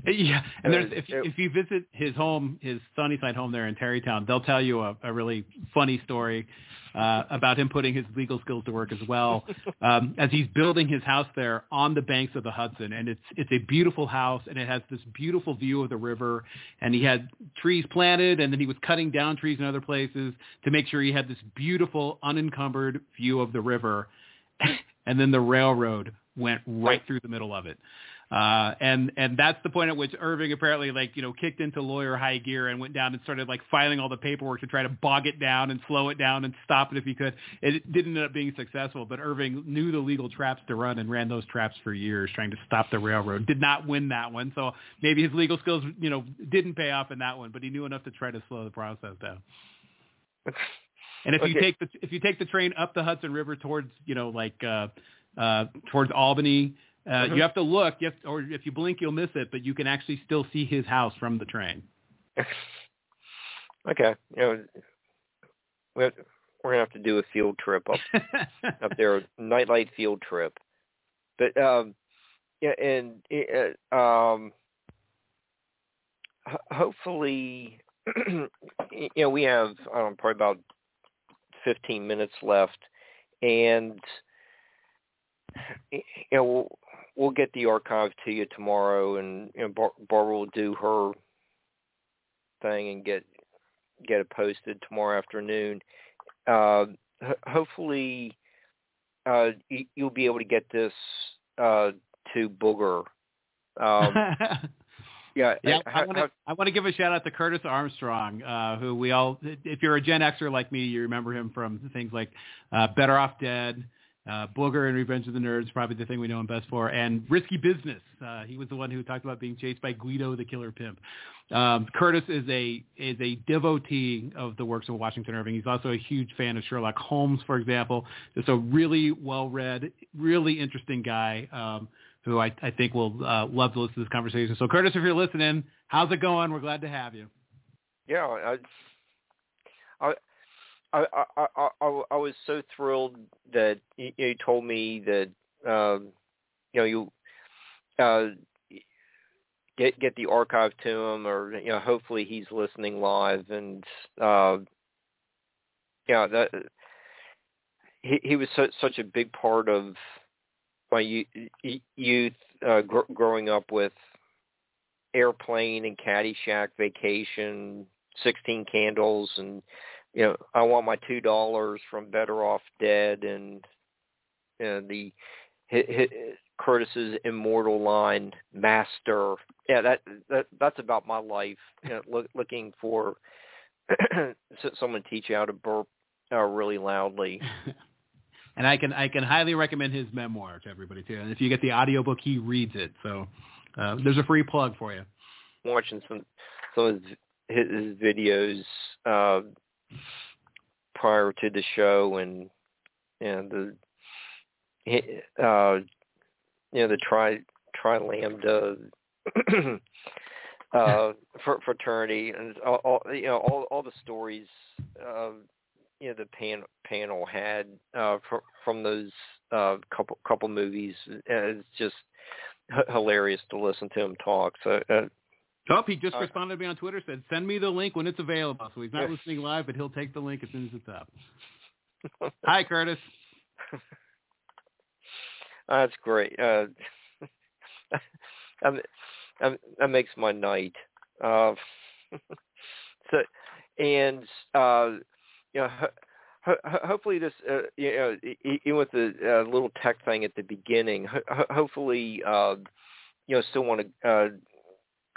Speaker 2: yeah, and there's if if you visit his home, his Sunnyside home there in Tarrytown, they'll tell you a, a really funny story uh, about him putting his legal skills to work as well, (laughs) um, as he's building his house there on the banks of the Hudson, and it's it's a beautiful house, and it has this beautiful view of the river, and he had trees planted, and then he was cutting down trees in other places to make sure he had this beautiful unencumbered view of the river, (laughs) and then the railroad went right. through the middle of it. Uh, and and that's the point at which Irving apparently like you know kicked into lawyer high gear and went down and started like filing all the paperwork to try to bog it down and slow it down and stop it if he could. It didn't end up being successful, but Irving knew the legal traps to run and ran those traps for years trying to stop the railroad. Did not win that one, so maybe his legal skills you know didn't pay off in that one, but he knew enough to try to slow the process down. (laughs) And if okay. you take the if you take the train up the Hudson River towards you know like uh, uh, towards Albany uh, mm-hmm. You have to look, you have to, or if you blink, you'll miss it. But you can actually still see his house from the train. (laughs)
Speaker 1: okay, you know, we're, gonna have to do a field trip up (laughs) up there, nightlight field trip. But um, yeah, and uh, um, hopefully, (clears throat) you know, we have I don't know, probably about 15 minutes left, and you know, we'll, get the archive to you tomorrow, and you know, Bar- Barbara will do her thing and get get it posted tomorrow afternoon. Uh, hopefully, uh, you, you'll be able to get this uh, to Booger. Um, (laughs)
Speaker 2: yeah, yeah. I, want to I want to give a shout out to Curtis Armstrong, uh, who we all, if you're a Gen Xer like me, you remember him from things like uh, Better Off Dead, uh, Booger and Revenge of the Nerds, probably the thing we know him best for, and Risky Business. Uh, he was the one who talked about being chased by Guido the Killer Pimp. Um, Curtis is a is a devotee of the works of Washington Irving. He's also a huge fan of Sherlock Holmes, for example. Just a really well-read, really interesting guy um, who I, I think will uh, love to listen to this conversation. So, Curtis, if you're listening, how's it going? We're glad to have you.
Speaker 1: Yeah, I, I I, I I I was so thrilled that you, you told me that um, you know you uh, get get the archive to him, or you know hopefully he's listening live, and uh, yeah, that he he was so, such a big part of my youth uh, gr- growing up with airplane and Caddyshack, Vacation, Sixteen Candles, and you know, I want my two dollars from Better Off Dead and know, the hit, hit, Curtis's immortal line, Master. Yeah, that that that's about my life. You know, look, looking for (clears throat) someone to teach you how to burp uh, really loudly. (laughs)
Speaker 2: and I can I can highly recommend his memoir to everybody too. And if you get the audiobook, he reads it. So uh, there's a free plug for you.
Speaker 1: Watching some some of his, his videos. Uh, prior to the show and and the uh you know the tri tri lambda (clears throat) uh fraternity and all, all you know all all the stories uh you know the pan, panel had uh fr- from those uh couple couple movies and it's just h- hilarious to listen to him talk. So uh,
Speaker 2: Oh, he just responded to me on Twitter. Said, "Send me the link when it's available." So he's not listening live, but he'll take the link as soon as it's up. (laughs) Hi, Curtis. (laughs)
Speaker 1: That's great. Uh, (laughs) that makes my night. Uh, so, and uh, you know, ho- ho- hopefully this, uh, you know, even with the uh, little tech thing at the beginning, ho- hopefully, uh, you know, still want to uh,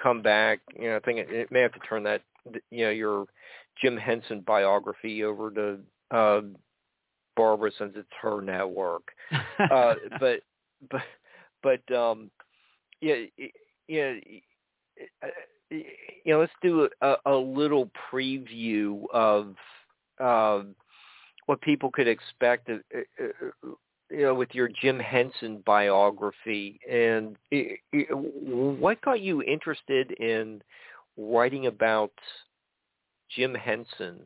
Speaker 1: come back. You know, I think it, it may have to turn that you know your Jim Henson biography over to uh, Barbara since it's her network. (laughs) uh, but but but um, yeah yeah. You know, let's do a, a little preview of uh, what people could expect uh, uh, you know, with your Jim Henson biography, and it, it, what got you interested in writing about Jim Henson?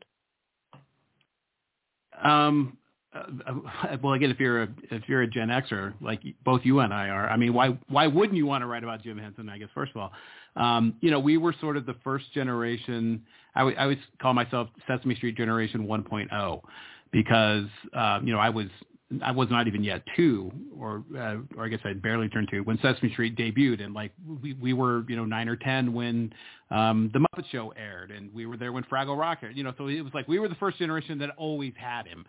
Speaker 2: Um, uh, well, again, if you're a if you're a Gen Xer, like both you and I are, I mean, why why wouldn't you want to write about Jim Henson? I guess first of all, um, you know, we were sort of the first generation. I, w- I always call myself Sesame Street Generation 1.0 because uh, you know I was I was not even yet two, or uh, or I guess I barely turned two when Sesame Street debuted, and like we we were you know nine or ten when um, the Muppet Show aired, and we were there when Fraggle Rock aired. You know, so it was like we were the first generation that always had him.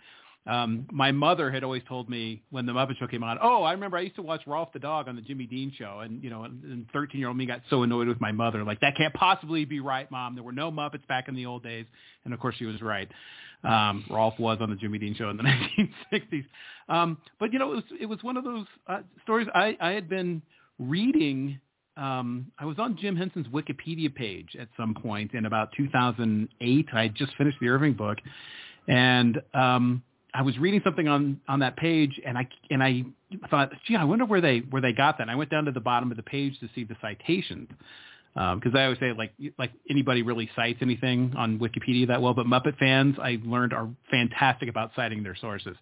Speaker 2: Um, my mother had always told me when the Muppet Show came on, oh, I remember I used to watch Rowlf the dog on the Jimmy Dean show, and you know, and 13 year old me got so annoyed with my mother, like that can't possibly be right, mom. There were no Muppets back in the old days, and of course she was right. Um, Rowlf was on the Jimmy Dean show in the (laughs) 1960s, um, but you know, it was it was one of those uh, stories. I I had been reading. Um, I was on Jim Henson's Wikipedia page at some point in about 2008. I had just finished the Irving book, and um, I was reading something on on that page, and I and I thought, gee, I wonder where they where they got that. And I went down to the bottom of the page to see the citations, because um, I always say like like anybody really cites anything on Wikipedia that well, but Muppet fans I learned are fantastic about citing their sources,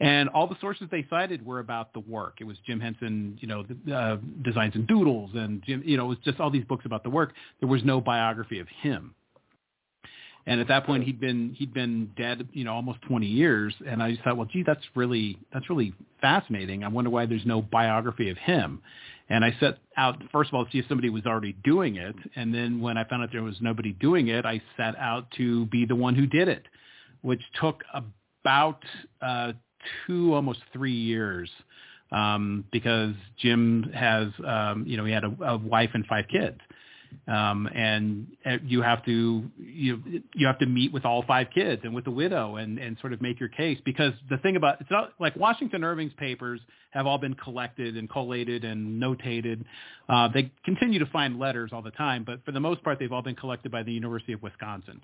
Speaker 2: and all the sources they cited were about the work. It was Jim Henson, you know, the, uh, Designs and Doodles, and Jim, you know, it was just all these books about the work. There was no biography of him. And at that point, he'd been he'd been dead, you know, almost 20 years. And I just thought, well, gee, that's really that's really fascinating. I wonder why there's no biography of him. And I set out first of all to see if somebody was already doing it, and then when I found out there was nobody doing it, I set out to be the one who did it, which took about uh, two, almost three years, um, because Jim has, um, you know, he had a, a wife and five kids um, and you have to you you have to meet with all five kids and with the widow and and sort of make your case because the thing about it's not like Washington Irving's papers have all been collected and collated and notated. Uh, they continue to find letters all the time, but for the most part, they've all been collected by the University of Wisconsin,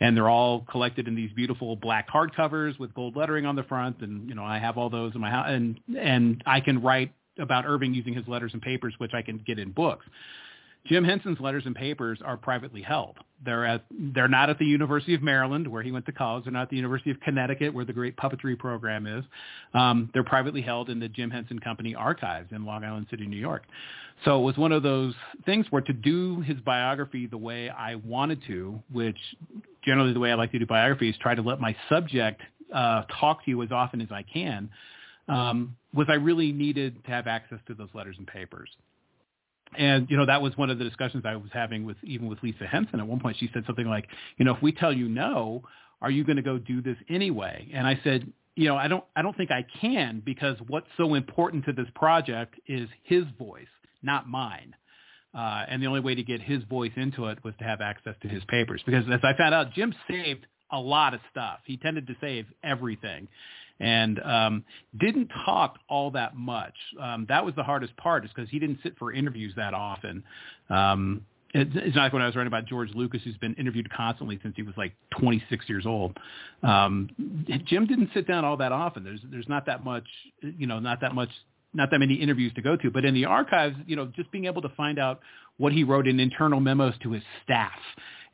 Speaker 2: and they're all collected in these beautiful black hardcovers with gold lettering on the front. And you know, I have all those in my house, and and I can write about Irving using his letters and papers, which I can get in books. Jim Henson's letters and papers are privately held. They're at they're not at the University of Maryland where he went to college. They're not at the University of Connecticut where the great puppetry program is. Um, they're privately held in the Jim Henson Company archives in Long Island City, New York. So it was one of those things where to do his biography the way I wanted to, which generally the way I like to do biographies, try to let my subject uh, talk to you as often as I can. Um, was I really needed to have access to those letters and papers. And you know that was one of the discussions I was having with even with Lisa Henson. At one point, she said something like, "You know, if we tell you no, are you going to go do this anyway?" And I said, "You know, I don't I don't think I can because what's so important to this project is his voice, not mine." Uh, and the only way to get his voice into it was to have access to his papers because as I found out, Jim saved a lot of stuff. He tended to save everything and um, didn't talk all that much. Um, that was the hardest part, is because he didn't sit for interviews that often. Um, it's, not like when I was writing about George Lucas, who's been interviewed constantly since he was like 26 years old. Um, Jim didn't sit down all that often. There's there's not that much, you know, not that much, not that many interviews to go to. But in the archives, you know, just being able to find out what he wrote in internal memos to his staff,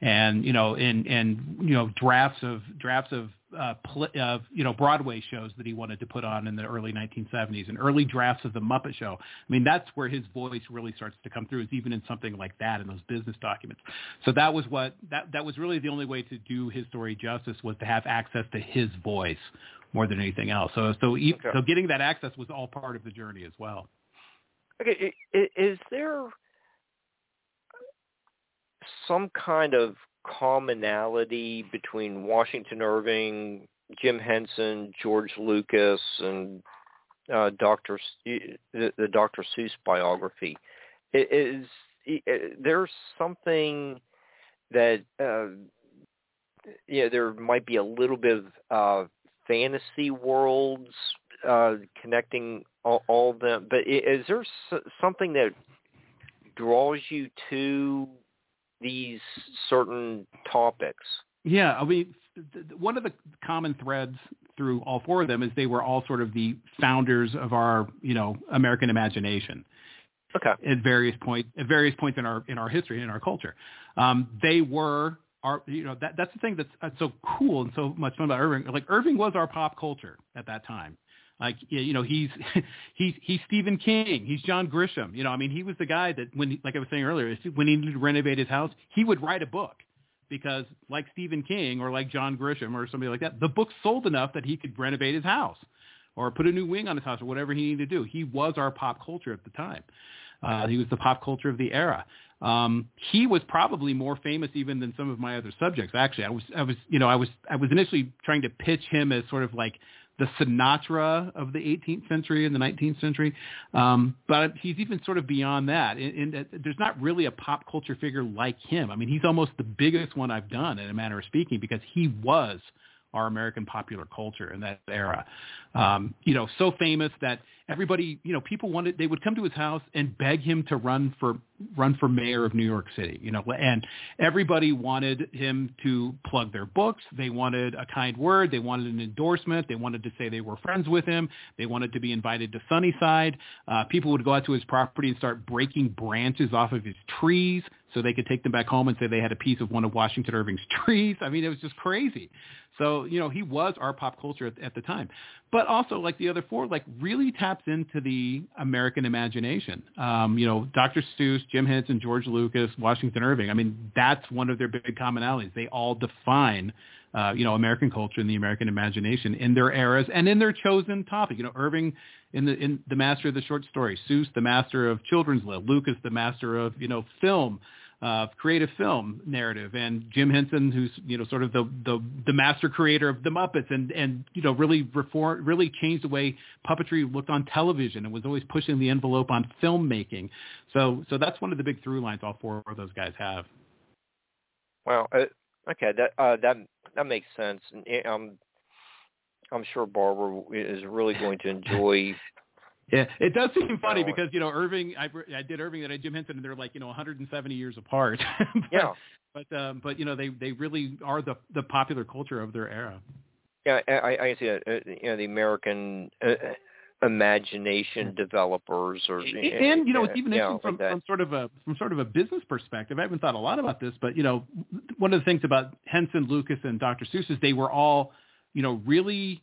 Speaker 2: and you know, in and you know, drafts of drafts of uh, pl- uh, you know Broadway shows that he wanted to put on in the early 1970s and early drafts of the Muppet Show. I mean, that's where his voice really starts to come through, is even in something like that in those business documents. So that was what that that was really the only way to do his story justice was to have access to his voice more than anything else. So so okay. so getting that access was all part of the journey as well.
Speaker 1: Okay, is there some kind of commonality between Washington Irving, Jim Henson, George Lucas, and uh, Dr. the, the Dr. Seuss biography. Is, is there something that uh, yeah there might be a little bit of uh, fantasy worlds uh, connecting all, all of them, but is there something that draws you to these certain topics.
Speaker 2: Yeah, I mean, one of the common threads through all four of them is they were all sort of the founders of our, you know, American imagination.
Speaker 1: Okay.
Speaker 2: At various point, at various points in our in our history in our culture, um, they were our, you know, that that's the thing that's, that's so cool and so much fun about Irving. Like Irving was our pop culture at that time. Like you know, he's (laughs) he's he's Stephen King. He's John Grisham. You know, I mean, he was the guy that when, like I was saying earlier, when he needed to renovate his house, he would write a book because, like Stephen King or like John Grisham or somebody like that, the book sold enough that he could renovate his house or put a new wing on his house or whatever he needed to do. He was our pop culture at the time. Uh, he was the pop culture of the era. Um, he was probably more famous even than some of my other subjects. Actually, I was, I was, you know, I was, I was initially trying to pitch him as sort of like the Sinatra of the 18th century and the 19th century. Um, but he's even sort of beyond that. And, and there's not really a pop culture figure like him. I mean, he's almost the biggest one I've done in a manner of speaking because he was our American popular culture in that era. Um, you know, so famous that everybody, you know, people wanted they would come to his house and beg him to run for run for mayor of New York City. You know, and everybody wanted him to plug their books. They wanted a kind word. They wanted an endorsement. They wanted to say they were friends with him. They wanted to be invited to Sunnyside. Uh, people would go out to his property and start breaking branches off of his trees, so they could take them back home and say they had a piece of one of Washington Irving's (laughs) trees. I mean, it was just crazy. So, you know, he was our pop culture at, at the time. But also, like the other four, like really taps into the American imagination. Um, you know, Dr. Seuss, Jim Henson, George Lucas, Washington Irving. I mean, that's one of their big commonalities. They all define uh, you know, American culture and the American imagination in their eras and in their chosen topic. You know, Irving in the in the master of the short story, Seuss the master of children's lit, Lucas the master of you know film, uh, creative film narrative, and Jim Henson, who's you know sort of the the, the master creator of the Muppets, and and you know really reform really changed the way puppetry looked on television and was always pushing the envelope on filmmaking. So so that's one of the big through lines all four of those guys have.
Speaker 1: Well, uh, okay, that uh, that that makes sense. And I'm I'm sure Barbara is really going to enjoy. (laughs)
Speaker 2: yeah, it does seem funny because you know Irving. I, I did Irving and I Jim Henson, and they're like you know 170 years apart. (laughs)
Speaker 1: but, yeah.
Speaker 2: But um, but you know they they really are the the popular culture of their era.
Speaker 1: Yeah, I, I see it. Uh, you know the American. Uh, imagination developers or
Speaker 2: and you know it's even interesting from, from sort of a from sort of a business perspective i haven't thought a lot about this but you know one of the things about henson lucas and dr seuss is they were all you know really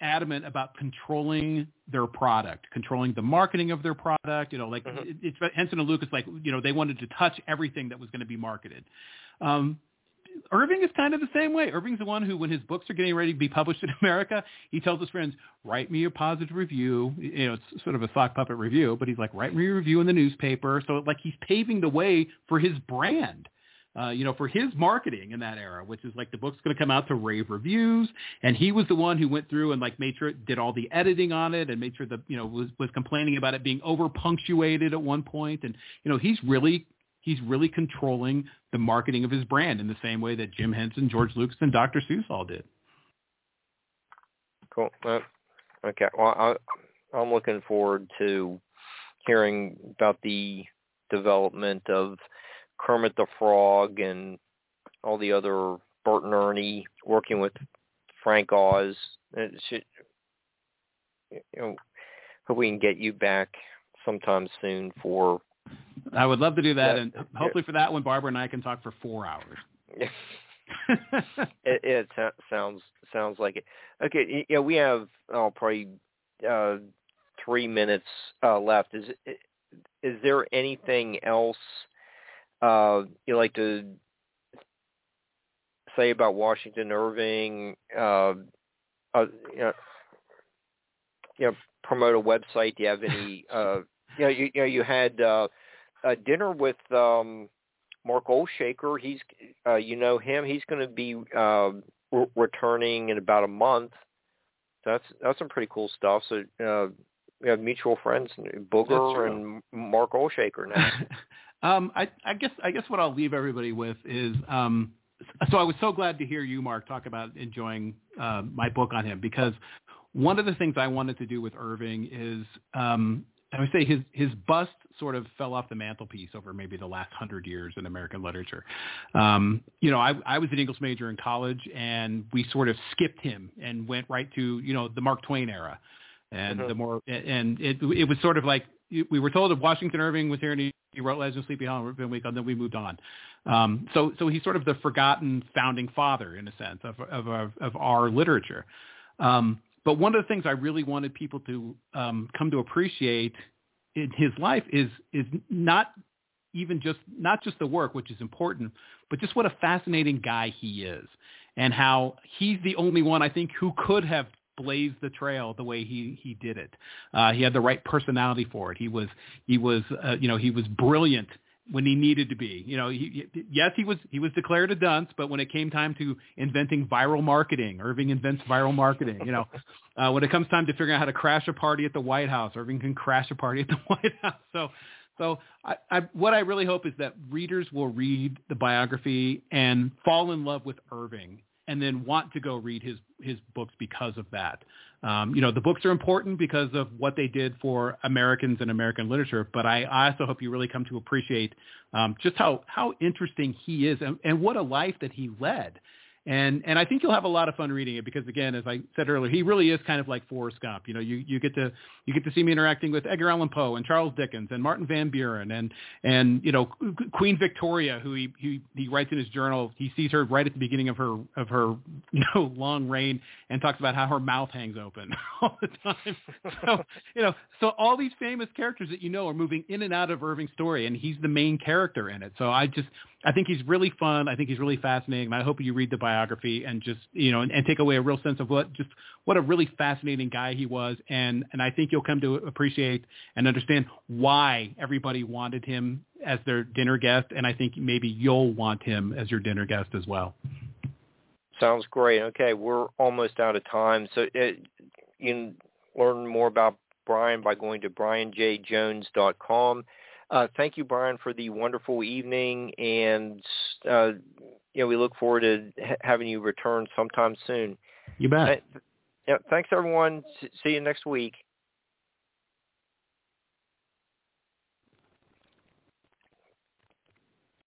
Speaker 2: adamant about controlling their product controlling the marketing of their product you know like mm-hmm. it, it's henson and lucas like you know they wanted to touch everything that was going to be marketed um Irving is kind of the same way. Irving's the one who, when his books are getting ready to be published in (laughs) America, he tells his friends, "Write me a positive review." You know, it's sort of a sock puppet review, but he's like, "Write me a review in the newspaper." So, like, he's paving the way for his brand. Uh, you know, for his marketing in that era, which is like the book's going to come out to rave reviews, and he was the one who went through and like made sure it did all the editing on it and made sure that you know was was complaining about it being over punctuated at one point, and you know he's really he's really controlling the marketing of his brand in the same way that Jim Henson, George Lucas, and Dr. Seuss all did.
Speaker 1: Cool. Uh, okay. Well, I, I'm looking forward to hearing about the development of Kermit the Frog and all the other Bert and Ernie working with Frank Oz. It should, you know, hope we can get you back sometime soon for
Speaker 2: I would love to do that, yeah. and hopefully for that one, Barbara and I can talk for four hours. (laughs)
Speaker 1: it, it sounds sounds like it. Okay, yeah, we have oh, probably uh, three minutes uh, left. Is is there anything else uh, you like to say about Washington Irving? Uh, uh, you, know, you know, promote a website. Do you have any? Uh, you know, you, you know, you had. Uh, a dinner with um Mark Olshaker. He's uh, you know him. He's going to be uh, re- returning in about a month. That's that's some pretty cool stuff. So uh, we have mutual friends, Booger and Mark Olshaker now. (laughs)
Speaker 2: um, I, I guess I guess what I'll leave everybody with is um, so I was so glad to hear you, Mark, talk about enjoying uh, my book on him because one of the things I wanted to do with Irving is um, I would say his his bust sort of fell off the mantelpiece over maybe the last hundred years in American literature. Um, you know, I, I was an English major in college, and we sort of skipped him and went right to you know the Mark Twain era, and mm-hmm. the more and it it was sort of like we were told that Washington Irving was here and he, he wrote Legend of Sleepy Hollow and Week, and then we moved on. Um, so so he's sort of the forgotten founding father in a sense of of of, of our literature. Um, but one of the things I really wanted people to um, come to appreciate in his life is is not even just not just the work, which is important, but just what a fascinating guy he is, and how he's the only one I think who could have blazed the trail the way he he did it. Uh, he had the right personality for it. He was he was uh, you know he was brilliant when he needed to be. You know, he, yes, he was he was declared a dunce, but when it came time to inventing viral marketing, Irving invents viral marketing. You know, (laughs) uh, when it comes time to figuring out how to crash a party at the White House, Irving can crash a party at the (laughs) White House. So, so I, I, what I really hope is that readers will read the biography and fall in love with Irving and then want to go read his his books because of that. Um, you know, the books are important because of what they did for Americans and American literature, but I, I also hope you really come to appreciate um, just how how interesting he is and, and what a life that he led. And and I think you'll have a lot of fun reading it because again, as I said earlier, he really is kind of like Forrest Gump. You know, you you get to you get to see me interacting with Edgar Allan Poe and Charles Dickens and Martin Van Buren and and you know Queen Victoria, who he he he writes in his journal. He sees her right at the beginning of her of her you know (laughs) long reign and talks about how her mouth hangs open (laughs) all the time. So you know, so all these famous characters that you know are moving in and out of Irving's story, and he's the main character in it. So I just I think he's really fun. I think he's really fascinating. And I hope you read the biography and just you know and, and take away a real sense of what just what a really fascinating guy he was. And and I think you'll come to appreciate and understand why everybody wanted him as their dinner guest. And I think maybe you'll want him as your dinner guest as well.
Speaker 1: Sounds great. Okay, we're almost out of time. So it, you can learn more about Brian by going to brianjayjones.com. Uh, thank you, Brian, for the wonderful evening, and uh, you know we look forward to ha- having you return sometime soon.
Speaker 2: You bet.
Speaker 1: Uh, yeah, thanks, everyone. S- see you next week.